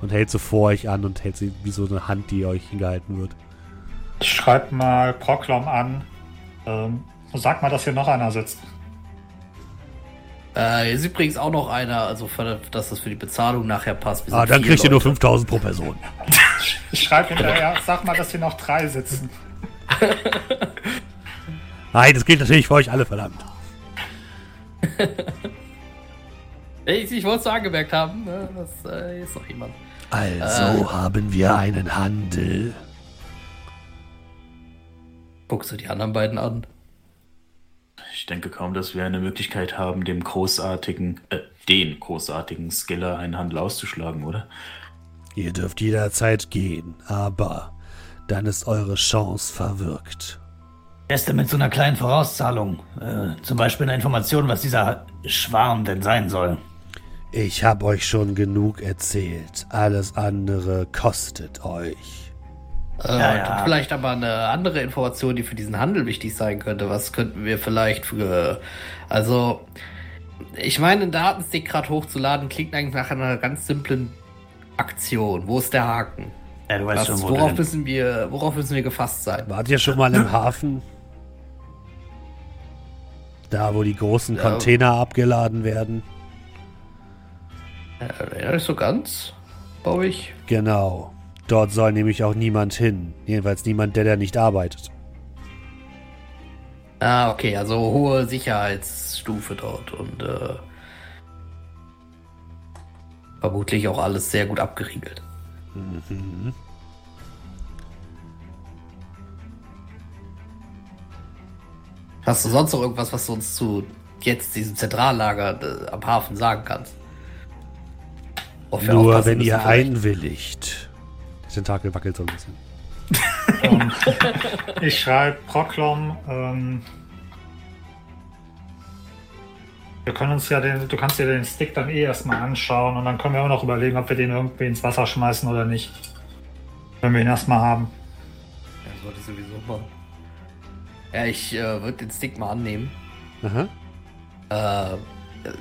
und hält so vor euch an und hält sie wie so eine Hand, die euch hingehalten wird. Ich schreib mal Proklom an. Ähm, sag mal, dass hier noch einer sitzt. Äh, hier ist übrigens auch noch einer, also für, dass das für die Bezahlung nachher passt. Wir Ah, dann kriegt ihr nur Leute. 5000 pro Person. Ich schreibe hinterher, sag mal, dass hier noch drei sitzen. Nein, das gilt natürlich für euch alle, verdammt. Ich, ich wollte es so angemerkt haben, ne? das äh, ist noch jemand. Also haben wir einen Handel. Guckst du die anderen beiden an? Ich denke kaum, dass wir eine Möglichkeit haben, dem großartigen, äh, den großartigen Skiller einen Handel auszuschlagen, oder? Ihr dürft jederzeit gehen, aber dann ist eure Chance verwirkt. Beste mit so einer kleinen Vorauszahlung. Äh, zum Beispiel eine Information, was dieser Schwarm denn sein soll. Ich hab euch schon genug erzählt. Alles andere kostet euch. Äh, Ja, ja. Vielleicht aber eine andere Information, die für diesen Handel wichtig sein könnte. Was könnten wir vielleicht für. Also, ich meine, einen Datenstick gerade hochzuladen klingt eigentlich nach einer ganz simplen Aktion. Wo ist der Haken? Ja, du weißt Was, schon, wo worauf, müssen wir, worauf müssen wir gefasst sein? Wart ihr schon mal im Hafen? Da, wo die großen Ja. Container abgeladen werden? Äh, ja, nicht so ganz, glaube ich. Genau. Dort soll nämlich auch niemand hin. Jedenfalls niemand, der da nicht arbeitet. Ah, okay, also hohe Sicherheitsstufe dort und äh, vermutlich auch alles sehr gut abgeriegelt. Hast du sonst noch irgendwas, was du uns zu jetzt diesem Zentrallager äh, am Hafen sagen kannst? Nur wenn ihr einwilligt. Der Tentakel wackelt so ein bisschen. Ähm, ich schreibe Proklom. Ähm, wir können uns ja den, du kannst dir den Stick dann eh erstmal anschauen und dann können wir auch noch überlegen, ob wir den irgendwie ins Wasser schmeißen oder nicht. Wenn wir ihn erstmal haben. Ja, sollte ich sowieso machen. Ja, ich äh, würde den Stick mal annehmen. Aha. Äh,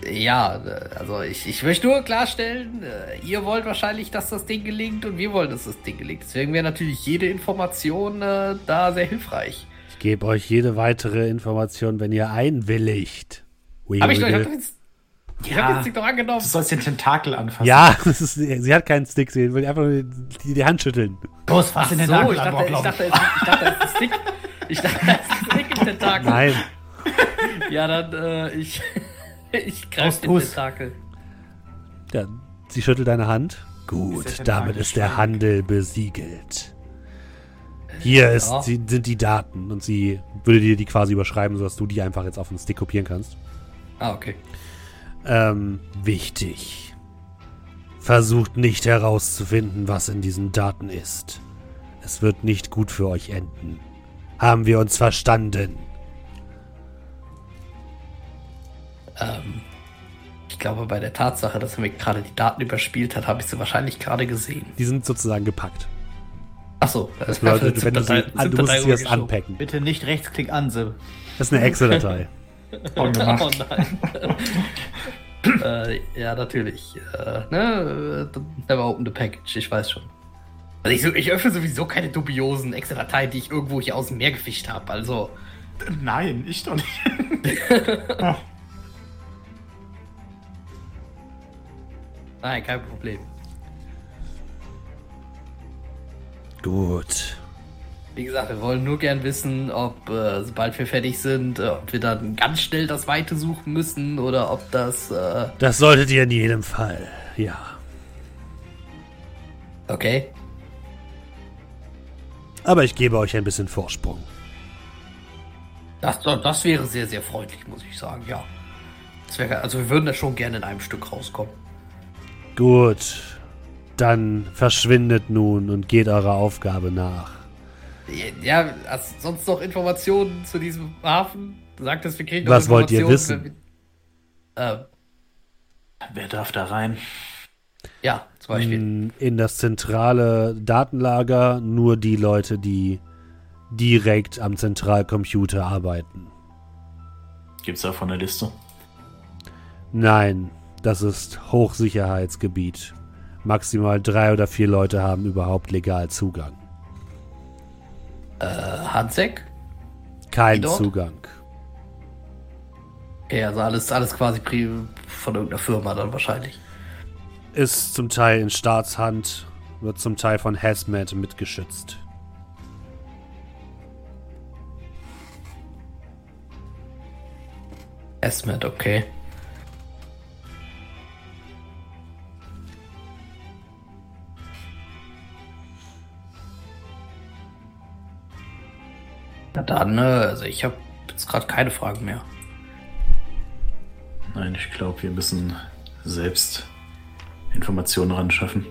ja, also ich, ich möchte nur klarstellen, äh, ihr wollt wahrscheinlich, dass das Ding gelingt und wir wollen, dass das Ding gelingt. Deswegen wäre natürlich jede Information äh, da sehr hilfreich. Ich gebe euch jede weitere Information, wenn ihr einwilligt. Aber ich, ich Wiggle, hab wiggle. jetzt, Ich hab jetzt nicht noch angenommen. Du sollst den Tentakel anfassen. Ja, das ist, sie hat keinen Stick, sie will einfach nur die, die Hand schütteln. Los, fass den so, Nagel ich dachte, ich dachte, ich dachte, das ist ein Stick. Ich dachte, das ist ein Stick im Tentakel. Nein. Ja, dann, äh, ich, ich greif Los, den. Tentakel. Ja, sie schüttelt deine Hand. Gut, Ist damit ist der? Handel besiegelt. Hier ist, Ja. sind die Daten und sie würde dir die quasi überschreiben, sodass du die einfach jetzt auf den Stick kopieren kannst. Ah, okay. Ähm, wichtig. Versucht nicht herauszufinden, was in diesen Daten ist. Es wird nicht gut für euch enden. Haben wir uns verstanden? Ähm, ich glaube, bei der Tatsache, dass er mir gerade die Daten überspielt hat, habe ich sie wahrscheinlich gerade gesehen. Die sind sozusagen gepackt. Achso, Das bedeutet, wenn du sie, du musst sie erst anpacken. Bitte nicht Rechtsklick an, Sil. Das ist eine Excel-Datei. Oh nein. äh, ja, natürlich. Äh, ne, äh, never open the package, ich weiß schon. Also ich, ich öffne sowieso keine dubiosen Excel-Dateien, die ich irgendwo hier aus dem Meer gefischt habe. Also, Nein, ich doch nicht. nein, kein Problem. Gut. Wie gesagt, wir wollen nur gern wissen, ob, äh, sobald wir fertig sind, äh, ob wir dann ganz schnell das Weite suchen müssen oder ob das, äh, Das solltet ihr in jedem Fall. Ja. okay. Aber ich gebe euch ein bisschen Vorsprung. Das, das wäre sehr, sehr freundlich, muss ich sagen, ja. Wäre, also wir würden da schon gerne in einem Stück rauskommen. Gut. Dann verschwindet nun und geht eurer Aufgabe nach. Ja, hast du sonst noch Informationen zu diesem Hafen? Du sagtest, wir kriegen noch Was wollt ihr wenn wir- Wer darf da rein? Äh, ja, zum Beispiel. In, in das zentrale Datenlager nur die Leute, die direkt am Zentralcomputer arbeiten. Gibt's da von der Liste? Nein, das ist Hochsicherheitsgebiet. Maximal drei oder vier Leute haben überhaupt legal Zugang. Äh, Hansek? Kein? Zugang. Okay, also alles, alles quasi von irgendeiner Firma dann wahrscheinlich. Ist zum Teil in Staatshand, wird zum Teil von Hazmat mitgeschützt. Esmet, okay. Na dann, äh, also ich habe jetzt gerade keine Fragen mehr. Nein, ich glaube, wir müssen selbst Informationen ran schaffen.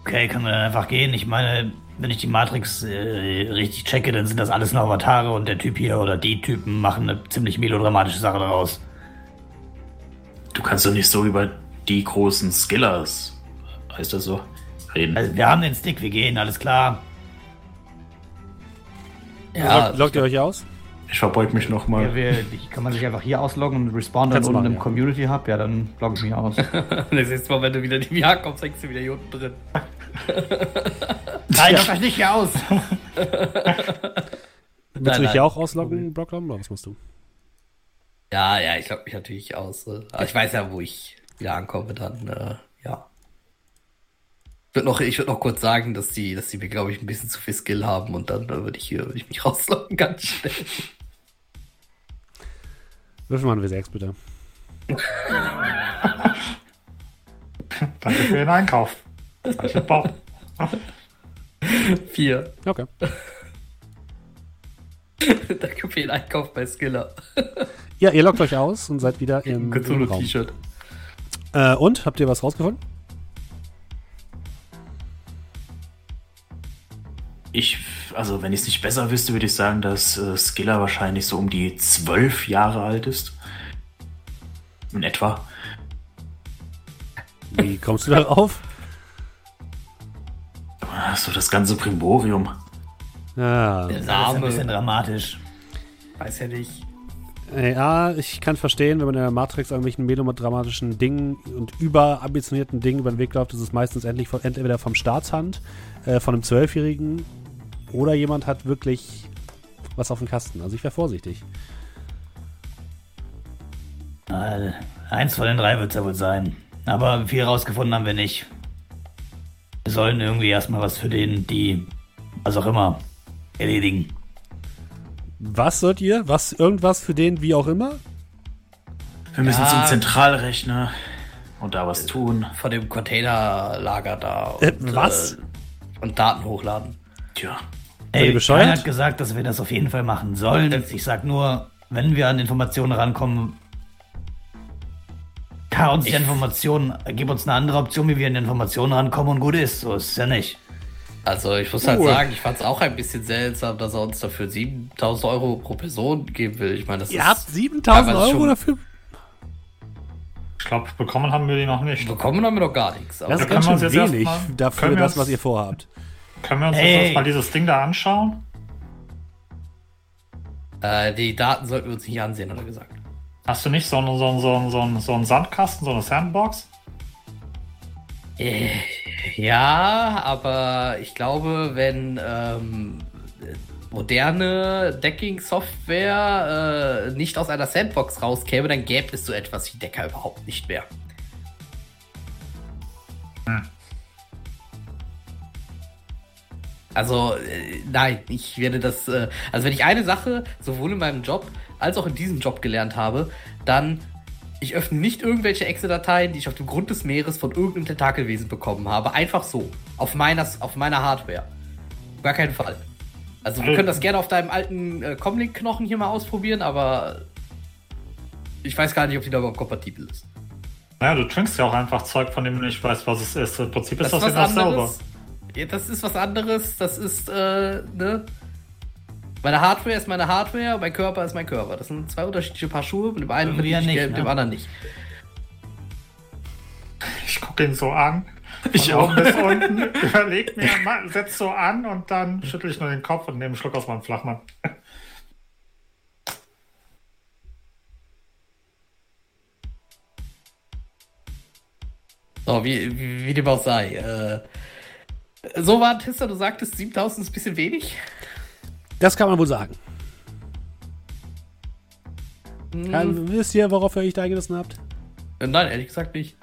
Okay, können wir dann einfach gehen? Ich meine, wenn ich die Matrix äh, richtig checke, dann sind das alles nur Avatare und der Typ hier oder die Typen machen eine ziemlich melodramatische Sache daraus. Du kannst doch nicht so über die großen Skillers, heißt das so, reden. Also, wir haben den Stick, wir gehen, alles klar. Ja, Log- Loggt ihr euch aus? Ich verbeug mich Ja, nochmal. wir, ich, kann man sich einfach hier ausloggen und respawnen dann Kannst du unten im ja. Community Hub? Ja, dann logge ich mich aus. das nächste Mal, wenn du wieder in die VR kommst, hängst du wieder hier unten drin. Nein, loggt euch nicht hier aus! Willst du Nein, dich nein. hier auch ausloggen, Brocklom? Oder was musst du? Ja, ja, ich logge mich natürlich aus. äh, Aber ich weiß ja, wo ich wieder ankomme, dann, äh, ja. Ich würde noch, ich würd noch kurz sagen, dass die, dass die mir, glaube ich, ein bisschen zu viel Skill haben und dann würde ich hier, würde ich mich rausloggen ganz schnell. Würfel mal ein W6, bitte. Danke für den Einkauf. Falsche Bau. Vier. Okay. Danke für den Einkauf bei Skiller. Ja, ihr loggt euch aus und seid wieder im, im Raum. Cthulhu-T-Shirt. Äh, und? Habt ihr was rausgefunden? Ich, also wenn ich es nicht besser wüsste, würde ich sagen, dass äh, Skiller wahrscheinlich so um die zwölf Jahre alt ist. In etwa. Wie kommst du darauf? Ah, So das ganze Primborium. Ja. Der Das ist ein bisschen Name, dramatisch. weiß ja nicht. Ja, ich kann verstehen, wenn man in der Matrix irgendwelchen melodramatischen Dingen und überambitionierten Dingen über den Weg läuft, ist es meistens endlich von, entweder vom Staatshand, äh, von einem Zwölfjährigen oder jemand hat wirklich was auf dem Kasten. Also ich wäre vorsichtig. Äh, Eins von den drei wird es ja wohl sein. Aber viel rausgefunden haben wir nicht. Wir sollen irgendwie erstmal was für den, die, was auch immer, erledigen. Was sollt ihr? Was, irgendwas für den, wie auch immer? Wir müssen Ja. zum Zentralrechner und da was tun. Von dem Containerlager da. Äh, was? Äh, und Daten hochladen. Tja, Ey, bescheuert? Kai hat gesagt, dass wir das auf jeden Fall machen sollen. Ich sag nur, wenn wir an Informationen rankommen, kann uns die Ich- Informationen, gib uns eine andere Option, wie wir an Informationen rankommen und gut ist. So ist es ja nicht. Also ich muss halt Cool. sagen, ich fand es auch ein bisschen seltsam, dass er uns dafür 7000 Euro pro Person geben will. Ich meine, das Ihr ist... habt 7000 teilweise Euro dafür? Ich glaube, bekommen haben wir die noch nicht. Bekommen haben wir doch gar nichts. Aber Das ist ganz schön wenig dafür, das, was ihr vorhabt. Können wir uns Ey. jetzt mal dieses Ding da anschauen? äh, die Daten sollten wir uns nicht ansehen, hat er gesagt. Hast du nicht so einen, so einen, so einen, so einen, so einen Sandkasten, so eine Sandbox? Äh, ja, aber ich glaube, wenn ähm, moderne Decking-Software äh, nicht aus einer Sandbox rauskäme, dann gäbe es so etwas wie Decker überhaupt nicht mehr. Also, äh, nein, ich werde das. Äh, also, wenn ich eine Sache sowohl in meinem Job als auch in diesem Job gelernt habe, dann. Ich öffne nicht irgendwelche Excel-Dateien, die ich auf dem Grund des Meeres von irgendeinem Tentakelwesen bekommen habe. Einfach so. Auf meiner, auf meiner Hardware. Gar keinen Fall. Also, wir können das gerne auf deinem alten äh, Comlink-Knochen hier mal ausprobieren, aber. Ich weiß gar nicht, ob die da überhaupt kompatibel ist. Naja, du trinkst ja auch einfach Zeug, von dem du nicht weißt, was es ist. Im Prinzip ist Das das, ja was dasselbe. Ja, das ist was anderes. Das ist, äh, ne? Meine Hardware ist meine Hardware, mein Körper ist mein Körper. Das sind zwei unterschiedliche Paar Schuhe. Mit dem einen verdiene ja ich nicht, Geld, mit ne? dem anderen nicht. Ich gucke ihn so an. Ich von auch. bis unten. Überleg mir, setz so an und dann schüttel ich nur den Kopf und nehme einen Schluck aus meinem Flachmann. So, wie, wie, wie dem auch sei. Äh, so war Tista, du sagtest 7000 ist ein bisschen wenig. Das kann man wohl sagen. Hm, Ja, wisst ihr, worauf ihr euch da eingelassen habt? äh, Nein, ehrlich gesagt nicht.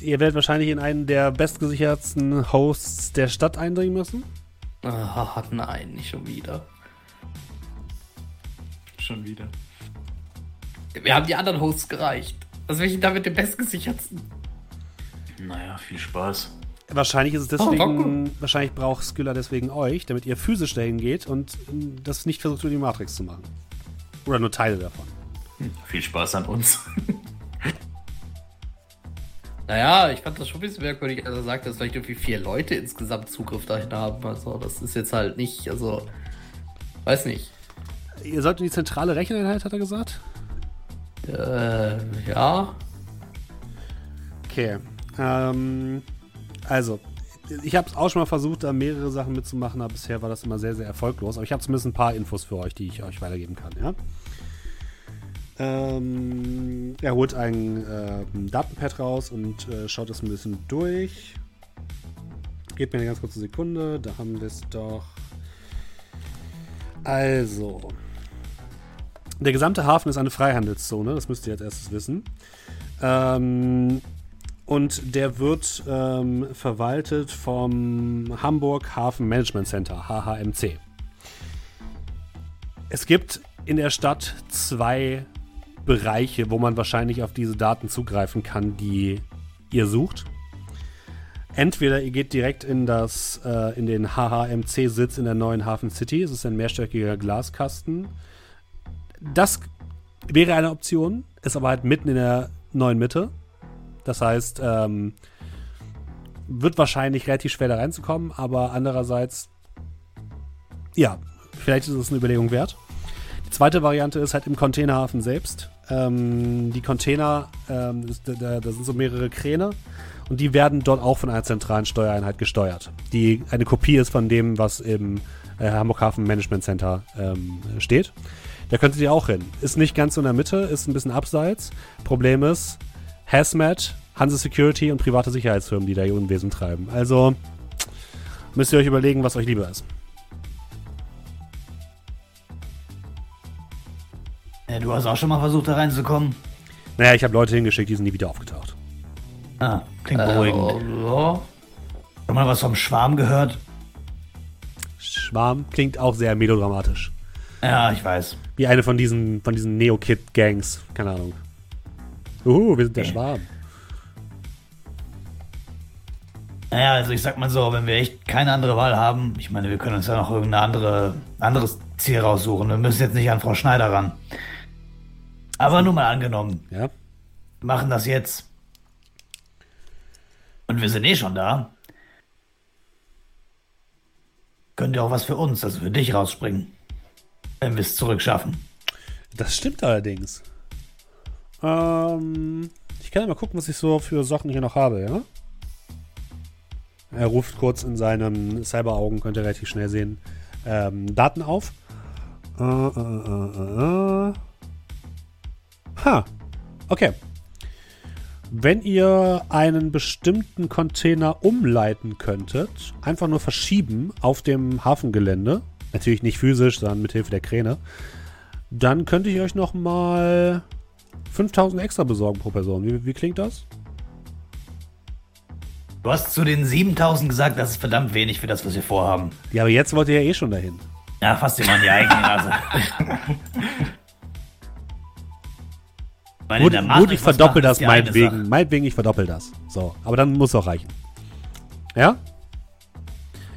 Ihr werdet wahrscheinlich in einen der bestgesichertsten Hosts der Stadt eindringen müssen. Ah, nein, nicht schon wieder. schon wieder. Wir haben die anderen Hosts gereicht. Also welchen damit den bestgesichertsten? Naja, viel Spaß. Wahrscheinlich ist es Oh, deswegen, wahrscheinlich braucht Skylla deswegen euch, damit ihr physisch dahin geht und ähm, das nicht versucht, über die Matrix zu machen. Oder nur Teile davon. Viel Spaß an uns. Naja, ich fand das schon ein bisschen merkwürdig, als er sagte, dass vielleicht irgendwie vier Leute insgesamt Zugriff dahin haben. Also, das ist jetzt halt nicht, also, weiß nicht. Ihr sollt in die zentrale Recheneinheit, hat er gesagt? Äh, ja. Okay. Ähm, also, ich habe auch schon mal versucht, da mehrere Sachen mitzumachen, aber bisher war das immer sehr, sehr erfolglos. Aber ich habe zumindest ein paar Infos für euch, die ich euch weitergeben kann, ja? Ähm, er holt ein ähm, Datenpad raus und äh, schaut das ein bisschen durch. Gebt mir eine ganz kurze Sekunde, da haben wir es doch. Also. Der gesamte Hafen ist eine Freihandelszone, das müsst ihr als erstes wissen. Ähm, und der wird ähm, verwaltet vom Hamburg Hafen Management Center, HHMC. Es gibt in der Stadt zwei Bereiche, wo man wahrscheinlich auf diese Daten zugreifen kann, die ihr sucht. Entweder ihr geht direkt in, das, äh, in den HHMC-Sitz in der neuen Hafen City. Es ist ein mehrstöckiger Glaskasten. Das wäre eine Option, ist aber halt mitten in der neuen Mitte. Das heißt, ähm, wird wahrscheinlich relativ schwer da reinzukommen, aber andererseits, ja, vielleicht ist es eine Überlegung wert. Die zweite Variante ist halt im Containerhafen selbst. Ähm, die Container, ähm, da, da sind so mehrere Kräne und die werden dort auch von einer zentralen Steuereinheit gesteuert, die eine Kopie ist von dem, was im äh, Hamburg Hafen Management Center ähm, steht. Da könntet ihr auch hin. Ist nicht ganz so in der Mitte, ist ein bisschen abseits. Problem ist, Hazmat, Hanse Security und private Sicherheitsfirmen, die da ihr Unwesen treiben. Also müsst ihr euch überlegen, was euch lieber ist. Ja, du hast auch schon mal versucht, da reinzukommen? Naja, ich habe Leute hingeschickt, die sind nie wieder aufgetaucht. Ah, klingt Äh, beruhigend. ja. Schon mal was vom Schwarm gehört? Schwarm klingt auch sehr melodramatisch. Ja, ich weiß. Wie eine von diesen, von diesen Neo-Kid-Gangs. Keine Ahnung. Uhu, wir sind der Schwarm. Naja, also ich sag mal so, wenn wir echt keine andere Wahl haben, ich meine, wir können uns ja noch irgendein andere, anderes Ziel raussuchen. Wir müssen jetzt nicht an Frau Schneider ran. Aber nur mal angenommen, Ja? machen das jetzt. Und wir sind eh schon da. Könnte auch was für uns, also für dich rausspringen. Wenn wir es zurückschaffen. Das stimmt allerdings. Ähm, ich kann ja mal gucken, was ich so für Sachen hier noch habe, ja? Er ruft kurz in seinem Cyberaugen, könnt ihr relativ schnell sehen, ähm, Daten auf. Äh, äh, äh, äh, äh. Ha, okay. Wenn ihr einen bestimmten Container umleiten könntet, einfach nur verschieben auf dem Hafengelände, natürlich nicht physisch, sondern mit Hilfe der Kräne, dann könnte ich euch noch mal 5000 extra besorgen pro Person. Wie, wie klingt das? Du hast zu den 7000 gesagt, das ist verdammt wenig für das, was wir vorhaben. Ja, aber jetzt wollt ihr ja eh schon dahin. Ja, fast immer in die eigene Nase. Gut, gut ich verdoppel das meinetwegen. Meinetwegen, ich verdoppel das. So, aber dann muss es auch reichen. Ja?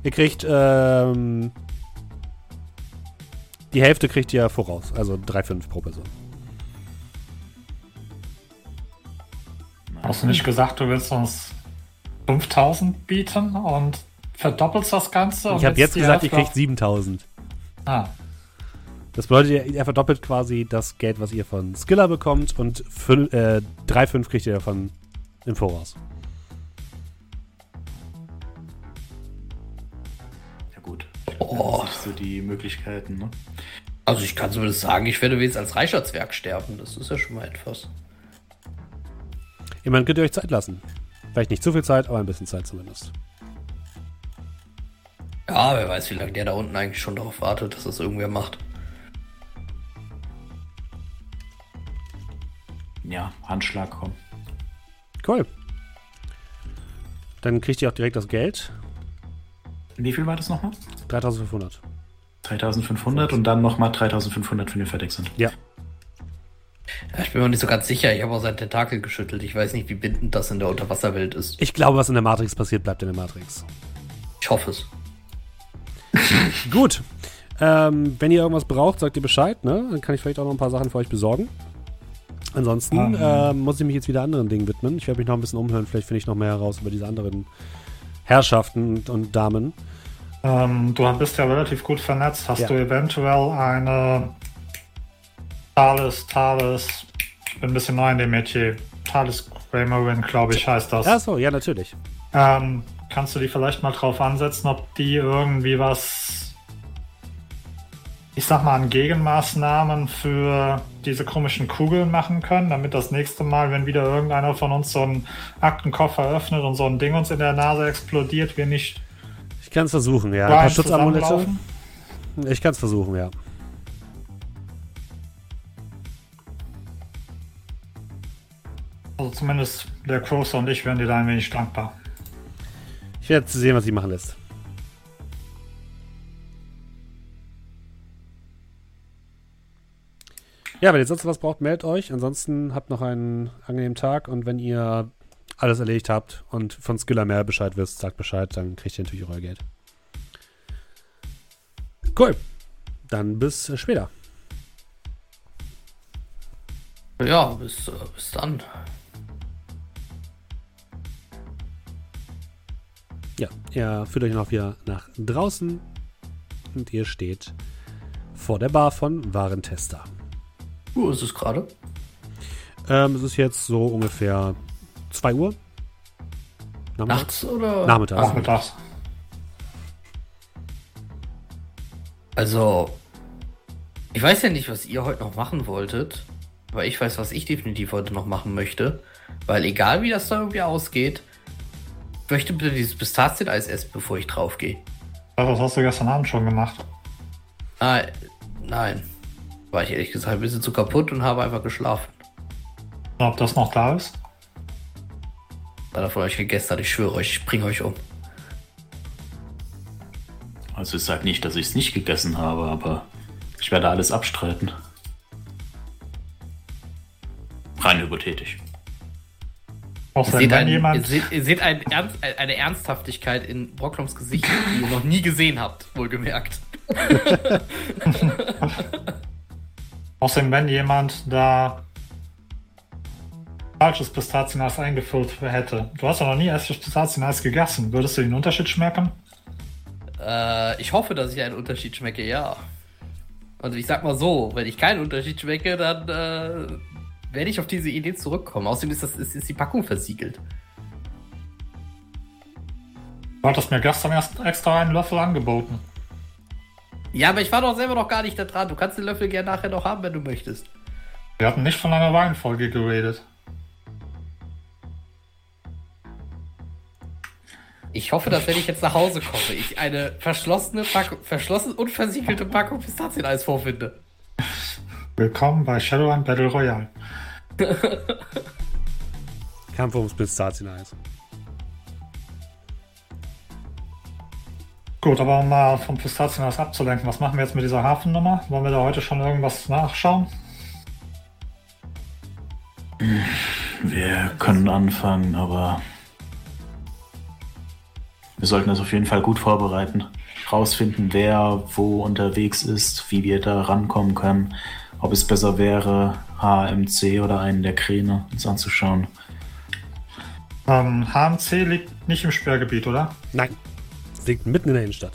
Ihr kriegt, ähm, die Hälfte kriegt ihr voraus. Also 3,5 pro Person. Hast du nicht gesagt, du willst uns 5000 bieten und verdoppelst das Ganze? Ich habe jetzt gesagt, ihr kriegt 7000. auf- Ah, Das bedeutet, ihr- er verdoppelt quasi das Geld, was ihr von Skiller bekommt und fün- äh, 3,5 kriegt ihr davon im Voraus. Ja gut. Oh. Das sind so die Möglichkeiten, ne? Also ich kann zumindest sagen, ich werde jetzt als reicher Zwerg sterben. Das ist ja schon mal etwas. Immerhin könnt ihr euch Zeit lassen. Vielleicht nicht zu viel Zeit, aber ein bisschen Zeit zumindest. Ja, wer weiß, wie lange der da unten eigentlich schon darauf wartet, dass das irgendwer macht. Ja, Handschlag kommen. Cool. Dann kriegt ihr auch direkt das Geld. Wie viel war das nochmal? 3500. 3500 und dann nochmal 3500, wenn wir fertig sind. Ja. Ja, ich bin mir nicht so ganz sicher. Ich habe auch sein Tentakel geschüttelt. Ich weiß nicht, wie bindend das in der Unterwasserwelt ist. Ich glaube, was in der Matrix passiert, bleibt in der Matrix. Ich hoffe es. Gut. Ähm, wenn ihr irgendwas braucht, sagt ihr Bescheid, ne? Dann kann ich vielleicht auch noch ein paar Sachen für euch besorgen. Ansonsten Ähm. ähm, muss ich mich jetzt wieder anderen Dingen widmen. Ich werde mich noch ein bisschen umhören. Vielleicht finde ich noch mehr heraus über diese anderen Herrschaften und, und Damen. ähm, du bist ja relativ gut vernetzt. Hast Ja. du eventuell eine Thales, Thales, ich bin ein bisschen neu in dem Metier. Thales Greymarin, glaube ich, heißt das. Ja, so, ja, natürlich. Ähm, kannst du die vielleicht mal drauf ansetzen, ob die irgendwie was, ich sag mal, an Gegenmaßnahmen für diese komischen Kugeln machen können, damit das nächste Mal, wenn wieder irgendeiner von uns so einen Aktenkoffer öffnet und so ein Ding uns in der Nase explodiert, wir nicht Ich kann es versuchen, ja. Ein paar Schutzamulette. Ich kann es versuchen, ja. Also zumindest der Cruiser und ich wären dir da ein wenig dankbar. Ich werde sehen, was sie machen lässt. Ja, wenn ihr sonst was braucht, meldet euch. Ansonsten habt noch einen angenehmen Tag und wenn ihr alles erledigt habt und von Skiller mehr Bescheid wisst, sagt Bescheid, dann kriegt ihr natürlich euer Geld. Cool. Dann bis später. Ja, bis, äh, bis dann. Ja, ihr führt euch noch wieder nach draußen und ihr steht vor der Bar von Warentester. Wo ist es gerade? Ähm, es ist jetzt so ungefähr 2 Uhr. Nachmittags? Nachts oder? Nachmittags. Nachmittags. Also, ich weiß ja nicht, was ihr heute noch machen wolltet, aber ich weiß, was ich definitiv heute noch machen möchte. Weil egal wie das da irgendwie ausgeht, möchte bitte dieses Pistazieneis essen, bevor ich draufgehe. Das hast du gestern Abend schon gemacht. Nein, nein. War ich ehrlich gesagt ein bisschen zu kaputt und habe einfach geschlafen. Ob das noch da ist? Einer von euch gegessen hat, ich schwöre euch, ich bringe euch um. Also ich sage nicht, dass ich es nicht gegessen habe, aber ich werde alles abstreiten. Rein hypothetisch. Auch Ihr seht, ein, ihr jemand, seht, ihr seht ein Ernst, eine Ernsthaftigkeit in Brockloms Gesicht, die ihr noch nie gesehen habt, wohlgemerkt. außerdem, wenn jemand da falsches Pistazieneis eingefüllt hätte. Du hast ja noch nie echtes Pistazieneis gegessen. Würdest du den Unterschied schmecken? Äh, ich hoffe, dass ich einen Unterschied schmecke, ja. Und ich sag mal so, wenn ich keinen Unterschied schmecke, dann äh, werde ich auf diese Idee zurückkommen. Außerdem ist, das, ist, ist die Packung versiegelt. Du hattest mir gestern erst extra einen Löffel angeboten. Ja, aber ich war doch selber noch gar nicht da dran. Du kannst den Löffel gerne nachher noch haben, wenn du möchtest. Wir hatten nicht von einer Weinfolge geredet. Ich hoffe, dass wenn ich jetzt nach Hause komme, ich eine verschlossene Packung, verschlossen und versiegelte Packung Pistazieneis vorfinde. Willkommen bei Shadowrun Battle Royale. Kampf ums Pistazieneis. Gut, aber um mal vom Pistazieneis abzulenken, was machen wir jetzt mit dieser Hafennummer? Wollen wir da heute schon irgendwas nachschauen? Wir können anfangen, aber wir sollten das auf jeden Fall gut vorbereiten. Rausfinden, wer wo unterwegs ist, wie wir da rankommen können. Ob es besser wäre, HMC oder einen der Kräne uns anzuschauen. Ähm, HMC liegt nicht im Sperrgebiet, oder? Nein. Es liegt mitten in der Innenstadt.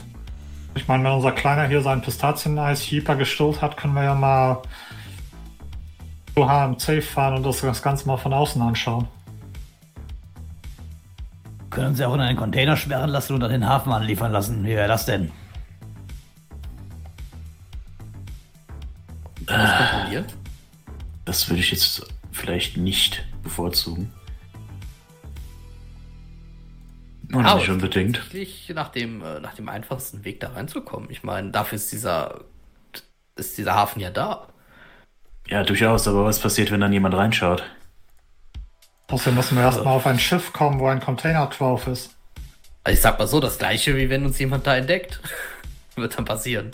Ich meine, wenn unser Kleiner hier sein Pistazieneis hyper gestohlt hat, können wir ja mal zu HMC fahren und das, das Ganze mal von außen anschauen. Können Sie auch in einen Container sperren lassen und an den Hafen anliefern lassen. Wie wäre das denn? Das kontrolliert. Das würde ich jetzt vielleicht nicht bevorzugen. Oder Aber nicht unbedingt. Nach dem, äh, nach dem einfachsten Weg da reinzukommen. Ich meine, dafür ist dieser, ist dieser Hafen ja da. Ja, durchaus, aber was passiert, wenn dann jemand reinschaut? Außerdem müssen wir erstmal auf ein Schiff kommen, wo ein Container drauf ist. Also ich sag mal so, das gleiche wie wenn uns jemand da entdeckt. Wird dann passieren.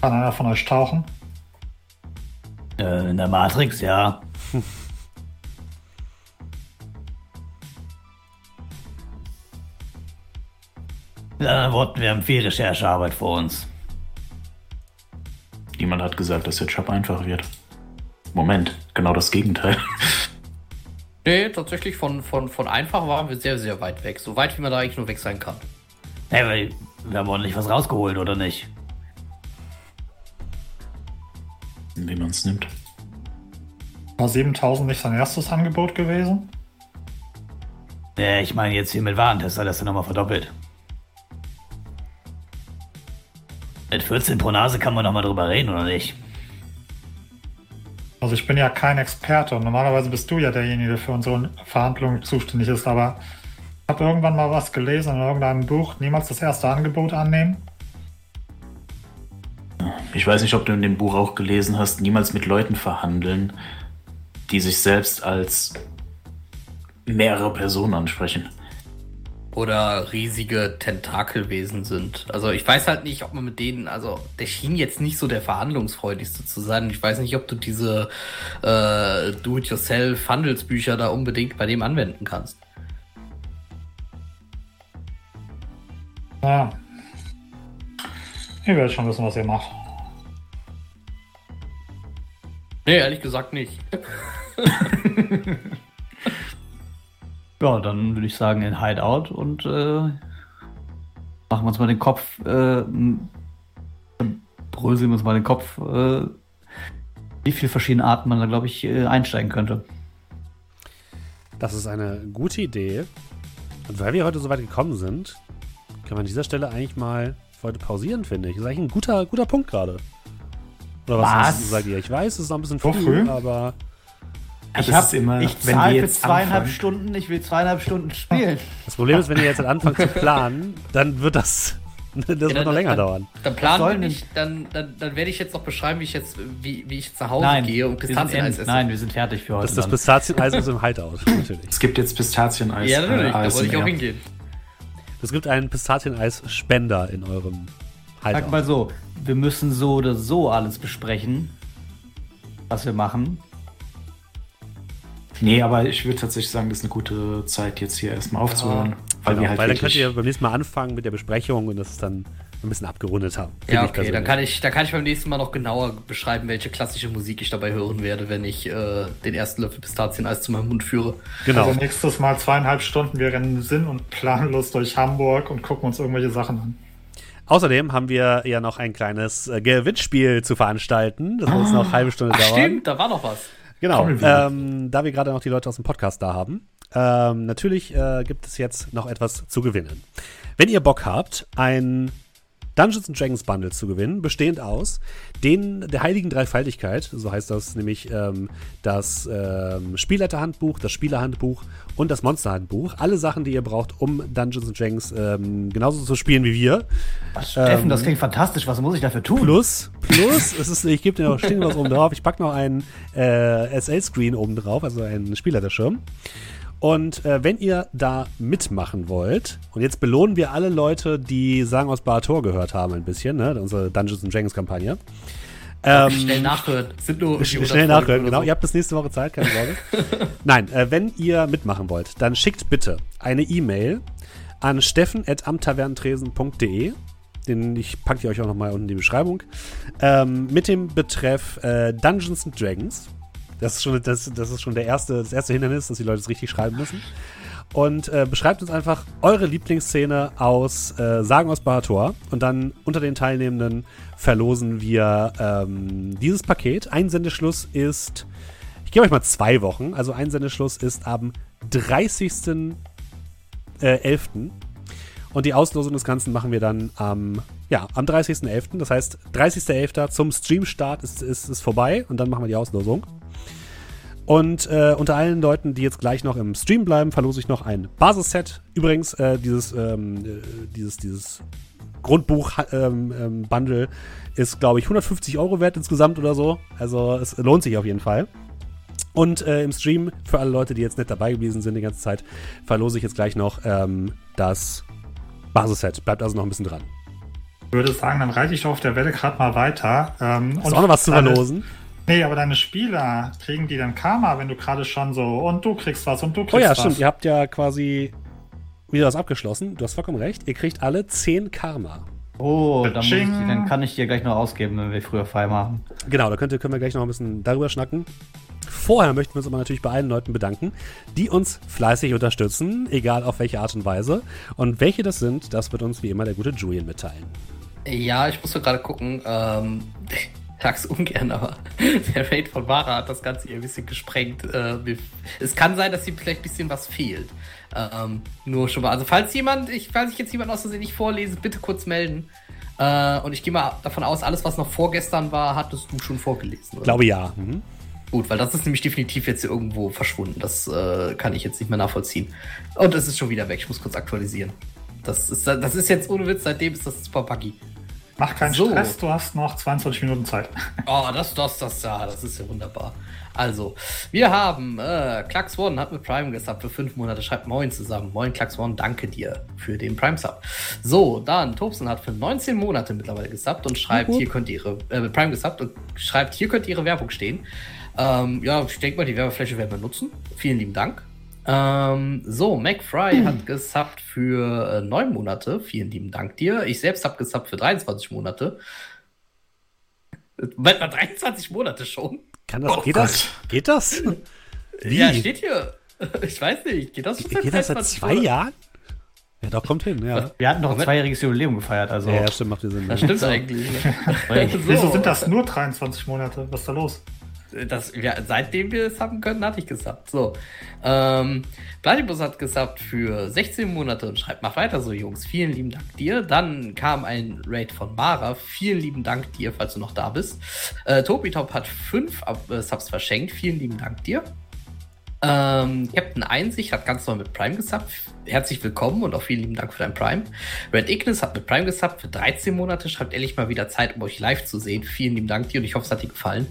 Kann einer von euch tauchen? Äh, in der Matrix, ja. Mit anderen Worten, wir haben viel Recherchearbeit vor uns. Niemand hat gesagt, dass der Job einfach wird. Moment, genau das Gegenteil. Nee, tatsächlich von, von, von einfach waren wir sehr, sehr weit weg. So weit, wie man da eigentlich nur weg sein kann. Hey, weil wir haben ordentlich was rausgeholt, oder nicht? Wie man es nimmt. War 7000 nicht sein erstes Angebot gewesen? Ja, ich meine jetzt hier mit Warentester, das ist nochmal verdoppelt. Mit 14 pro Nase kann man noch mal drüber reden, oder nicht? Also ich bin ja kein Experte und normalerweise bist du ja derjenige, der für unsere Verhandlungen zuständig ist, aber ich habe irgendwann mal was gelesen in irgendeinem Buch, niemals das erste Angebot annehmen. Ich weiß nicht, ob du in dem Buch auch gelesen hast, niemals mit Leuten verhandeln, die sich selbst als mehrere Personen ansprechen. Oder riesige Tentakelwesen sind. Also ich weiß halt nicht, ob man mit denen, also der schien jetzt nicht so der verhandlungsfreudigste zu sein. Ich weiß nicht, ob du diese äh, Do-it-yourself-Handelsbücher da unbedingt bei dem anwenden kannst. Ja. Ihr werdet schon wissen, was ihr macht. Nee, ehrlich gesagt nicht. Ja, dann würde ich sagen in Hideout und äh, machen wir uns mal den Kopf, äh, bröseln wir uns mal den Kopf, äh, wie viele verschiedene Arten man da, glaube ich, äh, einsteigen könnte. Das ist eine gute Idee. Und weil wir heute so weit gekommen sind, können wir an dieser Stelle eigentlich mal heute pausieren, finde ich. Das ist eigentlich ein guter, guter Punkt gerade. Oder was, Was? sagt ihr? Ich weiß, es ist noch ein bisschen früh, früh? aber Ich, ist immer, ich wenn zahle für jetzt zweieinhalb anfangen- Stunden, ich will zweieinhalb Stunden spielen. Das Problem ist, wenn ihr jetzt anfangt zu planen, dann wird das, das wird dann- noch länger dann- dauern. Dann planen nicht, dann, dann, dann werde ich jetzt noch beschreiben, wie ich jetzt, wie, wie ich nach Hause Nein, gehe und Pistazieneis esse. nein, wir sind fertig für heute. Das, das. Pistazieneis ist im Hideout, natürlich. Es gibt jetzt Pistazieneis. Ja, natürlich, äh, da wollte ich auch hingehen. Es gibt einen Pistazieneis-Spender in eurem Sag Hideout. mal so, wir müssen so oder so alles besprechen, was wir machen. Nee, aber ich würde tatsächlich sagen, das ist eine gute Zeit, jetzt hier erstmal aufzuhören. weil Genau, wir halt weil dann könnt ihr beim nächsten Mal anfangen mit der Besprechung und das ist dann ein bisschen abgerundet haben. Ja, okay, dann kann ich, dann kann ich beim nächsten Mal noch genauer beschreiben, welche klassische Musik ich dabei hören werde, wenn ich äh, den ersten Löffel Pistazieneis zu meinem Mund führe. Genau. Also nächstes Mal zweieinhalb Stunden. Wir rennen sinn- und planlos durch Hamburg und gucken uns irgendwelche Sachen an. Außerdem haben wir ja noch ein kleines äh, Gewinnspiel zu veranstalten. Das wird jetzt noch eine halbe Stunde Ach, dauern. stimmt, da war noch was. Genau, ähm, da wir gerade noch die Leute aus dem Podcast da haben. Ähm, natürlich äh, gibt es jetzt noch etwas zu gewinnen. Wenn ihr Bock habt, ein Dungeons and Dragons Bundle zu gewinnen, bestehend aus den der heiligen Dreifaltigkeit, so heißt das nämlich ähm, das ähm, Spielleiterhandbuch, das Spielerhandbuch und das Monsterhandbuch. Alle Sachen, die ihr braucht, um Dungeons and Dragons ähm, genauso zu spielen wie wir. Steffen, das klingt fantastisch. Was muss ich dafür tun? Plus, plus, es ist, ich gebe dir noch, steht noch was oben drauf. Ich packe noch einen äh, SL-Screen oben drauf, also einen Spielleiterschirm. Und äh, wenn ihr da mitmachen wollt, und jetzt belohnen wir alle Leute, die Sagen aus Barator gehört haben, ein bisschen, ne, unsere Dungeons and Dragons Kampagne. Ähm, Schnell nachhören. Sind nur Schnell 100 nachhören, genau. oder Ihr habt bis nächste Woche Zeit, keine Sorge. Nein, äh, wenn ihr mitmachen wollt, dann schickt bitte eine E-Mail an steffen.amtavernentresen.de. Den ich packe ich euch auch nochmal unten in die Beschreibung. Ähm, mit dem Betreff äh, Dungeons and Dragons. Das ist schon, das, das ist schon der erste, das erste Hindernis, dass die Leute es richtig schreiben müssen. Und äh, beschreibt uns einfach eure Lieblingsszene aus äh, Sagen aus Barator. Und dann unter den Teilnehmenden verlosen wir ähm, dieses Paket. Einsendeschluss ist, ich gebe euch mal zwei Wochen. Also Einsendeschluss ist am 30.11. Äh, 11. Und die Auslosung des Ganzen machen wir dann am, ja, am 30.11. Das heißt, 30.11. zum Streamstart ist, ist vorbei und dann machen wir die Auslosung. Und äh, unter allen Leuten, die jetzt gleich noch im Stream bleiben, verlose ich noch ein Basisset. Übrigens, äh, dieses, ähm, äh, dieses, dieses Grundbuch-Bundle ähm, Bundle ist, glaube ich, 150 Euro wert insgesamt oder so. Also es lohnt sich auf jeden Fall. Und äh, im Stream, für alle Leute, die jetzt nicht dabei gewesen sind die ganze Zeit, verlose ich jetzt gleich noch ähm, das Basisset. Bleibt also noch ein bisschen dran. Ich würde sagen, dann reite ich doch auf der Welle gerade mal weiter. Ähm, Hast du auch noch was zu verlosen? Nee, aber deine Spieler, kriegen die dann Karma, wenn du gerade schon so und du kriegst was und du kriegst Oh ja, was. stimmt. Ihr habt ja quasi wieder was abgeschlossen. Du hast vollkommen recht. Ihr kriegt alle 10 Karma. Oh, dann, muss ich, dann kann ich dir gleich noch ausgeben, wenn wir früher frei machen. Genau, da könnt ihr, können wir gleich noch ein bisschen darüber schnacken. Vorher möchten wir uns aber natürlich bei allen Leuten bedanken, die uns fleißig unterstützen, egal auf welche Art und Weise. Und welche das sind, das wird uns wie immer der gute Julian mitteilen. Ja, ich muss nur gerade gucken. Ähm, sag's ungern, aber der Raid von Mara hat das Ganze ein bisschen gesprengt. Äh, es kann sein, dass ihm vielleicht ein bisschen was fehlt. Ähm, nur schon mal. Also, falls jemand, ich, falls ich jetzt jemand aus Versehen nicht vorlese, bitte kurz melden. Äh, und ich gehe mal davon aus, alles, was noch vorgestern war, hattest du schon vorgelesen. Oder? Ich glaube ja. Mhm. Gut, weil das ist nämlich definitiv jetzt hier irgendwo verschwunden. Das äh, kann ich jetzt nicht mehr nachvollziehen. Und es ist schon wieder weg. Ich muss kurz aktualisieren. Das ist, das ist jetzt ohne Witz, seitdem ist das super buggy. Mach keinen So. Stress, du hast noch 22 Minuten Zeit. Oh, das, das, das, ja, das ist ja wunderbar. Also, wir haben äh, Klax One hat mit Prime gesubbt für fünf Monate. Schreibt Moin zusammen. Moin, Klax One, danke dir für den Prime Sub. So, dann Tobsen hat für 19 Monate mittlerweile gesubbt und schreibt, Mhm. hier könnt ihr ihre, äh, mit Prime gesubbt und schreibt, hier könnt ihr ihre Werbung stehen. Ähm, ja, ich denke mal, die Werbefläche werden wir nutzen. Vielen lieben Dank. Ähm, so, McFry hat gesubbt für äh, neun Monate. Vielen lieben Dank dir. Ich selbst habe gesubbt für 23 Monate. Moment mal, 23 Monate schon? Kann das, Oh geht das? Geht das? Wie? Ja, steht hier. Ich weiß nicht, geht das schon Geht das seit 23 zwei Monate? Jahren? Ja, doch, kommt hin, ja. Wir hatten noch ein zweijähriges Jubiläum gefeiert, also. Ja, ja, stimmt, macht Sinn. Das stimmt eigentlich. Ne? Wieso sind das nur 23 Monate? Was ist da los? Das, ja, seitdem wir es haben können, hatte ich gesubbt. So. Ähm, Platypus hat gesubbt für 16 Monate und schreibt, mach weiter so, Jungs. Vielen lieben Dank dir. Dann kam ein Raid von Mara. Vielen lieben Dank dir, falls du noch da bist. Äh, Tobi Top hat 5 äh, Subs verschenkt. Vielen lieben Dank dir. Ähm, Captain Einsicht hat ganz neu mit Prime gesubbt. Herzlich willkommen und auch vielen lieben Dank für dein Prime. Red Ignis hat mit Prime gesubbt für 13 Monate. Schreibt ehrlich mal wieder Zeit, um euch live zu sehen. Vielen lieben Dank dir und ich hoffe, es hat dir gefallen.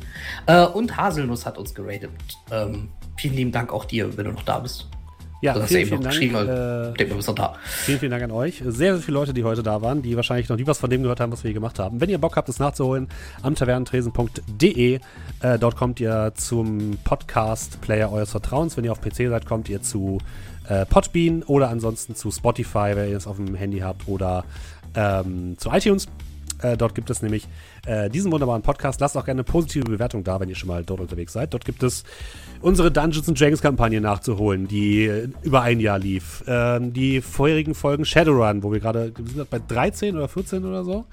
Äh, und Haselnuss hat uns geratet. Ähm, vielen lieben Dank auch dir, wenn du noch da bist. Ja, Du hast vielen, ja eben vielen noch Dank. geschrieben, Äh, weil ich denke, du bist noch da. Vielen, vielen Dank an euch. Sehr, sehr viele Leute, die heute da waren, die wahrscheinlich noch nie was von dem gehört haben, was wir hier gemacht haben. Wenn ihr Bock habt, das nachzuholen, am tavernentresen.de. Äh, dort kommt ihr zum Podcast-Player eures Vertrauens. Wenn ihr auf PC seid, kommt ihr zu äh, Podbean oder ansonsten zu Spotify, wenn ihr es auf dem Handy habt, oder ähm, zu iTunes. Äh, dort gibt es nämlich äh, diesen wunderbaren Podcast. Lasst auch gerne eine positive Bewertung da, wenn ihr schon mal dort unterwegs seid. Dort gibt es unsere Dungeons Dragons Kampagne nachzuholen, die äh, über ein Jahr lief. Ähm, die vorherigen Folgen Shadowrun, wo wir gerade, sind bei 13 oder 14 oder so.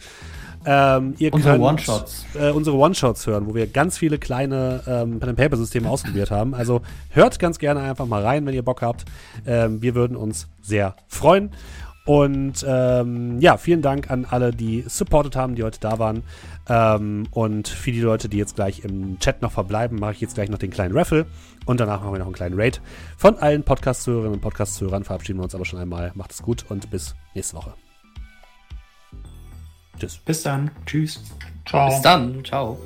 Ähm, ihr Unsere könnt, One-Shots. Äh, unsere One-Shots hören, wo wir ganz viele kleine ähm, Pen-and-Paper-Systeme ausprobiert haben. Also hört ganz gerne einfach mal rein, wenn ihr Bock habt. Ähm, wir würden uns sehr freuen. Und ähm, ja, vielen Dank an alle, die supportet haben, die heute da waren. Ähm, und für die Leute, die jetzt gleich im Chat noch verbleiben, mache ich jetzt gleich noch den kleinen Raffle. Und danach machen wir noch einen kleinen Raid. Von allen Podcast-Hörerinnen und Podcast-Hörern verabschieden wir uns aber schon einmal. Macht es gut und bis nächste Woche. Tschüss. Bis dann. Tschüss. Ciao. Bis dann. Ciao.